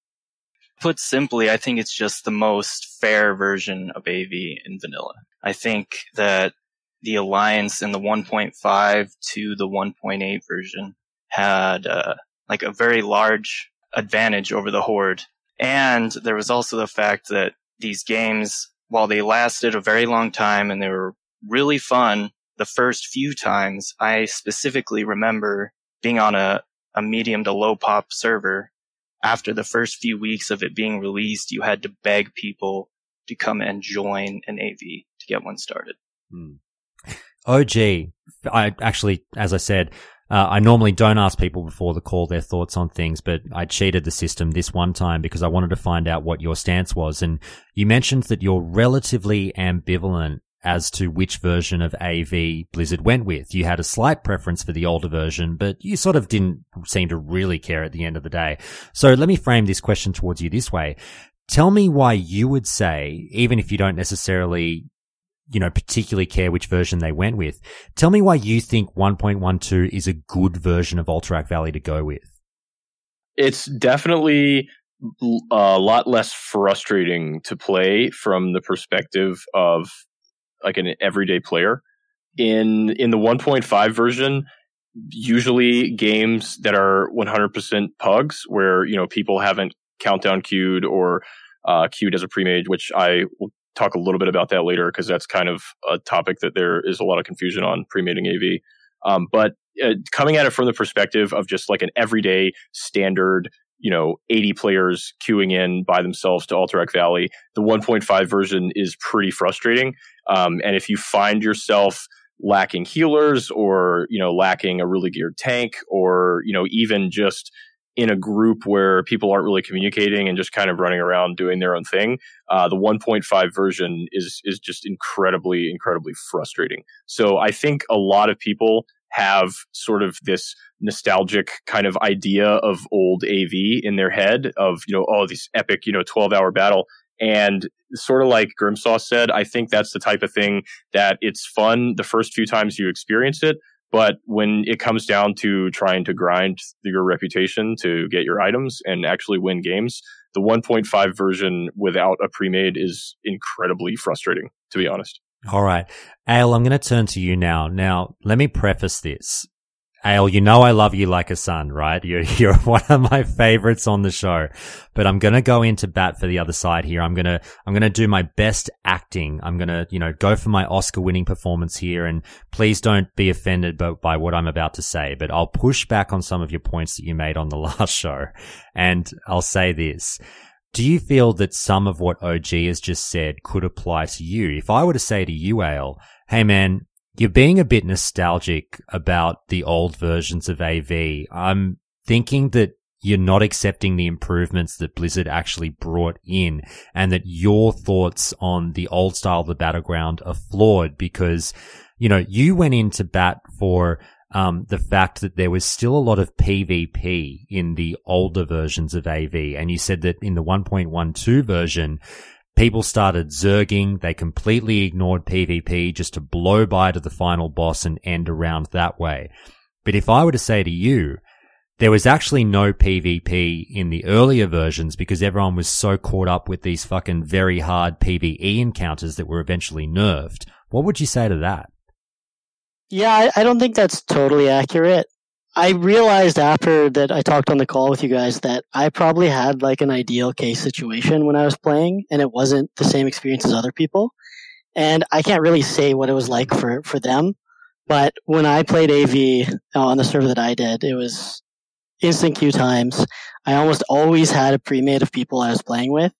Put simply, I think it's just the most fair version of AV in vanilla. I think that the alliance in the 1.5 to the 1.8 version had uh, like a very large advantage over the horde. And there was also the fact that these games, while they lasted a very long time and they were really fun, the first few times I specifically remember being on a, a medium to low pop server after the first few weeks of it being released, you had to beg people to come and join an AV to get one started. Hmm. OG, I actually, as I said, uh, I normally don't ask people before the call their thoughts on things, but I cheated the system this one time because I wanted to find out what your stance was. And you mentioned that you're relatively ambivalent as to which version of AV Blizzard went with. You had a slight preference for the older version, but you sort of didn't seem to really care at the end of the day. So let me frame this question towards you this way. Tell me why you would say, even if you don't necessarily you know, particularly care which version they went with. Tell me why you think 1.12 is a good version of Alterac Valley to go with. It's definitely uh, a lot less frustrating to play from the perspective of like an everyday player. In in the 1.5 version, usually games that are 100% pugs, where you know people haven't countdown queued or uh, queued as a pre-made, which I will talk a little bit about that later because that's kind of a topic that there is a lot of confusion on pre-mating AV. Um, but uh, coming at it from the perspective of just like an everyday standard, you know, 80 players queuing in by themselves to Alterac Valley, the 1.5 version is pretty frustrating. Um, and if you find yourself lacking healers or, you know, lacking a really geared tank or, you know, even just in a group where people aren't really communicating and just kind of running around doing their own thing, uh, the 1.5 version is is just incredibly, incredibly frustrating. So I think a lot of people have sort of this nostalgic kind of idea of old AV in their head of you know oh this epic you know 12 hour battle and sort of like Grimsource said, I think that's the type of thing that it's fun the first few times you experience it, but when it comes down to trying to grind your reputation to get your items and actually win games, the 1.5 version without a pre-made is incredibly frustrating, to be honest. All right. Ale, I'm going to turn to you now. Now, let me preface this. Ale, you know I love you like a son, right? You're, [laughs] you're one of my favorites on the show, but I'm going to go into bat for the other side here. I'm going to, I'm going to do my best acting. I'm going to, you know, go for my Oscar winning performance here. And please don't be offended by, by what I'm about to say, but I'll push back on some of your points that you made on the [laughs] last show. And I'll say this. Do you feel that some of what OG has just said could apply to you? If I were to say to you, Ale, hey man, you're being a bit nostalgic about the old versions of AV. I'm thinking that you're not accepting the improvements that Blizzard actually brought in and that your thoughts on the old style of the battleground are flawed because, you know, you went into bat for um, the fact that there was still a lot of PvP in the older versions of AV. And you said that in the 1.12 version, people started zerging. They completely ignored PvP just to blow by to the final boss and end around that way. But if I were to say to you, there was actually no PvP in the earlier versions because everyone was so caught up with these fucking very hard PvE encounters that were eventually nerfed. What would you say to that? Yeah, I, I don't think that's totally accurate. I realized after that I talked on the call with you guys that I probably had like an ideal case situation when I was playing and it wasn't the same experience as other people. And I can't really say what it was like for, for them. But when I played AV uh, on the server that I did, it was instant queue times. I almost always had a pre-made of people I was playing with.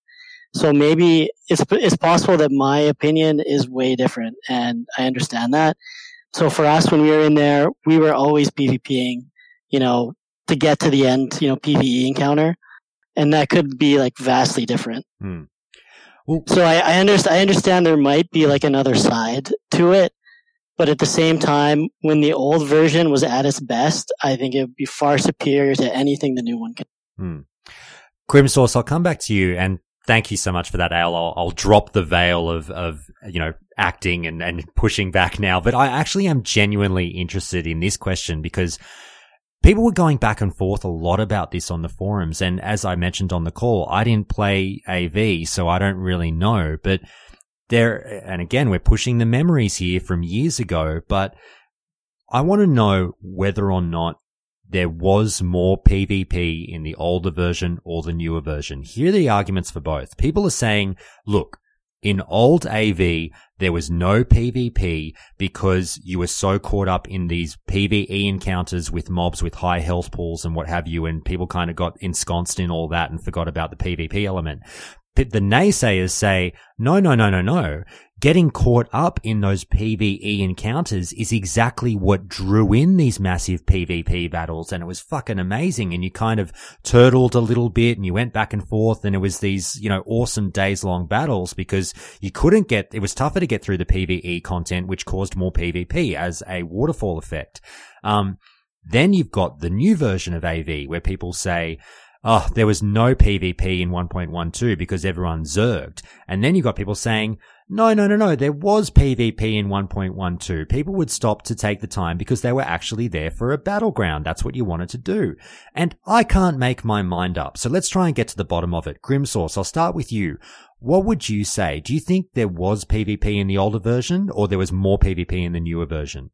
So maybe it's, it's possible that my opinion is way different and I understand that. So for us, when we were in there, we were always PvPing, you know, to get to the end, you know, PvE encounter. And that could be like vastly different. Hmm. Well, so I, I understand, I understand there might be like another side to it. But at the same time, when the old version was at its best, I think it would be far superior to anything the new one can. Hmm. Grimsource, I'll come back to you and thank you so much for that, Ale. I'll, I'll drop the veil of, of, you know, acting and, and pushing back now, but I actually am genuinely interested in this question because people were going back and forth a lot about this on the forums. And as I mentioned on the call, I didn't play AV, so I don't really know, but there, and again, we're pushing the memories here from years ago, but I want to know whether or not there was more PvP in the older version or the newer version. Here are the arguments for both. People are saying, look, in old AV, there was no PvP because you were so caught up in these PvE encounters with mobs with high health pools and what have you, and people kind of got ensconced in all that and forgot about the PvP element the naysayers say, no, no, no, no, no. Getting caught up in those PvE encounters is exactly what drew in these massive PvP battles. And it was fucking amazing. And you kind of turtled a little bit and you went back and forth and it was these, you know, awesome days long battles because you couldn't get, it was tougher to get through the PvE content, which caused more PvP as a waterfall effect. Um, then you've got the new version of AV where people say, oh, there was no PvP in 1.12 because everyone zerged. And then you got people saying, no, no, no, no, there was PvP in 1.12. People would stop to take the time because they were actually there for a battleground. That's what you wanted to do. And I can't make my mind up. So let's try and get to the bottom of it. Grimsource, I'll start with you. What would you say? Do you think there was PvP in the older version or there was more PvP in the newer version?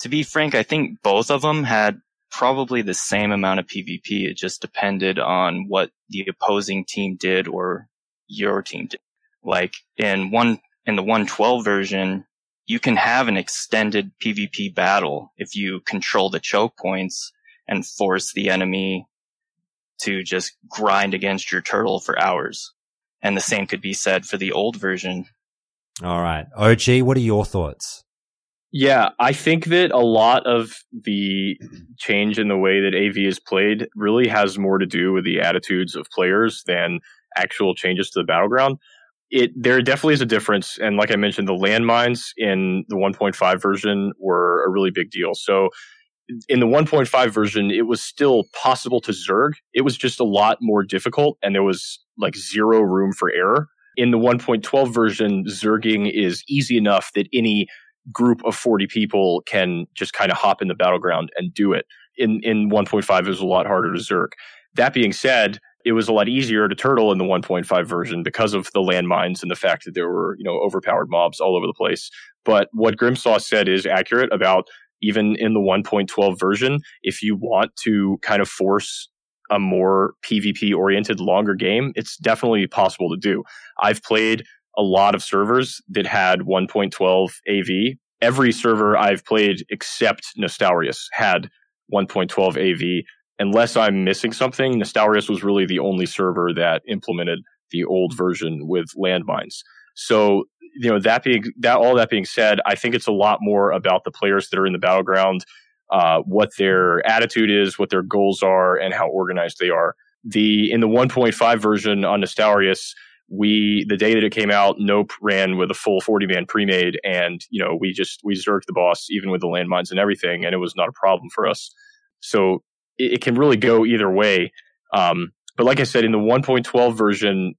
To be frank, I think both of them had probably the same amount of PvP. It just depended on what the opposing team did or your team did. Like in one, in the 112 version, you can have an extended PvP battle if you control the choke points and force the enemy to just grind against your turtle for hours. And the same could be said for the old version. All right. OG, what are your thoughts? Yeah, I think that a lot of the change in the way that AV is played really has more to do with the attitudes of players than actual changes to the battleground. It there definitely is a difference, and like I mentioned, the landmines in the 1.5 version were a really big deal. So in the 1.5 version, it was still possible to Zerg. It was just a lot more difficult, and there was like zero room for error. In the 1.12 version, Zerging is easy enough that any group of 40 people can just kind of hop in the battleground and do it. In in 1.5, it was a lot harder to Zerg. That being said, it was a lot easier to turtle in the 1.5 version because of the landmines and the fact that there were, you know, overpowered mobs all over the place. But what Grimsource said is accurate about even in the 1.12 version, if you want to kind of force a more PvP oriented longer game, it's definitely possible to do. I've played a lot of servers that had 1.12 AV. Every server I've played except Nostalrius had 1.12 AV. Unless I'm missing something, Nostalrius was really the only server that implemented the old version with landmines. So, you know, that being that all that being said, I think it's a lot more about the players that are in the battleground, uh, what their attitude is, what their goals are, and how organized they are. The in the 1.5 version on Nostalrius, we the day that it came out, Nope ran with a full 40 man pre-made, and you know we just we zerged the boss even with the landmines and everything, and it was not a problem for us. So it, it can really go either way. Um, but like I said, in the 1.12 version,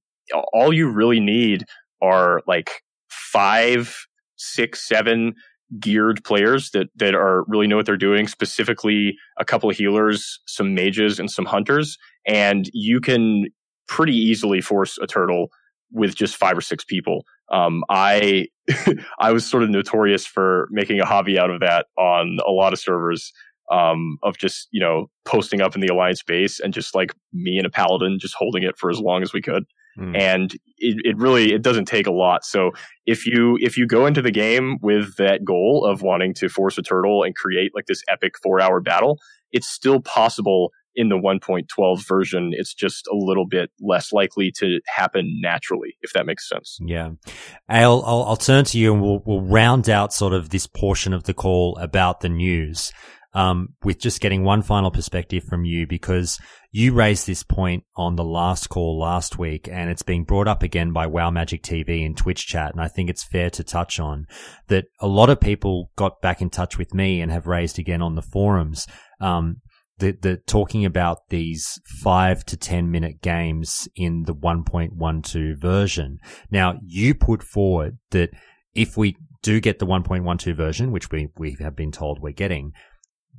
all you really need are like five, six, seven geared players that that are really know what they're doing. Specifically, a couple of healers, some mages, and some hunters, and you can pretty easily force a turtle with just five or six people. Um, I [laughs] I was sort of notorious for making a hobby out of that on a lot of servers. Um, of just you know posting up in the alliance base and just like me and a paladin just holding it for as long as we could. Mm. And it, it really it doesn't take a lot. So if you if you go into the game with that goal of wanting to force a turtle and create like this epic four hour battle, it's still possible in the 1.12 version, it's just a little bit less likely to happen naturally, if that makes sense. Yeah. I'll, I'll, I'll turn to you and we'll, we'll round out sort of this portion of the call about the news. Um, with just getting one final perspective from you because you raised this point on the last call last week and it's being brought up again by Wow Magic TV and Twitch chat. And I think it's fair to touch on that a lot of people got back in touch with me and have raised again on the forums. Um, the, the talking about these five to 10 minute games in the 1.12 version. Now you put forward that if we do get the 1.12 version, which we, we have been told we're getting,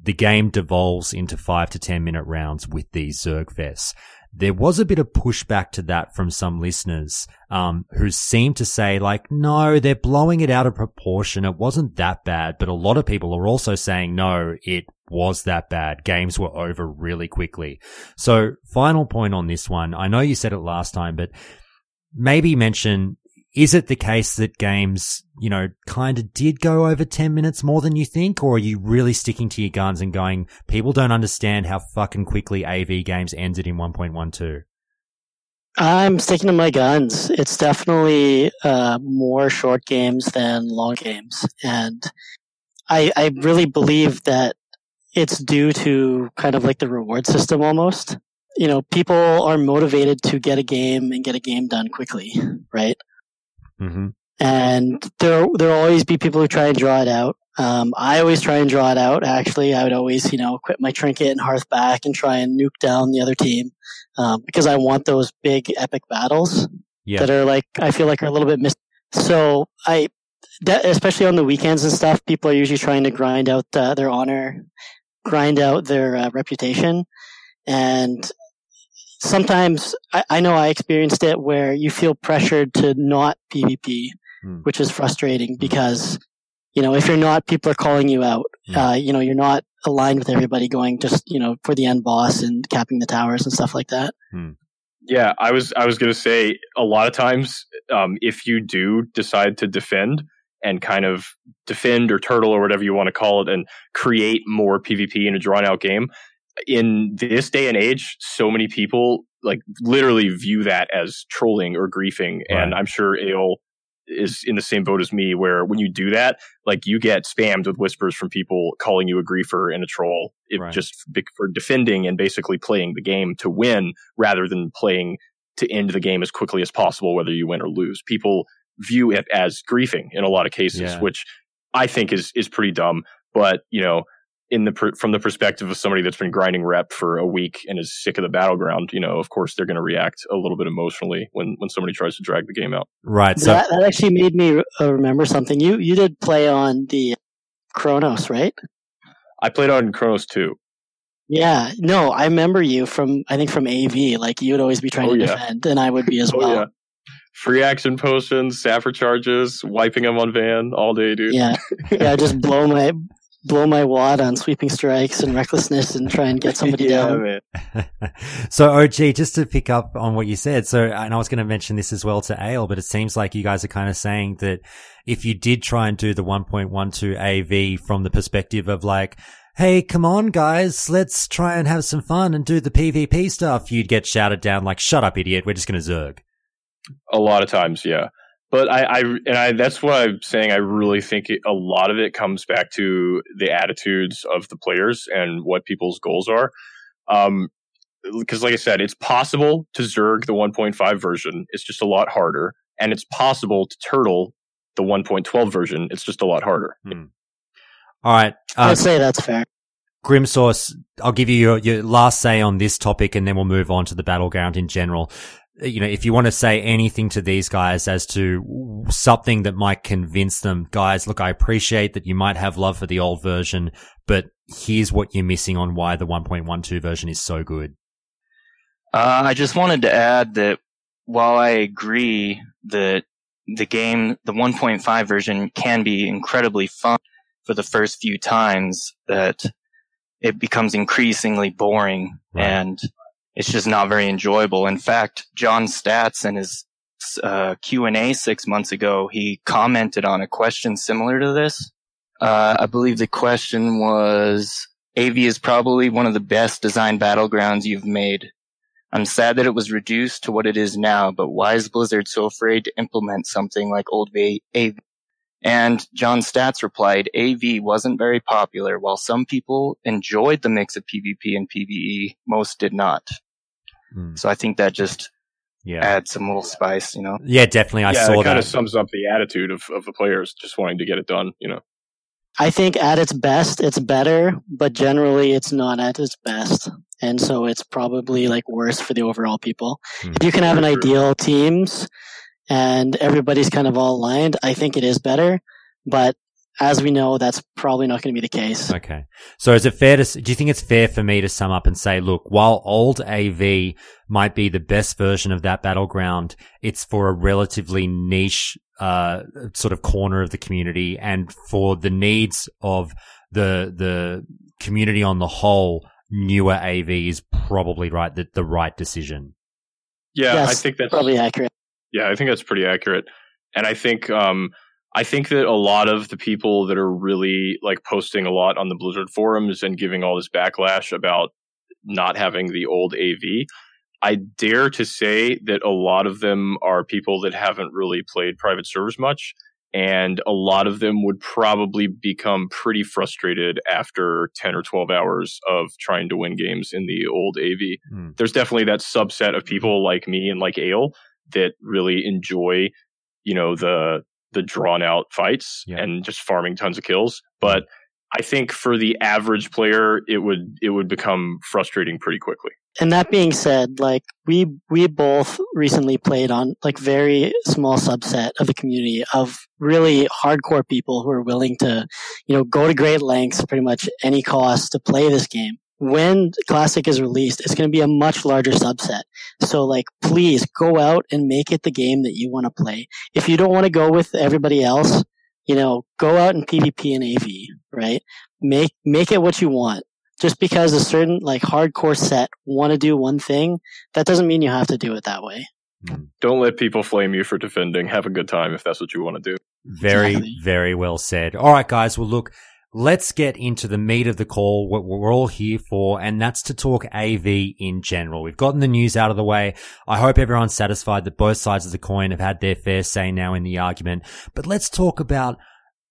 the game devolves into five to 10 minute rounds with these Zergfests. There was a bit of pushback to that from some listeners, um, who seemed to say like, no, they're blowing it out of proportion. It wasn't that bad. But a lot of people are also saying, no, it was that bad. Games were over really quickly. So final point on this one. I know you said it last time, but maybe mention is it the case that games, you know, kind of did go over 10 minutes more than you think? Or are you really sticking to your guns and going, people don't understand how fucking quickly AV games ended in 1.12? I'm sticking to my guns. It's definitely uh, more short games than long games. And I, I really believe that it's due to kind of like the reward system almost. You know, people are motivated to get a game and get a game done quickly, right? Mm-hmm. And there, there'll always be people who try and draw it out. Um, I always try and draw it out. Actually, I would always, you know, equip my trinket and hearth back and try and nuke down the other team um, because I want those big epic battles yeah. that are like I feel like are a little bit missed. So I, especially on the weekends and stuff, people are usually trying to grind out uh, their honor, grind out their uh, reputation, and sometimes I, I, know I experienced it where you feel pressured to not PvP, hmm. which is frustrating because, you know, if you're not, people are calling you out. Hmm. Uh, you know, you're not aligned with everybody going just, you know, for the end boss and capping the towers and stuff like that. Hmm. Yeah, I was I was going to say a lot of times um, if you do decide to defend, and kind of defend or turtle or whatever you want to call it and create more PvP in a drawn out game. In this day and age, so many people like literally view that as trolling or griefing. And I'm sure Ale is in the same boat as me where when you do that, like you get spammed with whispers from people calling you a griefer and a troll Right. just for defending and basically playing the game to win rather than playing to end the game as quickly as possible, whether you win or lose. People view it as griefing in a lot of cases, Yeah. which I think is, is pretty dumb. But, you know, in the per- from the perspective of somebody that's been grinding rep for a week and is sick of the battleground, you know, of course they're going to react a little bit emotionally when when somebody tries to drag the game out. Right. So that, that actually made me uh, remember something. You you did play on the Chronos, right? I played on Chronos too. Yeah. No, I remember you from I think from AV. Like you would always be trying Oh, to yeah. defend, and I would be as Oh, well. yeah. Free action potions, sapper charges, wiping them on van all day, dude. Yeah, yeah. Just blow my blow my wad on sweeping strikes and recklessness, and try and get somebody [laughs] Yeah, down. [laughs] so OG, just to pick up on what you said, so and I was going to mention this as well to Ale, but it seems like you guys are kind of saying that if you did try and do the 1.12 AV from the perspective of like, hey, come on guys, let's try and have some fun and do the PvP stuff, you'd get shouted down like, shut up, idiot, we're just going to zerg. A lot of times, yeah. But I, I and I that's what I'm saying. I really think it, a lot of it comes back to the attitudes of the players and what people's goals are. Um, because like I said, it's possible to Zerg the 1.5 version. It's just a lot harder, and it's possible to turtle the 1.12 version. It's just a lot harder. All right. uh, I'd say that's fair. Grimsource, I'll give you your, your last say on this topic and then we'll move on to the battleground in general. You know, if you want to say anything to these guys as to something that might convince them, guys, look, I appreciate that you might have love for the old version, but here's what you're missing on why the 1.12 version is so good. Uh, I just wanted to add that while I agree that the game, the 1.5 version can be incredibly fun for the first few times, that it becomes increasingly boring and it's just not very enjoyable. In fact, John Staats in his uh, Q&A six months ago, he commented on a question similar to this. Uh, I believe the question was, AV is probably one of the best designed battlegrounds you've made. I'm sad that it was reduced to what it is now, but why is Blizzard so afraid to implement something like old AV? And John Staats replied, AV wasn't very popular. While some people enjoyed the mix of PvP and PvE, most did not. Hmm. So I think that just Yeah. adds some little spice, you know? Yeah, definitely. I yeah, saw it kind of sums up the attitude of, of the players just wanting to get it done. You know. I think at its best, it's better, but generally it's not at its best. And so it's probably like worse for the overall people. Hmm. If you can have an ideal teams and everybody's kind of all aligned, I think it is better. But as we know, that's probably not going to be the case. Okay. So is it fair to, do you think it's fair for me to sum up and say, look, while old AV might be the best version of that battleground, it's for a relatively niche, uh, sort of corner of the community and for the needs of the, the community on the whole, newer AV is probably right, the, the right decision. Yeah, Yes, I think that's probably accurate. Yeah, I think that's pretty accurate. And I think um I think that a lot of the people that are really like posting a lot on the Blizzard forums and giving all this backlash about not having the old AV, I dare to say that a lot of them are people that haven't really played private servers much. And a lot of them would probably become pretty frustrated after 10 or 12 hours of trying to win games in the old AV. Hmm. There's definitely that subset of people like me and like Ale that really enjoy, you know, the the drawn out fights and just farming tons of kills. But I think for the average player, it would it would become frustrating pretty quickly. And that being said, like we we both recently played on like very small subset of the community of really hardcore people who are willing to, you know, go to great lengths, pretty much any cost to play this game. When Classic is released, it's going to be a much larger subset. So like, please go out and make it the game that you want to play. If you don't want to go with everybody else, you know, go out and PvP and AV, right? Make, make it what you want just because a certain like hardcore set want to do one thing, that doesn't mean you have to do it that way. Hmm. Don't let people flame you for defending. Have a good time if that's what you want to do. Very, Exactly. very well said. All right, guys. Well, look, let's get into the meat of the call, what we're all here for, and that's to talk AV in general. We've gotten the news out of the way. I hope everyone's satisfied that both sides of the coin have had their fair say now in the argument. But let's talk about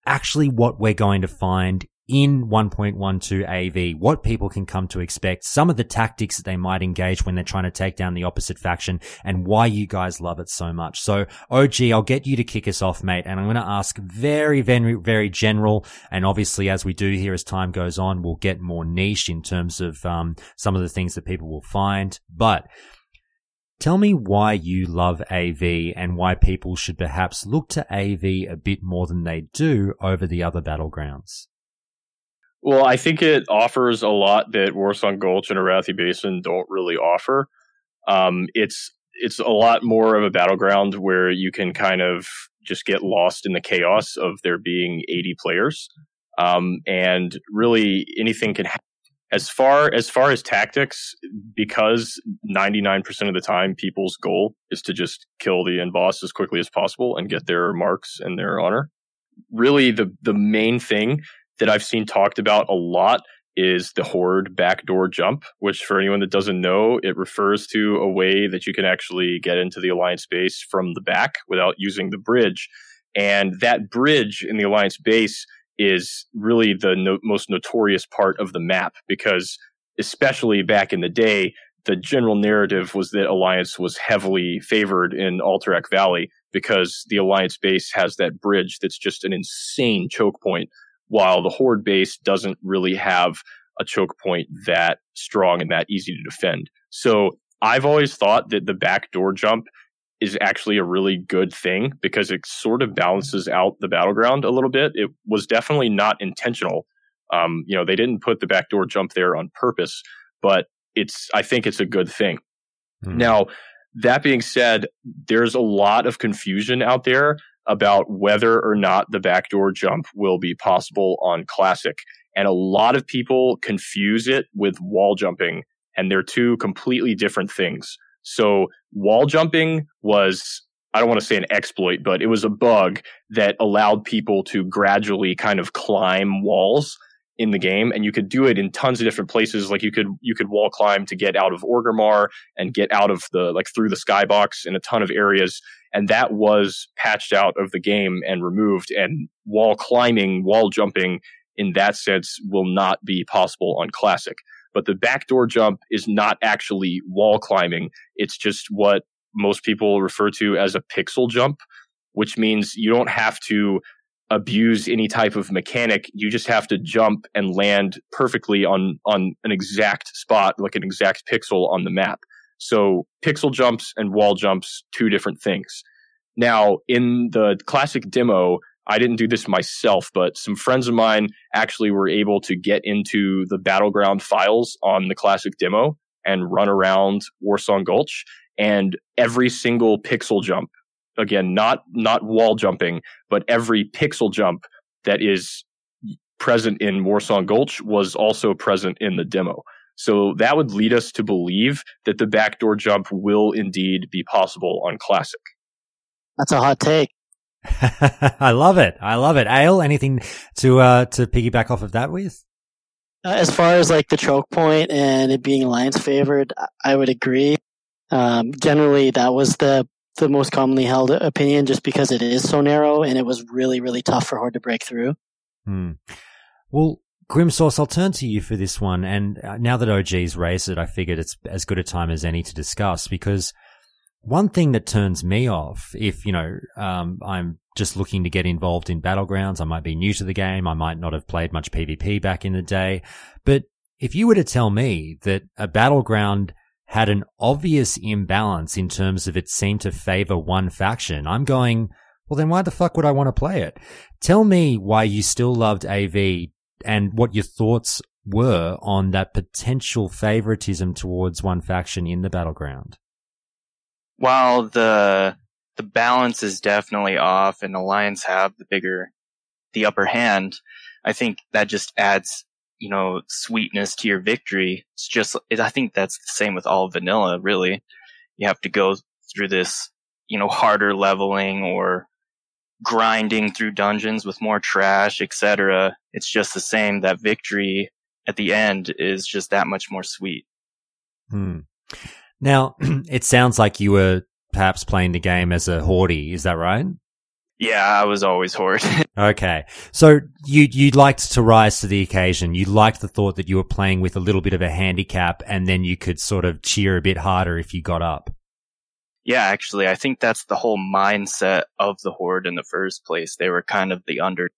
actually what we're going to find in 1.12 AV, what people can come to expect, some of the tactics that they might engage when they're trying to take down the opposite faction, and why you guys love it so much. So, OG, I'll get you to kick us off, mate, and I'm going to ask very, very, very general, and obviously as we do here as time goes on, we'll get more niche in terms of um, some of the things that people will find, but Tell me why you love AV and why people should perhaps look to AV a bit more than they do over the other battlegrounds. Well, I think it offers a lot that Warsong Gulch and Arathi Basin don't really offer. Um, it's it's a lot more of a battleground where you can kind of just get lost in the chaos of there being 80 players, um, and really anything can. happen. As far as far as tactics, because 99% of the time people's goal is to just kill the end boss as quickly as possible and get their marks and their honor. Really, the the main thing that I've seen talked about a lot is the horde backdoor jump, which for anyone that doesn't know, it refers to a way that you can actually get into the alliance base from the back without using the bridge. And that bridge in the alliance base is really the no- most notorious part of the map because especially back in the day, the general narrative was that Alliance was heavily favored in Alterac Valley because the Alliance base has that bridge that's just an insane choke point, while the Horde base doesn't really have a choke point that strong and that easy to defend. So I've always thought that the backdoor jump is actually a really good thing because it sort of balances out the battleground a little bit. It was definitely not intentional. Um, you know, they didn't put the backdoor jump there on purpose, but it's, I think it's a good thing. Now, that being said, there's a lot of confusion out there about whether or not the backdoor jump will be possible on classic. And a lot of people confuse it with wall jumping, and they're two completely different things. So wall jumping was, I don't want to say an exploit, but it was a bug that allowed people to gradually kind of climb walls in the game and you could do it in tons of different places like you could you could wall climb to get out of Orgrimmar and get out of the like through the skybox in a ton of areas and that was patched out of the game and removed and wall climbing wall jumping in that sense will not be possible on classic but the backdoor jump is not actually wall climbing it's just what most people refer to as a pixel jump which means you don't have to abuse any type of mechanic. You just have to jump and land perfectly on on an exact spot, like an exact pixel on the map. So pixel jumps and wall jumps, two different things. Now, in the classic demo, I didn't do this myself, but some friends of mine actually were able to get into the battleground files on the classic demo and run around Warsong Gulch and every single pixel jump again not not wall jumping but every pixel jump that is present in Warsong Gulch was also present in the demo so that would lead us to believe that the backdoor jump will indeed be possible on classic That's a hot take. [laughs] I love it. I love it. Ale, anything to uh to piggyback off of that with? Uh, as far as like the choke point and it being alliance favored, I- I would agree. Um, generally, that was the the most commonly held opinion, just because it is so narrow and it was really really tough for Horde to break through. Hmm. Well, Grimsource, I'll turn to you for this one. And uh, now that OG's raised it, I figured it's as good a time as any to discuss because one thing that turns me off, if, you know, um, I'm just looking to get involved in battlegrounds, I might be new to the game, I might not have played much PvP back in the day, but if you were to tell me that a battleground had an obvious imbalance in terms of it seemed to favor one faction, I'm going, well, then why the fuck would I want to play it? Tell me why you still loved AV and what your thoughts were on that potential favoritism towards one faction in the battleground. While the the balance is definitely off and Alliance have the bigger the upper hand, I think that just adds, you know, sweetness to your victory. It's just I think that's the same with all vanilla, really. You have to go through this, you know, harder leveling or grinding through dungeons with more trash, etc. It's just the same. That victory at the end is just that much more sweet. Hmm. Now, [clears throat] it sounds like you were perhaps playing the game as a hoardie. Is that right? Yeah, I was always horde. [laughs] Okay. So you you liked to rise to the occasion. You liked the thought that you were playing with a little bit of a handicap and then you could sort of cheer a bit harder if you got up. Yeah, actually, I think that's the whole mindset of the horde in the first place. They were kind of the under.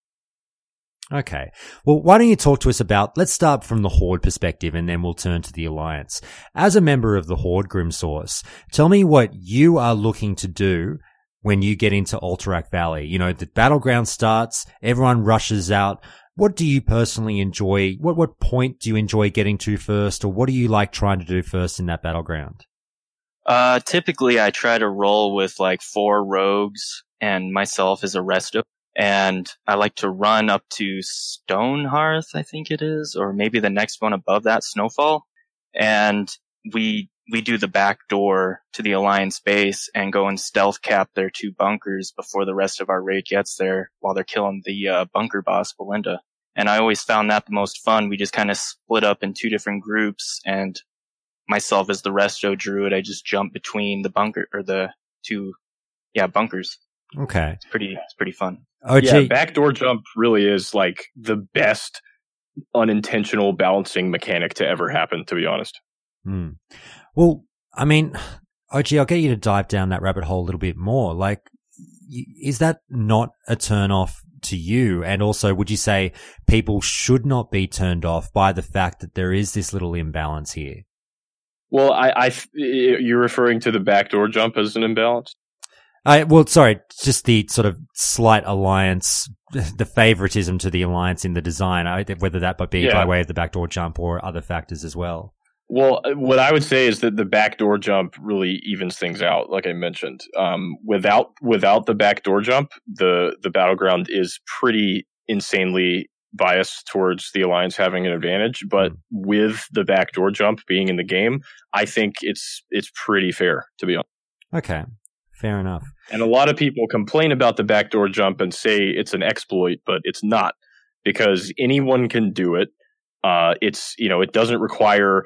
Okay. Well, why don't you talk to us about, let's start from the Horde perspective and then we'll turn to the Alliance. As a member of the Horde, Grimsource, tell me what you are looking to do when you get into Alterac Valley. You know, the battleground starts, everyone rushes out. What do you personally enjoy? What, what point do you enjoy getting to first or what do you like trying to do first in that battleground? Uh, typically I try to roll with like four rogues and myself as a resto. And I like to run up to Stonehearth, I think it is, or maybe the next one above that, Snowfall. And we, we do the back door to the Alliance base and go and stealth cap their two bunkers before the rest of our raid gets there while they're killing the uh, bunker boss, Balinda. And I always found that the most fun. We just kind of split up in two different groups and myself as the resto druid, I just jump between the bunker or the two, yeah, bunkers. Okay. It's pretty, it's pretty fun. OG. Yeah, backdoor jump really is like the best unintentional balancing mechanic to ever happen, to be honest. Hmm. Well, I mean, [sighs] OG, I'll get you to dive down that rabbit hole a little bit more. Like, is that not a turn off to you? And also, would you say people should not be turned off by the fact that there is this little imbalance here? Well, I, I, you're referring to the backdoor jump as an imbalance? I, well, sorry, just the sort of slight alliance, [laughs] the favoritism to the alliance in the design, whether that might be Yeah. by way of the backdoor jump or other factors as well. Well, uh, what I would say is that the backdoor jump really evens things out, like I mentioned. Um, without without the backdoor jump, the the battleground is pretty insanely biased towards the alliance having an advantage. But with the backdoor jump being in the game, I think it's it's pretty fair to be honest. Okay, fair enough. And a lot of people complain about the backdoor jump and say it's an exploit, but it's not because anyone can do it. Uh, it's you know it doesn't require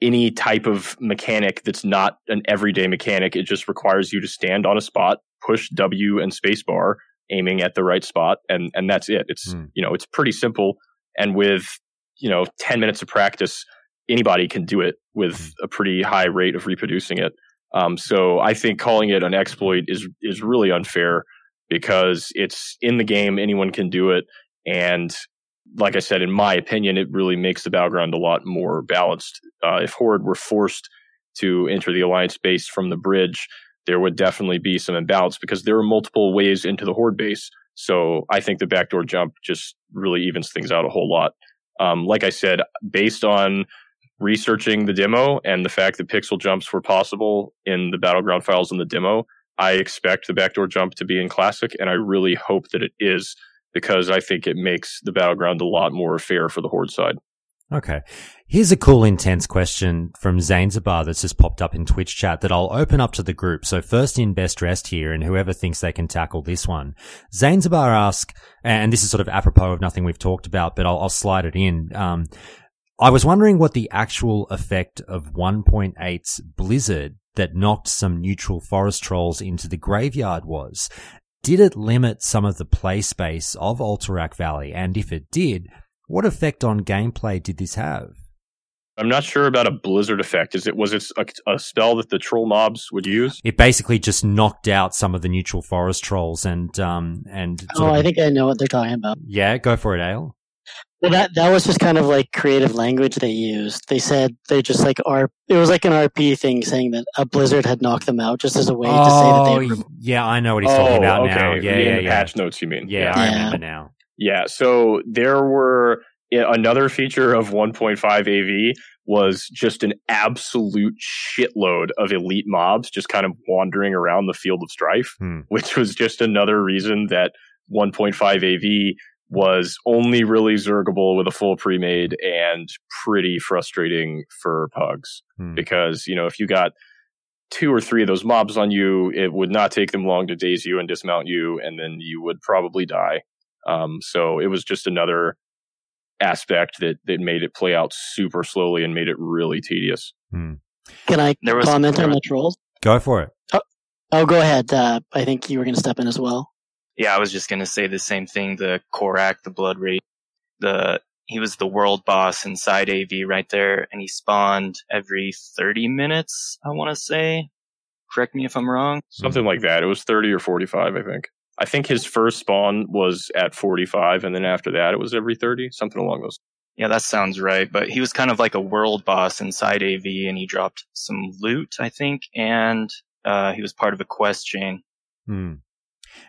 any type of mechanic that's not an everyday mechanic. It just requires you to stand on a spot, push W and spacebar, aiming at the right spot, and and that's it. It's you know it's pretty simple, and with you know ten minutes of practice, anybody can do it with a pretty high rate of reproducing it. Um, so I think calling it an exploit is is really unfair because it's in the game. Anyone can do it, and like I said, in my opinion, it really makes the battleground a lot more balanced. Uh, if Horde were forced to enter the Alliance base from the bridge, there would definitely be some imbalance because there are multiple ways into the Horde base. So I think the backdoor jump just really evens things out a whole lot. Um, like I said, based on researching the demo and the fact that pixel jumps were possible in the battleground files in the demo, I expect the backdoor jump to be in classic, and I really hope that it is because I think it makes the battleground a lot more fair for the horde side. Okay. Here's a cool, intense question from Zanzibar that's just popped up in Twitch chat that I'll open up to the group. So first in best dressed here and whoever thinks they can tackle this one. Zanzibar ask, and this is sort of apropos of nothing we've talked about, but I'll, I'll slide it in. Um, I was wondering what the actual effect of 1.8's Blizzard that knocked some neutral forest trolls into the graveyard was. Did it limit some of the play space of Alterac Valley? And if it did, what effect on gameplay did this have? I'm not sure about a blizzard effect. Is it was it a, a spell that the troll mobs would use? It basically just knocked out some of the neutral forest trolls and um and Oh, of- I think I know what they're talking about. yeah, go for it, Ale. Well, that that was just kind of like creative language they used. They said they just like R. It was like an RP thing saying that a blizzard had knocked them out, just as a way to say that Oh, they. Were, yeah, I know what he's talking about now. okay. Yeah, In yeah, the yeah. Patch notes, you mean? Yeah, I remember now. Yeah, so there were yeah, another feature of 1.5 AV was just an absolute shitload of elite mobs just kind of wandering around the field of strife, Hmm. which was just another reason that 1.5 AV was only really zergable with a full pre-made and pretty frustrating for pugs Hmm. because you know if you got two or three of those mobs on you, it would not take them long to daze you and dismount you, and then you would probably die. Um, so it was just another aspect that that made it play out super slowly and made it really tedious. Hmm. Can I There was- comment there on the trolls? Go for it. Oh, go ahead. Uh, I think you were going to step in as well. Yeah, I was just gonna say the same thing. The Korrak, the Blood Rage, the he was the world boss inside AV right there, and he spawned every thirty minutes. I want to say. Correct me if I'm wrong. Something like that. It was 30 or 45, I think. I think his first spawn was at 45, and then after that, it was every 30, something along those. Yeah, that sounds right. But he was kind of like a world boss inside AV, and he dropped some loot, I think, and uh, he was part of a quest chain. Hmm.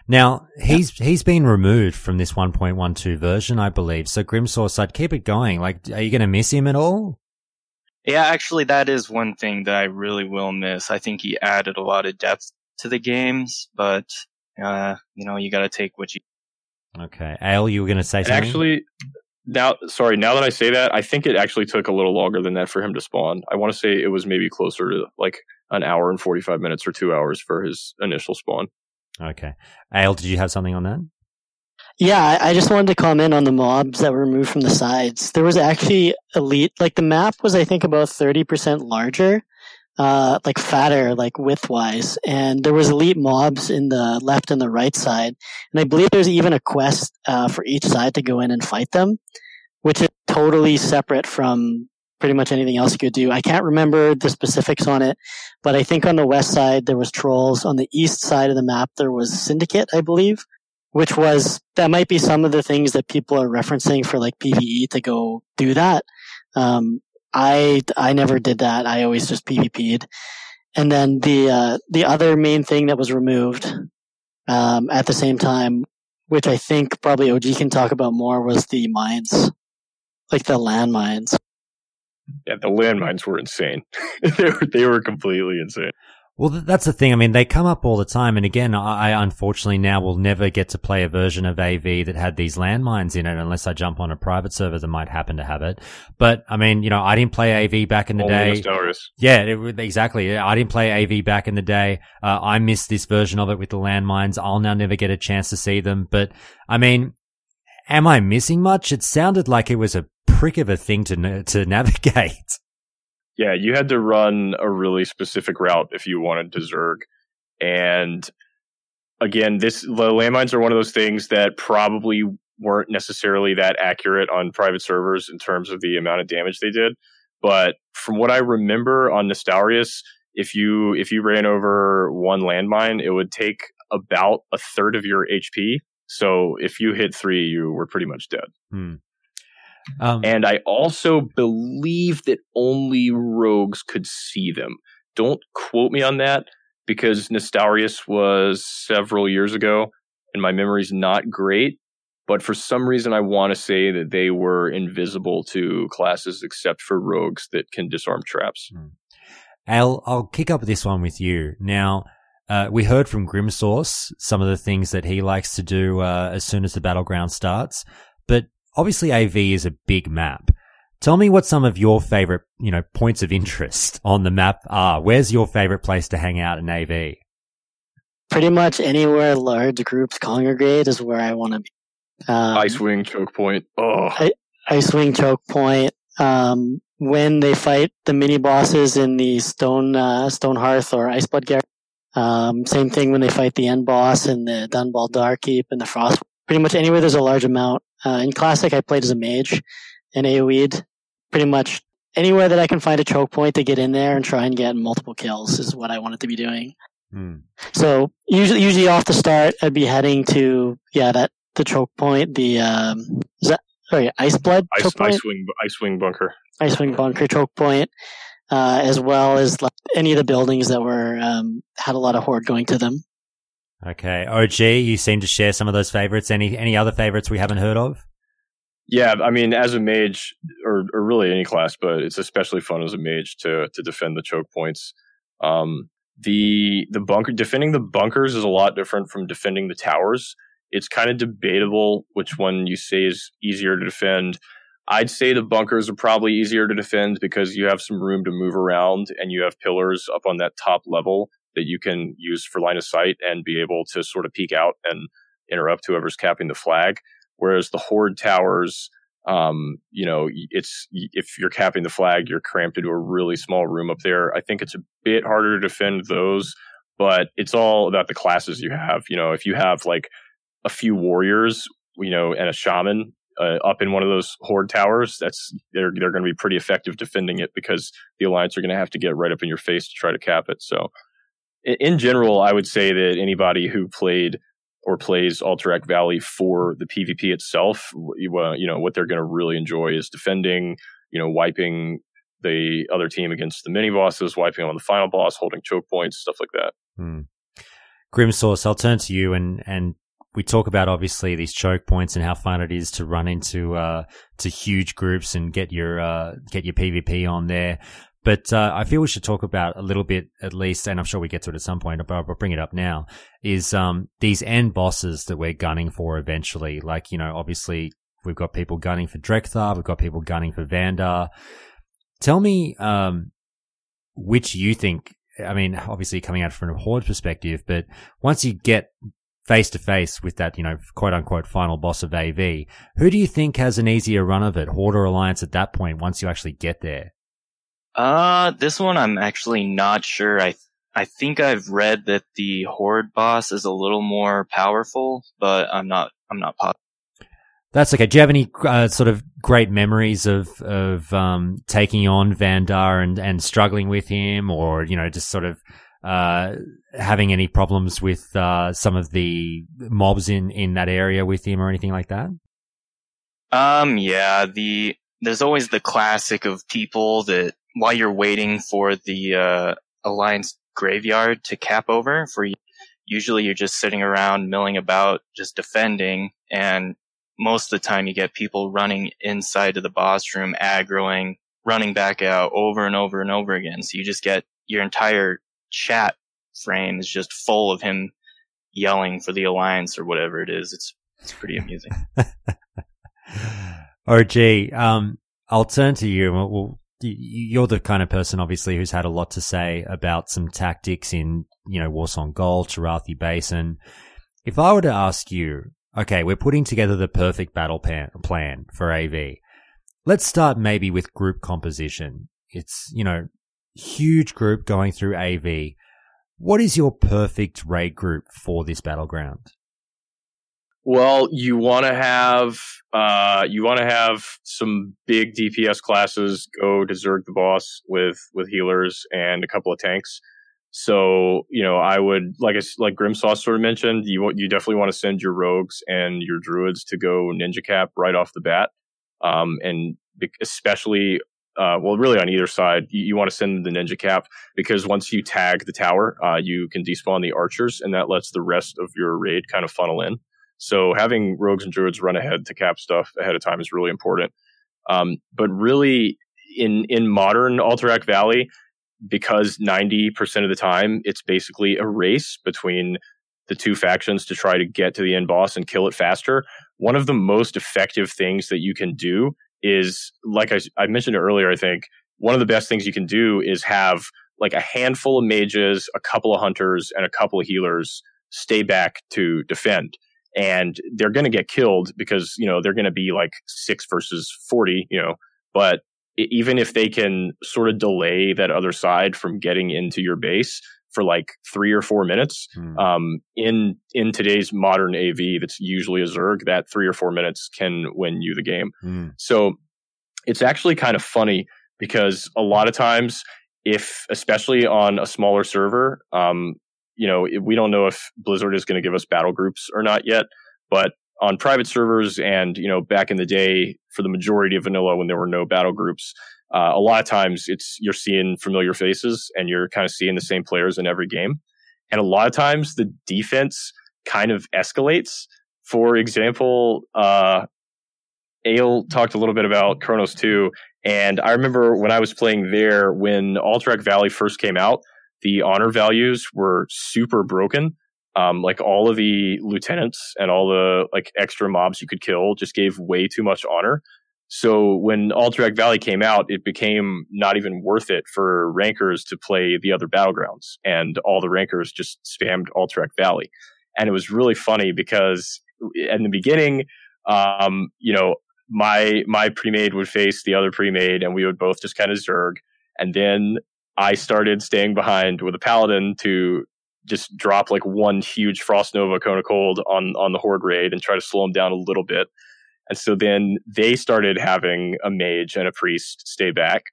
Now he's he's been removed from this 1.12 version, I believe. So Grimsource, I'd keep it going. Like, are you going to miss him at all? Yeah, actually, that is one thing that I really will miss. I think he added a lot of depth to the games, but uh, you know, you got to take what you. Okay, Ale, you were going to say And something. actually, now, sorry, now that I say that, I think it actually took a little longer than that for him to spawn. I want to say it was maybe closer to like an hour and 45 minutes or two hours for his initial spawn. okay, Ale, did you have something on that? Yeah, I, I just wanted to comment on the mobs that were removed from the sides. There was actually elite, like the map was, I think, about 30% larger, uh, like fatter, like width-wise. And there was elite mobs in the left and the right side. And I believe there's even a quest, uh, for each side to go in and fight them, which is totally separate from pretty much anything else you could do. I can't remember the specifics on it, but I think on the west side there was trolls. On the east side of the map there was syndicate, I believe which was that might be some of the things that people are referencing for like PVE to go do that. Um, I I never did that. I always just PvP'd. And then the uh, the other main thing that was removed um, at the same time, which I think probably OG can talk about more, was the mines, like the landmines. Yeah, the landmines were insane. [laughs] they were they were completely insane. Well, that's the thing. I mean, they come up all the time. And again, I, I unfortunately now will never get to play a version of AV that had these landmines in it unless I jump on a private server that might happen to have it. But I mean, you know, I didn't play AV back in the Only day. Yeah, it, exactly. I didn't play AV back in the day. Uh, I missed this version of it with the landmines. I'll now never get a chance to see them. But I mean, am I missing much? It sounded like it was a prick of a thing to to [laughs] navigate. Yeah, you had to run a really specific route if you wanted to Zerg. And again, this the landmines are one of those things that probably weren't necessarily that accurate on private servers in terms of the amount of damage they did. But from what I remember on Nostalrius, if you if you ran over one landmine, it would take about a third of your HP. So if you hit three, you were pretty much dead. Hmm. Um, and I also believe that only rogues could see them. Don't quote me on that because Nostalrius was several years ago and my memory's not great. But for some reason, I want to say that they were invisible to classes except for rogues that can disarm traps. Al, I'll kick up this one with you. Now, uh, we heard from Grimsource some of the things that he likes to do uh, as soon as the battleground starts, but obviously AV is a big map. Tell me what some of your favorite, you know, points of interest on the map are. Where's your favorite place to hang out in AV? Pretty much anywhere large groups congregate is where I want to be. Um, Icewing, choke point. Oh, I, Icewing choke point. Um, when they fight the mini bosses in the Stone uh, Stone Hearth or Iceblood Garret. Um, same thing when they fight the end boss in the Dun Baldar Keep and the Frost. Pretty much anywhere there's a large amount. Uh, in Classic, I played as a mage and AoE'd. Pretty much anywhere that I can find a choke point to get in there and try and get multiple kills is what I wanted to be doing. Hmm. So usually, usually off the start, I'd be heading to yeah that the choke point, the um, is that sorry ice blood Ice, choke point, Icewing, Icewing bunker. Icewing bunker choke point, uh, as well as like, any of the buildings that were um, had a lot of horde going to them. Okay. OG, you seem to share some of those favorites. Any, any other favorites we haven't heard of? Yeah, I mean, as a mage, or, or really any class, but it's especially fun as a mage to to defend the choke points. Um, the the bunker defending the bunkers is a lot different from defending the towers. It's kind of debatable which one you say is easier to defend. I'd say the bunkers are probably easier to defend because you have some room to move around and you have pillars up on that top level that you can use for line of sight and be able to sort of peek out and interrupt whoever's capping the flag. Whereas the horde towers, um, you know, it's if you're capping the flag, you're cramped into a really small room up there. I think it's a bit harder to defend those, but it's all about the classes you have. You know, if you have like a few warriors, you know, and a shaman, uh, up in one of those horde towers, that's they're they're going to be pretty effective defending it because the alliance are going to have to get right up in your face to try to cap it. So, in, general, I would say that anybody who played or plays Alterac Valley for the PvP itself, you, uh, you know what they're going to really enjoy is defending, you know, wiping the other team against the mini bosses, wiping on the final boss, holding choke points, stuff like that. Hmm. Grimsource, I'll turn to you and and we talk about obviously these choke points and how fun it is to run into uh, to huge groups and get your uh, get your PvP on there. But uh, I feel we should talk about a little bit, at least, and I'm sure we get to it at some point, but I'll bring it up now. Is um, these end bosses that we're gunning for eventually? Like, you know, obviously we've got people gunning for Drek'Thar, we've got people gunning for Vanndar. Tell me um, which you think. I mean, obviously coming out from a horde perspective, but once you get face to face with that, you know, quote unquote final boss of AV, who do you think has an easier run of it, Horde or Alliance at that point once you actually get there? Uh, this one I'm actually not sure. I I think I've read that the Horde boss is a little more powerful, but I'm not I'm not positive. That's okay. Do you have any uh, sort of great memories of of um, taking on Vanndar and and struggling with him, or you know, just sort of uh, having any problems with uh, some of the mobs in in that area with him or anything like that? Um, yeah, the there's always the classic of people that while you're waiting for the uh, alliance graveyard to cap over, for usually you're just sitting around milling about, just defending, and most of the time you get people running inside to the boss room, aggroing, running back out over and over and over again. So you just get your entire chat frame is just full of him yelling for the alliance or whatever it is. It's it's pretty amusing. [laughs] OG, um, I'll turn to you. Well, you're the kind of person, obviously, who's had a lot to say about some tactics in, you know, Warsong Gulch, Arathi Basin. If I were to ask you, okay, we're putting together the perfect battle plan, plan for AV. Let's start maybe with group composition. It's, you know, huge group going through AV. What is your perfect raid group for this battleground? Well, you want to have uh, you want to have some big DPS classes go to Zerg the boss with with healers and a couple of tanks. So you know, I would like I, like Grimsource sort of mentioned, you you definitely want to send your rogues and your druids to go ninja cap right off the bat, um, and especially uh, well, really on either side, you, you, want to send the ninja cap because once you tag the tower, uh, you can despawn the archers, and that lets the rest of your raid kind of funnel in. So having rogues and druids run ahead to cap stuff ahead of time is really important. Um, but really, in in modern Alterac Valley, because ninety percent of the time it's basically a race between the two factions to try to get to the end boss and kill it faster. One of the most effective things that you can do is like I, I mentioned earlier, I think one of the best things you can do is have like a handful of mages, a couple of hunters, and a couple of healers stay back to defend. And they're going to get killed because, you know, they're going to be like six versus 40, you know, but even if they can sort of delay that other side from getting into your base, for like three or four minutes. Hmm. Um, in in today's modern AV, that's usually a Zerg. That three or four minutes can win you the game. Hmm. So it's actually kind of funny because a lot of times, if especially on a smaller server, um, you know, we don't know if Blizzard is going to give us battle groups or not yet, but on private servers and you know back in the day for the majority of vanilla when there were no battle groups uh, a lot of times it's you're seeing familiar faces and you're kind of seeing the same players in every game. And a lot of times the defense kind of escalates. For example, uh, Ale talked a little bit about Chronos 2. And I remember when I was playing there, when Alterac Valley first came out, the honor values were super broken. Um, like all of the lieutenants and all the like extra mobs you could kill just gave way too much honor. So when Alterac Valley came out, it became not even worth it for rankers to play the other battlegrounds, and all the rankers just spammed Alterac Valley, and it was really funny because in the beginning, um, you know, my my pre-made would face the other pre-made, and we would both just kind of zerg, and then I started staying behind with a paladin to just drop like one huge frost nova cone of cold on on the horde raid and try to slow them down a little bit and so then they started having a mage and a priest stay back.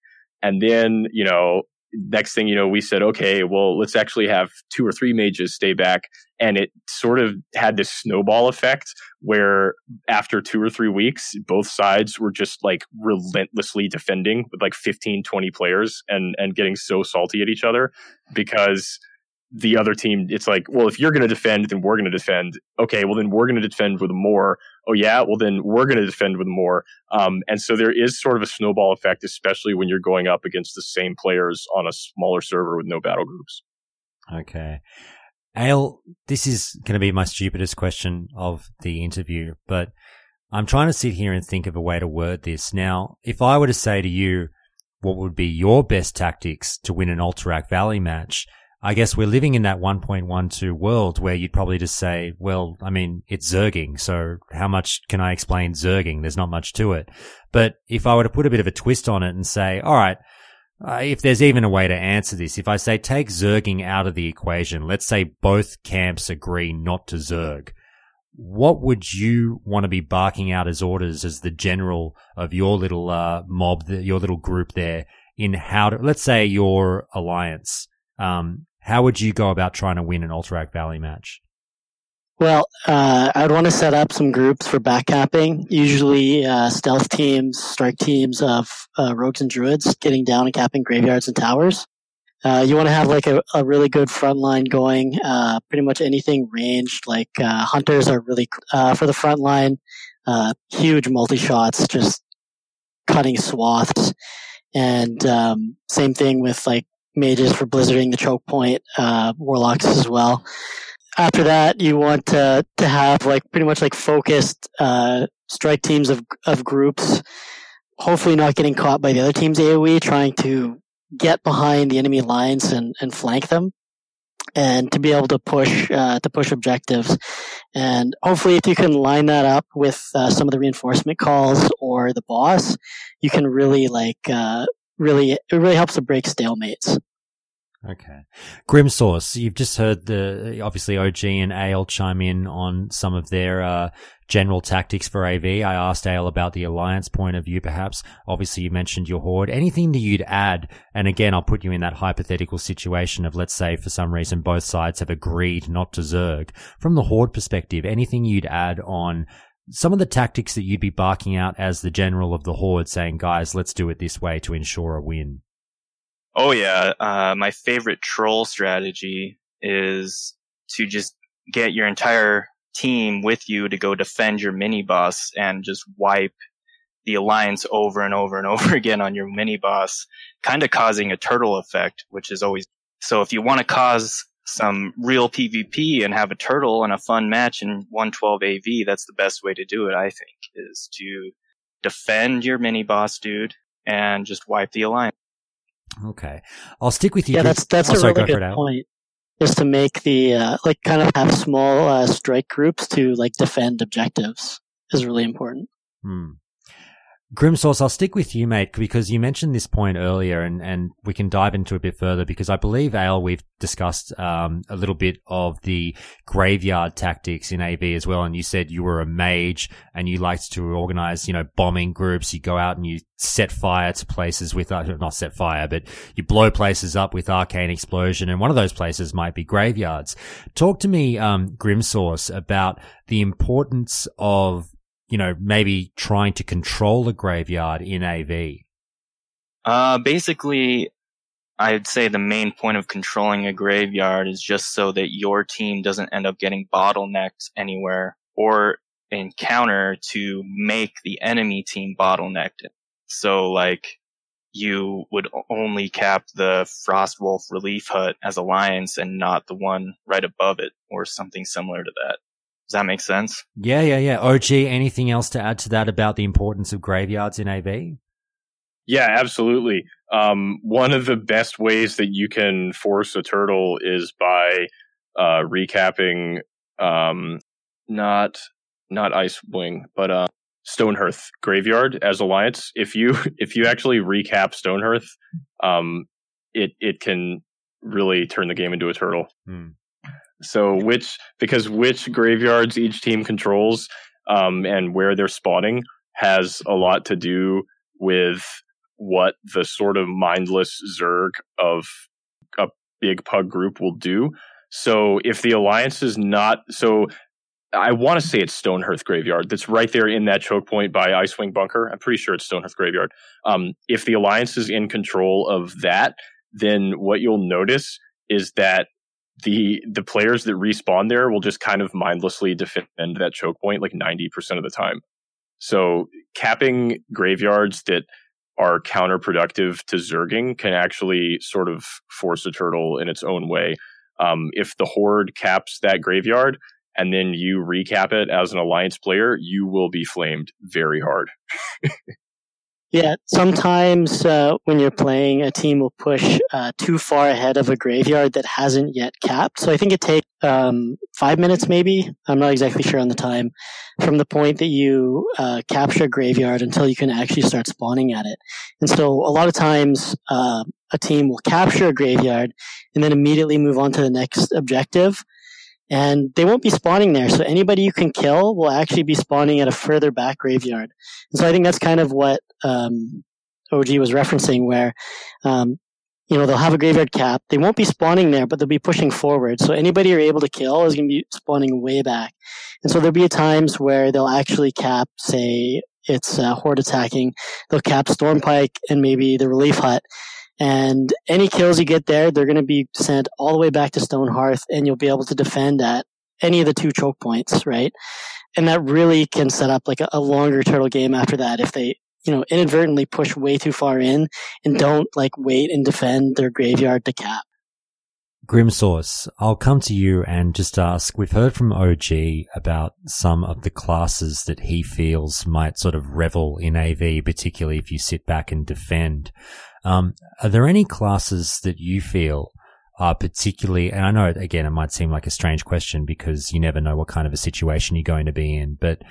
And then, you know, next thing you know, we said, okay, well, let's actually have two or three mages stay back. And it sort of had this snowball effect where after two or three weeks, both sides were just like relentlessly defending with like 15, 20 players and, and getting so salty at each other because the other team, it's like, well, if you're going to defend, then we're going to defend. Okay, well, then we're going to defend with more. Oh, yeah, well, then we're going to defend with more. Um, and so there is sort of a snowball effect, especially when you're going up against the same players on a smaller server with no battle groups. Okay. Ale, this is going to be my stupidest question of the interview, but I'm trying to sit here and think of a way to word this. Now, if I were to say to you, what would be your best tactics to win an Alterac Valley match? I guess we're living in that 1.12 world where you'd probably just say, well, I mean, it's zerging. So how much can I explain zerging? There's not much to it. But if I were to put a bit of a twist on it and say, all right, uh, if there's even a way to answer this, if I say take zerging out of the equation, let's say both camps agree not to zerg, what would you want to be barking out as orders as the general of your little uh, mob, your little group there in how to, let's say your alliance, um, how would you go about trying to win an Alterac Valley match? Well, uh, I'd want to set up some groups for backcapping. Usually, uh, stealth teams, strike teams of uh, rogues and druids getting down and capping graveyards and towers. Uh, you want to have like a, a, really good front line going. Uh, pretty much anything ranged, like uh, hunters are really for the front line. huge multi shots, just cutting swaths, and um, same thing with like mages for blizzarding the choke point, uh, warlocks as well. After that, you want to to have like pretty much like focused uh, strike teams of of groups. Hopefully, not getting caught by the other team's AOE, trying to get behind the enemy lines and, and flank them, and to be able to push uh, to push objectives. And hopefully, if you can line that up with uh, some of the reinforcement calls or the boss, you can really like uh, really it really helps to break stalemates. Okay. Grimsource, you've just heard the, obviously OG and Ale chime in on some of their, uh, general tactics for AV. I asked Ale about the alliance point of view, perhaps. Obviously, you mentioned your horde. Anything that you'd add? And again, I'll put you in that hypothetical situation of, let's say, for some reason, both sides have agreed not to Zerg. From the horde perspective, anything you'd add on some of the tactics that you'd be barking out as the general of the horde saying, guys, let's do it this way to ensure a win? Oh yeah, uh, my favorite troll strategy is to just get your entire team with you to go defend your mini boss and just wipe the alliance over and over and [laughs] over again on your mini boss, kind of causing a turtle effect, which is always so. If you want to cause some real PvP and have a turtle and a fun match in 112 AV, that's the best way to do it, I think, is to defend your mini boss dude and just wipe the alliance. Okay. I'll stick with you. Yeah, that's, that's oh, a sorry, really good point. Is to make the, uh, like kind of have small, uh, strike groups to like defend objectives is really important. Hmm. Grimsource, I'll stick with you, mate, because you mentioned this point earlier, and, and we can dive into it a bit further because I believe, Ale, we've discussed um, a little bit of the graveyard tactics in AV as well. And you said you were a mage and you liked to organize, you know, bombing groups. You go out and you set fire to places with, uh, not set fire, but you blow places up with arcane explosion. And one of those places might be graveyards. Talk to me, um, Grimsource, about the importance of you know, maybe trying to control a graveyard in AV? Uh, basically, I'd say the main point of controlling a graveyard is just so that your team doesn't end up getting bottlenecked anywhere or encounter to make the enemy team bottlenecked. So like you would only cap the Frostwolf relief hut as alliance and not the one right above it or something similar to that. Does that make sense? Yeah, yeah, yeah. OG, anything else to add to that about the importance of graveyards in AV? Yeah, absolutely. Um, one of the best ways that you can force a turtle is by uh, recapping, um, not not Icewing, but uh, Stonehearth Graveyard as Alliance. If you [laughs] if you actually recap Stonehearth, um, it it can really turn the game into a turtle. Hmm. So which because which graveyards each team controls um, and where they're spawning has a lot to do with what the sort of mindless Zerg of a big pug group will do. So if the alliance is not so I want to say it's Stonehearth Graveyard. That's right there in that choke point by Icewing Bunker. I'm pretty sure it's Stonehearth Graveyard. Um, if the Alliance is in control of that, then what you'll notice is that the the players that respawn there will just kind of mindlessly defend that choke point like 90% of the time. So capping graveyards that are counterproductive to zerging can actually sort of force a turtle in its own way. Um, if the horde caps that graveyard, and then you recap it as an alliance player, you will be flamed very hard. [laughs] Yeah, sometimes uh, when you're playing, a team will push uh, too far ahead of a graveyard that hasn't yet capped. So I think it takes um, five minutes, maybe. I'm not exactly sure on the time, from the point that you uh, capture a graveyard until you can actually start spawning at it. And so a lot of times, uh, a team will capture a graveyard and then immediately move on to the next objective and they won't be spawning there. So anybody you can kill will actually be spawning at a further back graveyard. And so I think that's kind of what um, OG was referencing, where um, you know they'll have a graveyard cap. They won't be spawning there, but they'll be pushing forward. So anybody you're able to kill is going to be spawning way back. And so there'll be times where they'll actually cap, say it's uh, horde attacking. They'll cap Stormpike and maybe the relief hut and any kills you get there, they're going to be sent all the way back to Stonehearth, and you'll be able to defend at any of the two choke points, right? And that really can set up like a, a longer turtle game after that if they, you know, inadvertently push way too far in and don't like wait and defend their graveyard to cap. Grimsource, I'll come to you and just ask, we've heard from OG about some of the classes that he feels might sort of revel in AV, particularly if you sit back and defend. Um, are there any classes that you feel are particularly, and I know again, it might seem like a strange question because you never know what kind of a situation you're going to be in, but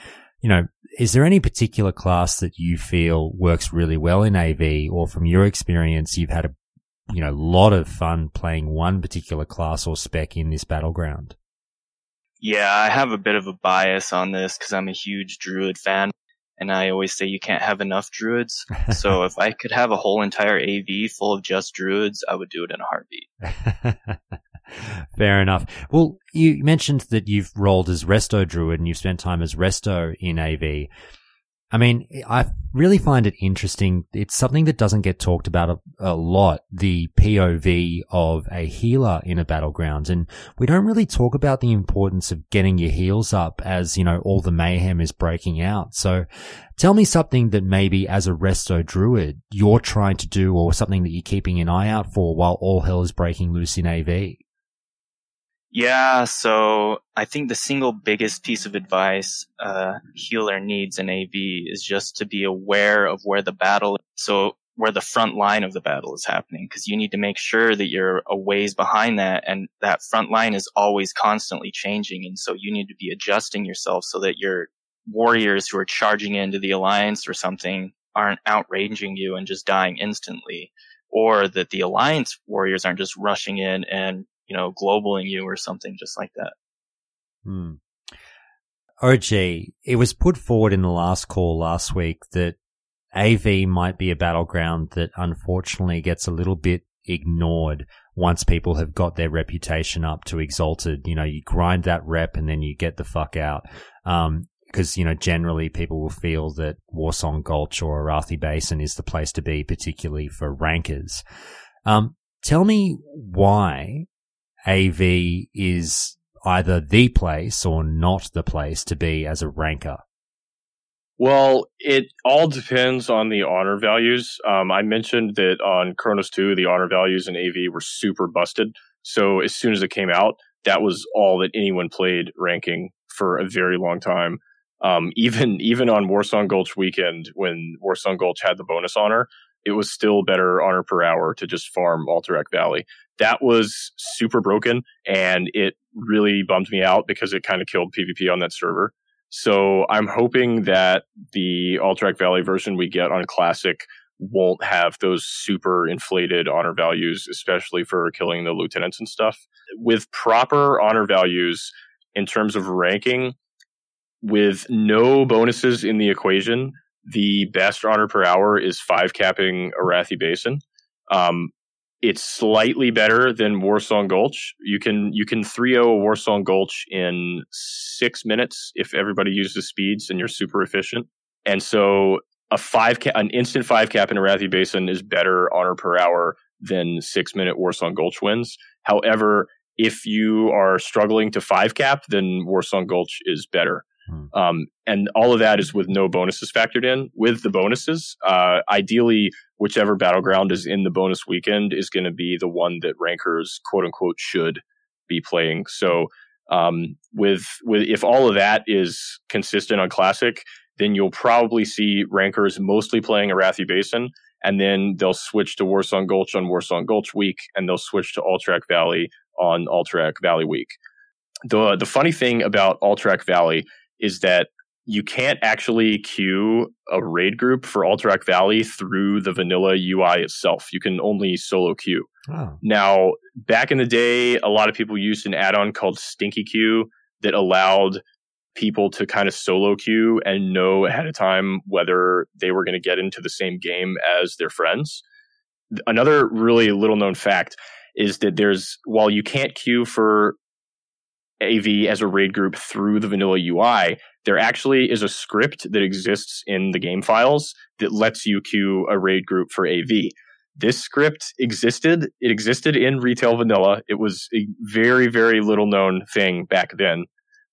you know, is there any particular class that you feel works really well in AV or from your experience, you've had a, you know, lot of fun playing one particular class or spec in this battleground? Yeah, I have a bit of a bias on this because I'm a huge Druid fan and I always say you can't have enough druids. [laughs] so if I could have a whole entire AV full of just druids, I would do it in a heartbeat. [laughs] Fair enough. Well, you mentioned that you've rolled as Resto Druid and you've spent time as Resto in AV. I mean, I really find it interesting. It's something that doesn't get talked about a, a, lot, the POV of a healer in a battleground. And we don't really talk about the importance of getting your heals up as, you know, all the mayhem is breaking out. So tell me something that maybe as a resto druid you're trying to do or something that you're keeping an eye out for while all hell is breaking loose in AV. Yeah, so I think the single biggest piece of advice a healer needs in AV is just to be aware of where the battle, so where the front line of the battle is happening, because you need to make sure that you're a ways behind that, and that front line is always constantly changing, and so you need to be adjusting yourself so that your warriors who are charging into the alliance or something aren't outranging you and just dying instantly, or that the alliance warriors aren't just rushing in and you know, globaling you or something just like that. Hmm. OG, it was put forward in the last call last week that AV might be a battleground that unfortunately gets a little bit ignored once people have got their reputation up to exalted. You know, you grind that rep and then you get the fuck out. Um, because, you know, generally people will feel that Warsong Gulch or Arathi Basin is the place to be, particularly for rankers. Um, tell me why AV is either the place or not the place to be as a ranker? Well, it all depends on the honor values. Um, I mentioned that on Chronos 2, the honor values in AV were super busted. So as soon as it came out, that was all that anyone played ranking for a very long time. Um, [laughs] even even on Warsong Gulch weekend, when Warsong Gulch had the bonus honor, it was still better honor per hour to just farm Alterac Valley. That was super broken, and it really bummed me out because it kind of killed PvP on that server. So I'm hoping that the Alterac Valley version we get on Classic won't have those super inflated honor values, especially for killing the lieutenants and stuff. With proper honor values in terms of ranking, with no bonuses in the equation, the best honor per hour is five capping Arathi Basin. Um, it's slightly better than Warsong Gulch. You can you can 3-0 a Warsong Gulch in six minutes if everybody uses speeds and you're super efficient. And so a five ca- an instant five cap in Arathi Basin is better honor per hour than six minute Warsong Gulch wins. However, if you are struggling to five cap, then Warsong Gulch is better. Um, and all of that is with no bonuses factored in. With the bonuses, uh, ideally, whichever battleground is in the bonus weekend is going to be the one that rankers quote unquote should be playing. So, um, with with if all of that is consistent on classic, then you'll probably see rankers mostly playing Arathi Basin, and then they'll switch to Warsong Gulch on Warsong Gulch week, and they'll switch to Alterac Valley on Alterac Valley week. The the funny thing about Alterac Valley is that you can't actually queue a raid group for Alterac Valley through the vanilla UI itself. You can only solo queue. Oh. Now, back in the day, a lot of people used an add-on called Stinky Queue that allowed people to kind of solo queue and know ahead of time whether they were going to get into the same game as their friends. Another really little known fact is that there's while you can't queue for AV as a raid group through the vanilla UI, there actually is a script that exists in the game files that lets you queue a raid group for AV. This script existed. It existed in retail vanilla. It was a very, very little known thing back then.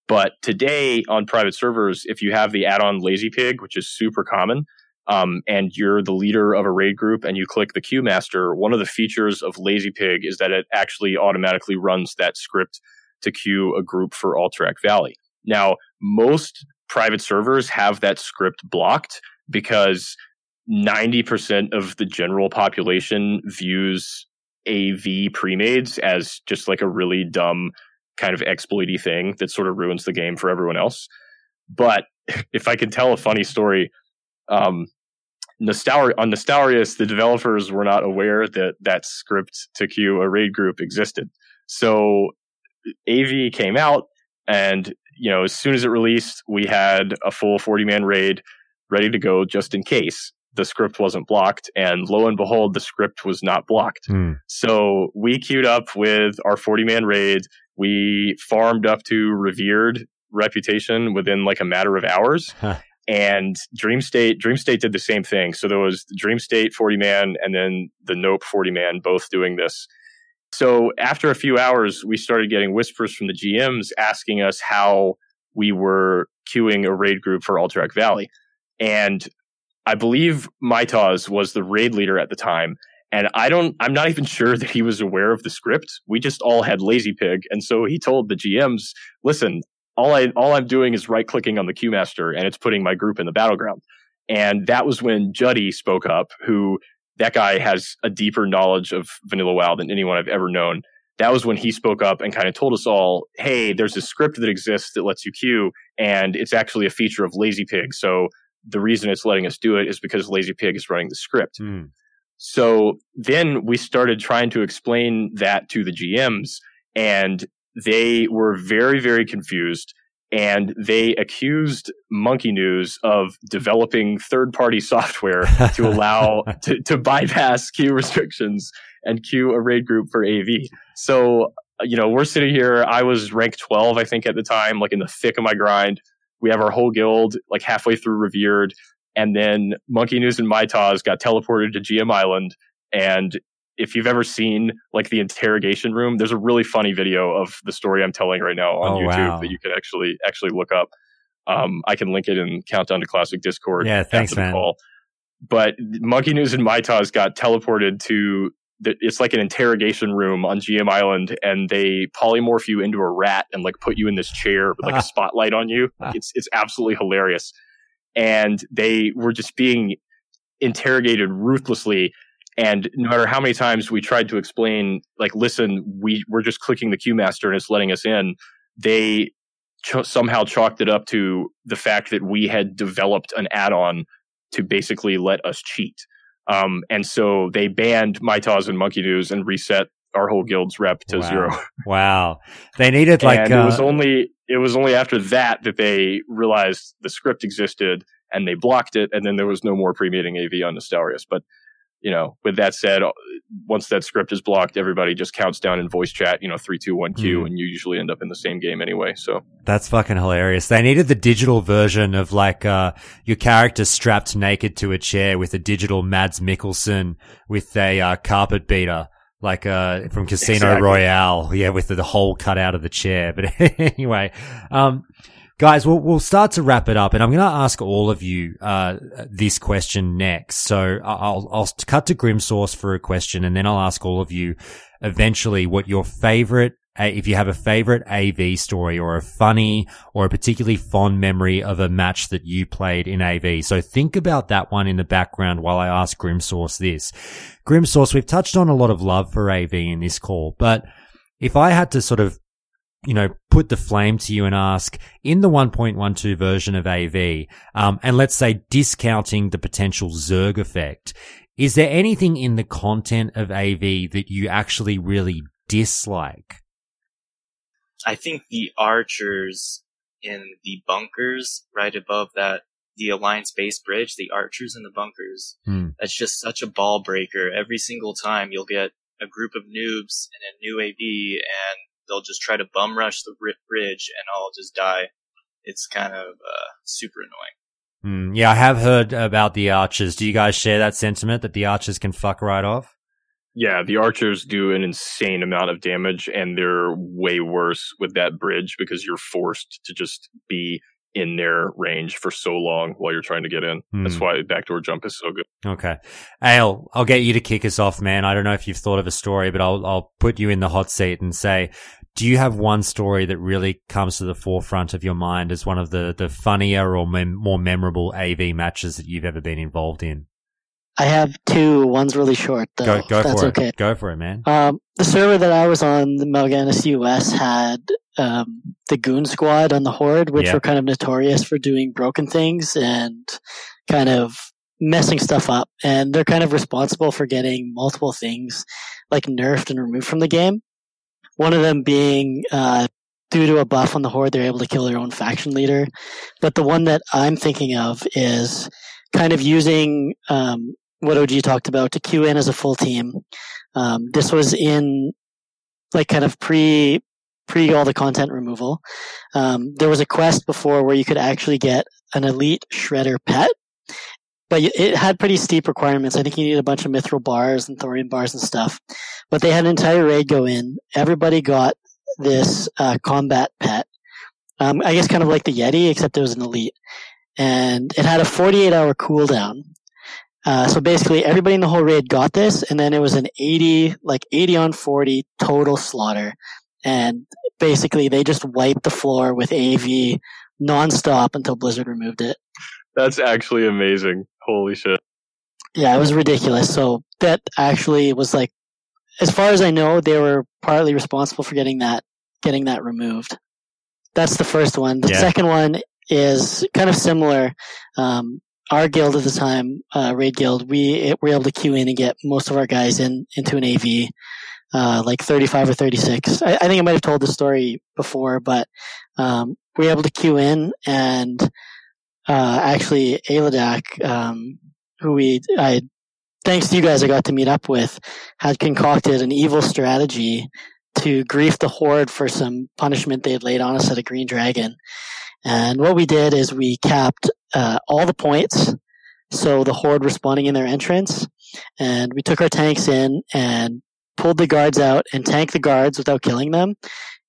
But today on private servers, if you have the add-on Lazy Pig, which is super common, um, and you're the leader of a raid group and you click the queue master, one of the features of Lazy Pig is that it actually automatically runs that script to queue a group for Alterac Valley. Now, most private servers have that script blocked because 90% of the general population views AV premades as just like a really dumb kind of exploity thing that sort of ruins the game for everyone else. But [laughs] if I can tell a funny story, um, on Nostalrius, the developers were not aware that that script to queue a raid group existed. So AV came out, and you know, as soon as it released, we had a full 40 man raid ready to go just in case the script wasn't blocked. And lo and behold, the script was not blocked. Hmm. So we queued up with our 40 man raid. We farmed up to revered reputation within like a matter of hours. And Dream State, Dream State did the same thing. So there was Dream State 40 man and then the Nope 40 man both doing this. So after a few hours, we started getting whispers from the GMs asking us how we were queuing a raid group for Alterac Valley. And I believe Mytaz was the raid leader at the time. And I don't, I'm not even sure that he was aware of the script. We just all had Lazy Pig. And so he told the GMs, listen, all I, all I'm doing is right clicking on the queue master and it's putting my group in the battleground. And that was when Juddy spoke up, who that guy has a deeper knowledge of Vanilla WoW than anyone I've ever known. That was when he spoke up and kind of told us all, hey, there's a script that exists that lets you queue, and it's actually a feature of Lazy Pig. So the reason it's letting us do it is because Lazy Pig is running the script. Hmm. So then we started trying to explain that to the GMs, and they were very, very confused. And they accused Monkey News of developing third party software to [laughs] allow to, to bypass queue restrictions and queue a raid group for AV. So, you know, we're sitting here. I was ranked 12, I think, at the time, like in the thick of my grind. We have our whole guild like halfway through revered. And then Monkey News and Mytaz got teleported to GM Island. And if you've ever seen like the interrogation room, there's a really funny video of the story I'm telling right now on Oh, YouTube wow. that you can actually actually look up. Um, I can link it in Countdown to Classic Discord. Yeah, thanks, the man. Call. But Monkey News and Mytaz got teleported to th- it's like an interrogation room on GM Island, and they polymorph you into a rat and like put you in this chair with like a [laughs] spotlight on you. Like, it's it's absolutely hilarious, and they were just being interrogated ruthlessly. And no matter how many times we tried to explain, like, listen, we we're just clicking the queue master and it's letting us in, they ch- somehow chalked it up to the fact that we had developed an add-on to basically let us cheat. Um, and so they banned Mytos and Monkey News and reset our whole guild's rep to Wow. zero. Wow. They needed [laughs] like and it was uh, only it was only after that that they realized the script existed and they blocked it, and then there was no more pre-meeting AV on Nostalrius. But you know, with that said, uh, once that script is blocked, everybody just counts down in voice chat. You know, three, two, one, Q, Mm. and you usually end up in the same game anyway. So That's fucking hilarious. They needed the digital version of like uh your character strapped naked to a chair with a digital Mads Mikkelsen with a uh, carpet beater. Like uh from Casino Exactly. Royale, yeah, with the, the hole cut out of the chair. But [laughs] anyway, um, guys, we'll we'll start to wrap it up, and I'm going to ask all of you uh this question next. So I'll I'll cut to Grimsource for a question, and then I'll ask all of you eventually what your favorite if you have a favorite AV story or a funny or a particularly fond memory of a match that you played in AV. So think about that one in the background while I ask Grimsource this. Grimsource, we've touched on a lot of love for AV in this call, but if I had to sort of you know, put the flame to you and ask in the 1.12 version of AV, um, and let's say discounting the potential Zerg effect, is there anything in the content of AV that you actually really dislike? I think the archers in the bunkers right above that the Alliance base bridge, the archers in the bunkers, Hmm. that's just such a ball breaker. Every single time you'll get a group of noobs and a new AV and they'll just try to bum rush the bridge and I'll just die. It's kind of uh, super annoying. Hmm, yeah, I have heard about the archers. Do you guys share that sentiment that the archers can fuck right off? yeah, the archers do an insane amount of damage, and they're way worse with that bridge because you're forced to just be in their range for so long while you're trying to get in. That's Hmm. why backdoor jump is so good. Okay. Ale, I'll get you to kick us off, man. I don't know if you've thought of a story, but I'll, I'll put you in the hot seat and say, do you have one story that really comes to the forefront of your mind as one of the, the funnier or mem- more memorable AV matches that you've ever been involved in? I have two. One's really short, though. Go, go That's for okay. it. Go for it, man. Um, the server that I was on, the Mal'Ganis US, had um, the Goon Squad on the Horde, which Yeah. were kind of notorious for doing broken things and kind of messing stuff up. And they're kind of responsible for getting multiple things like nerfed and removed from the game. One of them being uh, due to a buff on the Horde, they're able to kill their own faction leader. But the one that I'm thinking of is kind of using um, what OG talked about to queue in as a full team. Um, this was in like kind of pre pre all the content removal. Um, there was a quest before where you could actually get an elite shredder pet, but it had pretty steep requirements. I think you need a bunch of mithril bars and thorium bars and stuff. But they had an entire raid go in. Everybody got this uh, combat pet. Um, I guess kind of like the Yeti, except it was an elite, and it had a 48 hour cooldown. Uh, so basically everybody in the whole raid got this and then it was an 80, like 80 on 40 total slaughter. And basically they just wiped the floor with AV nonstop until Blizzard removed it. That's actually amazing. Holy shit. Yeah, it was ridiculous. So that actually was like, as far as I know, they were partly responsible for getting that, getting that removed. That's the first one. The Yeah. second one is kind of similar. Um, our guild at the time, uh, Raid Guild, we were able to queue in and get most of our guys in into an AV, uh, like 35 or 36. I, I think I might have told this story before, but um, we were able to queue in and uh, actually Aladak, um, who we I thanks to you guys I got to meet up with, had concocted an evil strategy to grief the horde for some punishment they had laid on us at a green dragon. And what we did is we capped uh, all the points, so the horde responding in their entrance, and we took our tanks in and pulled the guards out and tanked the guards without killing them,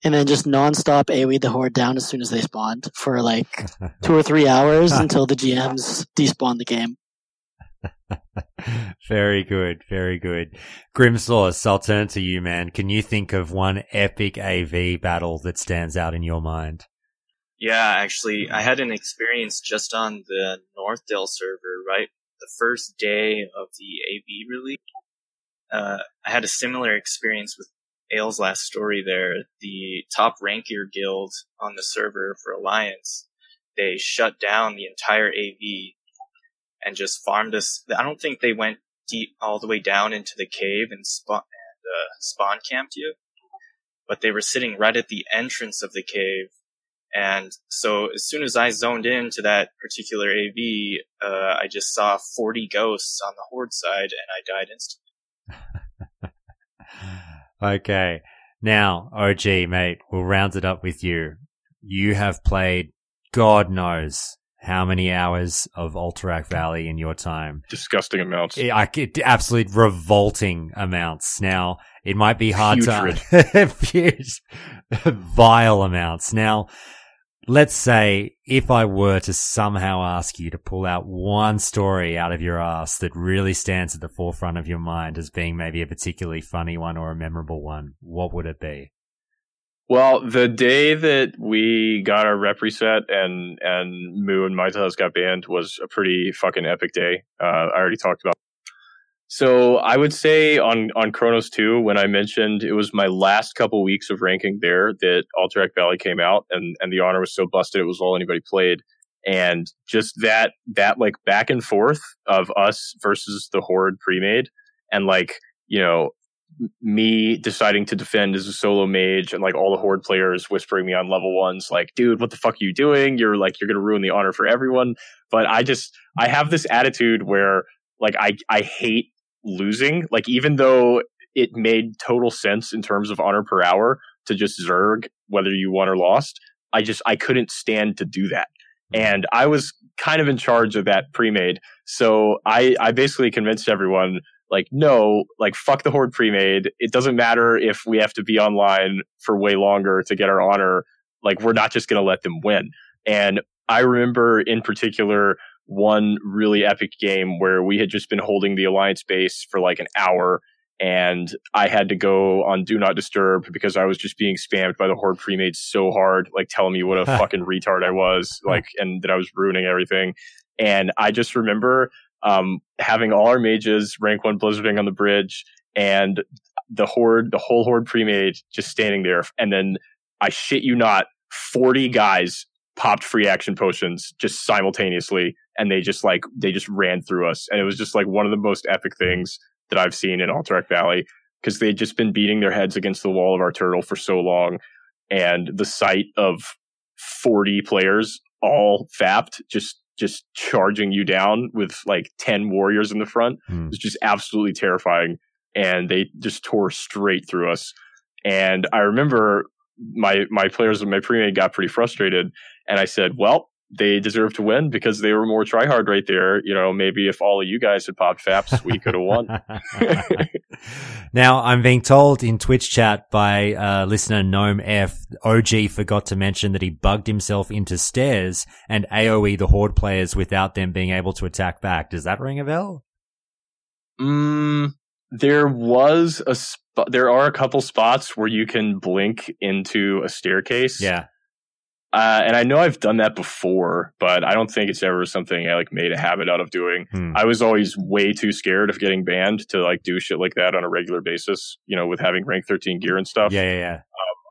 and then just nonstop AoE the horde down as soon as they spawned for like [laughs] two or three hours until the GMs despawned the game. [laughs] very good, very good. Grimsource, I'll turn to you, man. Can you think of one epic AV battle that stands out in your mind? Yeah, actually, I had an experience just on the Northdale server, right? The first day of the AV release. Uh, I had a similar experience with Ale's last story there. The top rankier guild on the server for Alliance, they shut down the entire AV and just farmed us. I don't think they went deep all the way down into the cave and spawn and uh, spawn camped you, but they were sitting right at the entrance of the cave. And so as soon as I zoned into that particular AV, uh, I just saw 40 ghosts on the horde side and I died instantly. [laughs] okay. Now, OG, mate, we'll round it up with you. You have played, God knows, how many hours of Alterac Valley in your time? Disgusting amounts. I, I, absolute revolting amounts. Now, it might be hard Putrid. [laughs] to vile amounts. Now, let's say if I were to somehow ask you to pull out one story out of your ass that really stands at the forefront of your mind as being maybe a particularly funny one or a memorable one, what would it be? Well, the day that we got our rep reset and and Moo and Maitas got banned was a pretty fucking epic day. Uh, I already talked about. So I would say on on Chronos 2, when I mentioned it was my last couple weeks of ranking there that Alterac Valley came out and and the honor was so busted it was all anybody played. And just that that like back and forth of us versus the horde pre-made and like, you know, me deciding to defend as a solo mage and like all the horde players whispering me on level ones like dude what the fuck are you doing you're like you're gonna ruin the honor for everyone but i just i have this attitude where like i i hate losing like even though it made total sense in terms of honor per hour to just zerg whether you won or lost i just i couldn't stand to do that. Hmm. And i was kind of in charge of that pre-made. So i i basically convinced everyone like no like fuck the horde pre-made. It doesn't matter if we have to be online for way longer to get our honor. Like we're not just going to let them win. And i remember in particular one really epic game where we had just been holding the alliance base for like an hour and I had to go on do not disturb because I was just being spammed by the horde pre-made so hard, like telling me what a [laughs] fucking retard I was, like, and that I was ruining everything. And I just remember um, having all our mages rank one blizzarding on the bridge and the horde, the whole horde pre-made just standing there. And then I shit you not, 40 guys popped free action potions just simultaneously. And they just like, they just ran through us. And it was just like one of the most epic things that I've seen in Alterac Valley because they'd just been beating their heads against the wall of our turtle for so long. And the sight of 40 players all fapped just just charging you down with like 10 warriors in the front Hmm. was just absolutely terrifying. And they just tore straight through us. And I remember my, my players and my pre-made got pretty frustrated. And I said, well, they deserve to win because they were more tryhard right there. You know, maybe if all of you guys had popped faps, we could have won. [laughs] Now, I'm being told in Twitch chat by uh, listener Gnome F, OG forgot to mention that he bugged himself into stairs and AoE the Horde players without them being able to attack back. Does that ring a bell? Mm, there was a spot. There are a couple spots where you can blink into a staircase. Yeah. Uh, and I know I've done that before, but I don't think it's ever something I like made a habit out of doing. Hmm. I was always way too scared of getting banned to like do shit like that on a regular basis. You know, with having rank 13 gear and stuff. Yeah, yeah, yeah.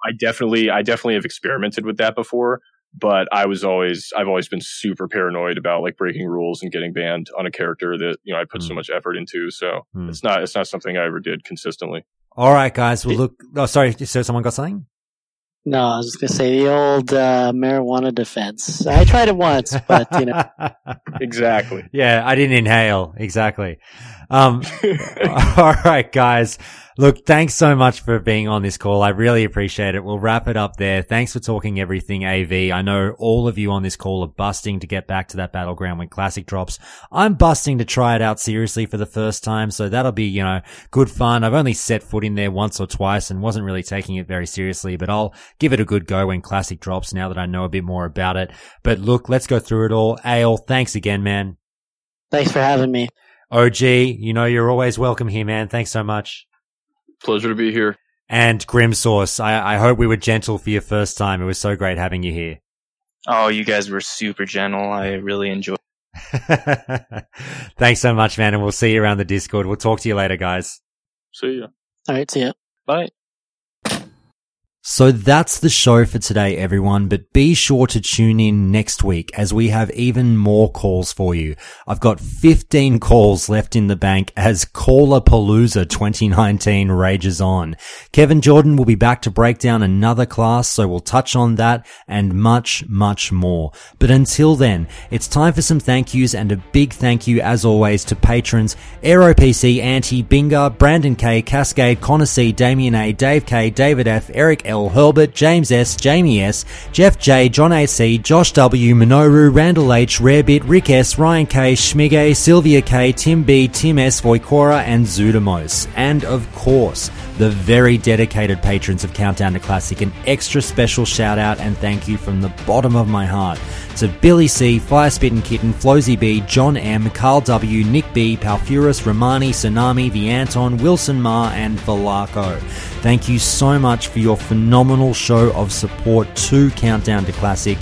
I definitely, I definitely have experimented with that before, but I was always, I've always been super paranoid about like breaking rules and getting banned on a character that you know I put so much effort into. So Hmm. it's not, it's not something I ever did consistently. All right, guys. Well, look. Oh, sorry. So someone got something? No, I was just gonna say the old uh, marijuana defense. I tried it once, but you know, [laughs] exactly. Yeah, I didn't inhale. Exactly. Um, [laughs] all right, guys. Look, thanks so much for being on this call. I really appreciate it. We'll wrap it up there. Thanks for talking everything AV. I know all of you on this call are busting to get back to that battleground when classic drops. I'm busting to try it out seriously for the first time. So that'll be, you know, good fun. I've only set foot in there once or twice and wasn't really taking it very seriously, but I'll give it a good go when classic drops now that I know a bit more about it. But look, let's go through it all. Ale, thanks again, man. thanks for having me. OG, you know you're always welcome here, man. Thanks so much. Pleasure to be here. And Grimsource, I, I hope we were gentle for your first time. It was so great having you here. Oh, you guys were super gentle. I really enjoyed. [laughs] Thanks so much, man, and we'll see you around the Discord. We'll talk to you later, guys. See ya. All right, see ya. Bye. So that's the show for today, everyone, but be sure to tune in next week as we have even more calls for you. I've got 15 calls left in the bank as Caller Palooza 2019 rages on. Kevin Jordan will be back to break down another class, so we'll touch on that and much, much more. But until then, it's time for some thank yous and a big thank you as always to patrons AeroPC, Anti, Binga, Brandon K, Cascade, Connor C, Damien A, Dave K, David F, Eric L, Herbert, James S, Jamie S, Jeff J, John AC, Josh W, Minoru, Randall H, Rarebit, Rick S, Ryan K, Schmige, Sylvia K, Tim B, Tim S, Voicora, and Zudamos. And of course, the very dedicated patrons of Countdown to Classic. An extra special shout out and thank you from the bottom of my heart to Billy C, Firespitting Kitten, Flozy B, John M, Carl W, Nick B, Palfurus, Romani, Tsunami, The Anton, Wilson Ma, and Valaco. Thank you so much for your phenomenal show of support to Countdown to Classic.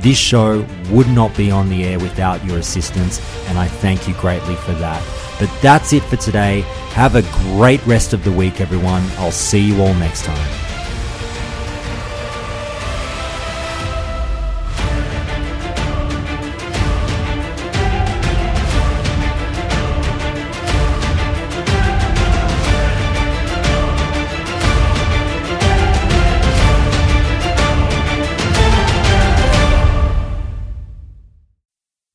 This show would not be on the air without your assistance, and I thank you greatly for that. But that's it for today. Have a great rest of the week, everyone. I'll see you all next time.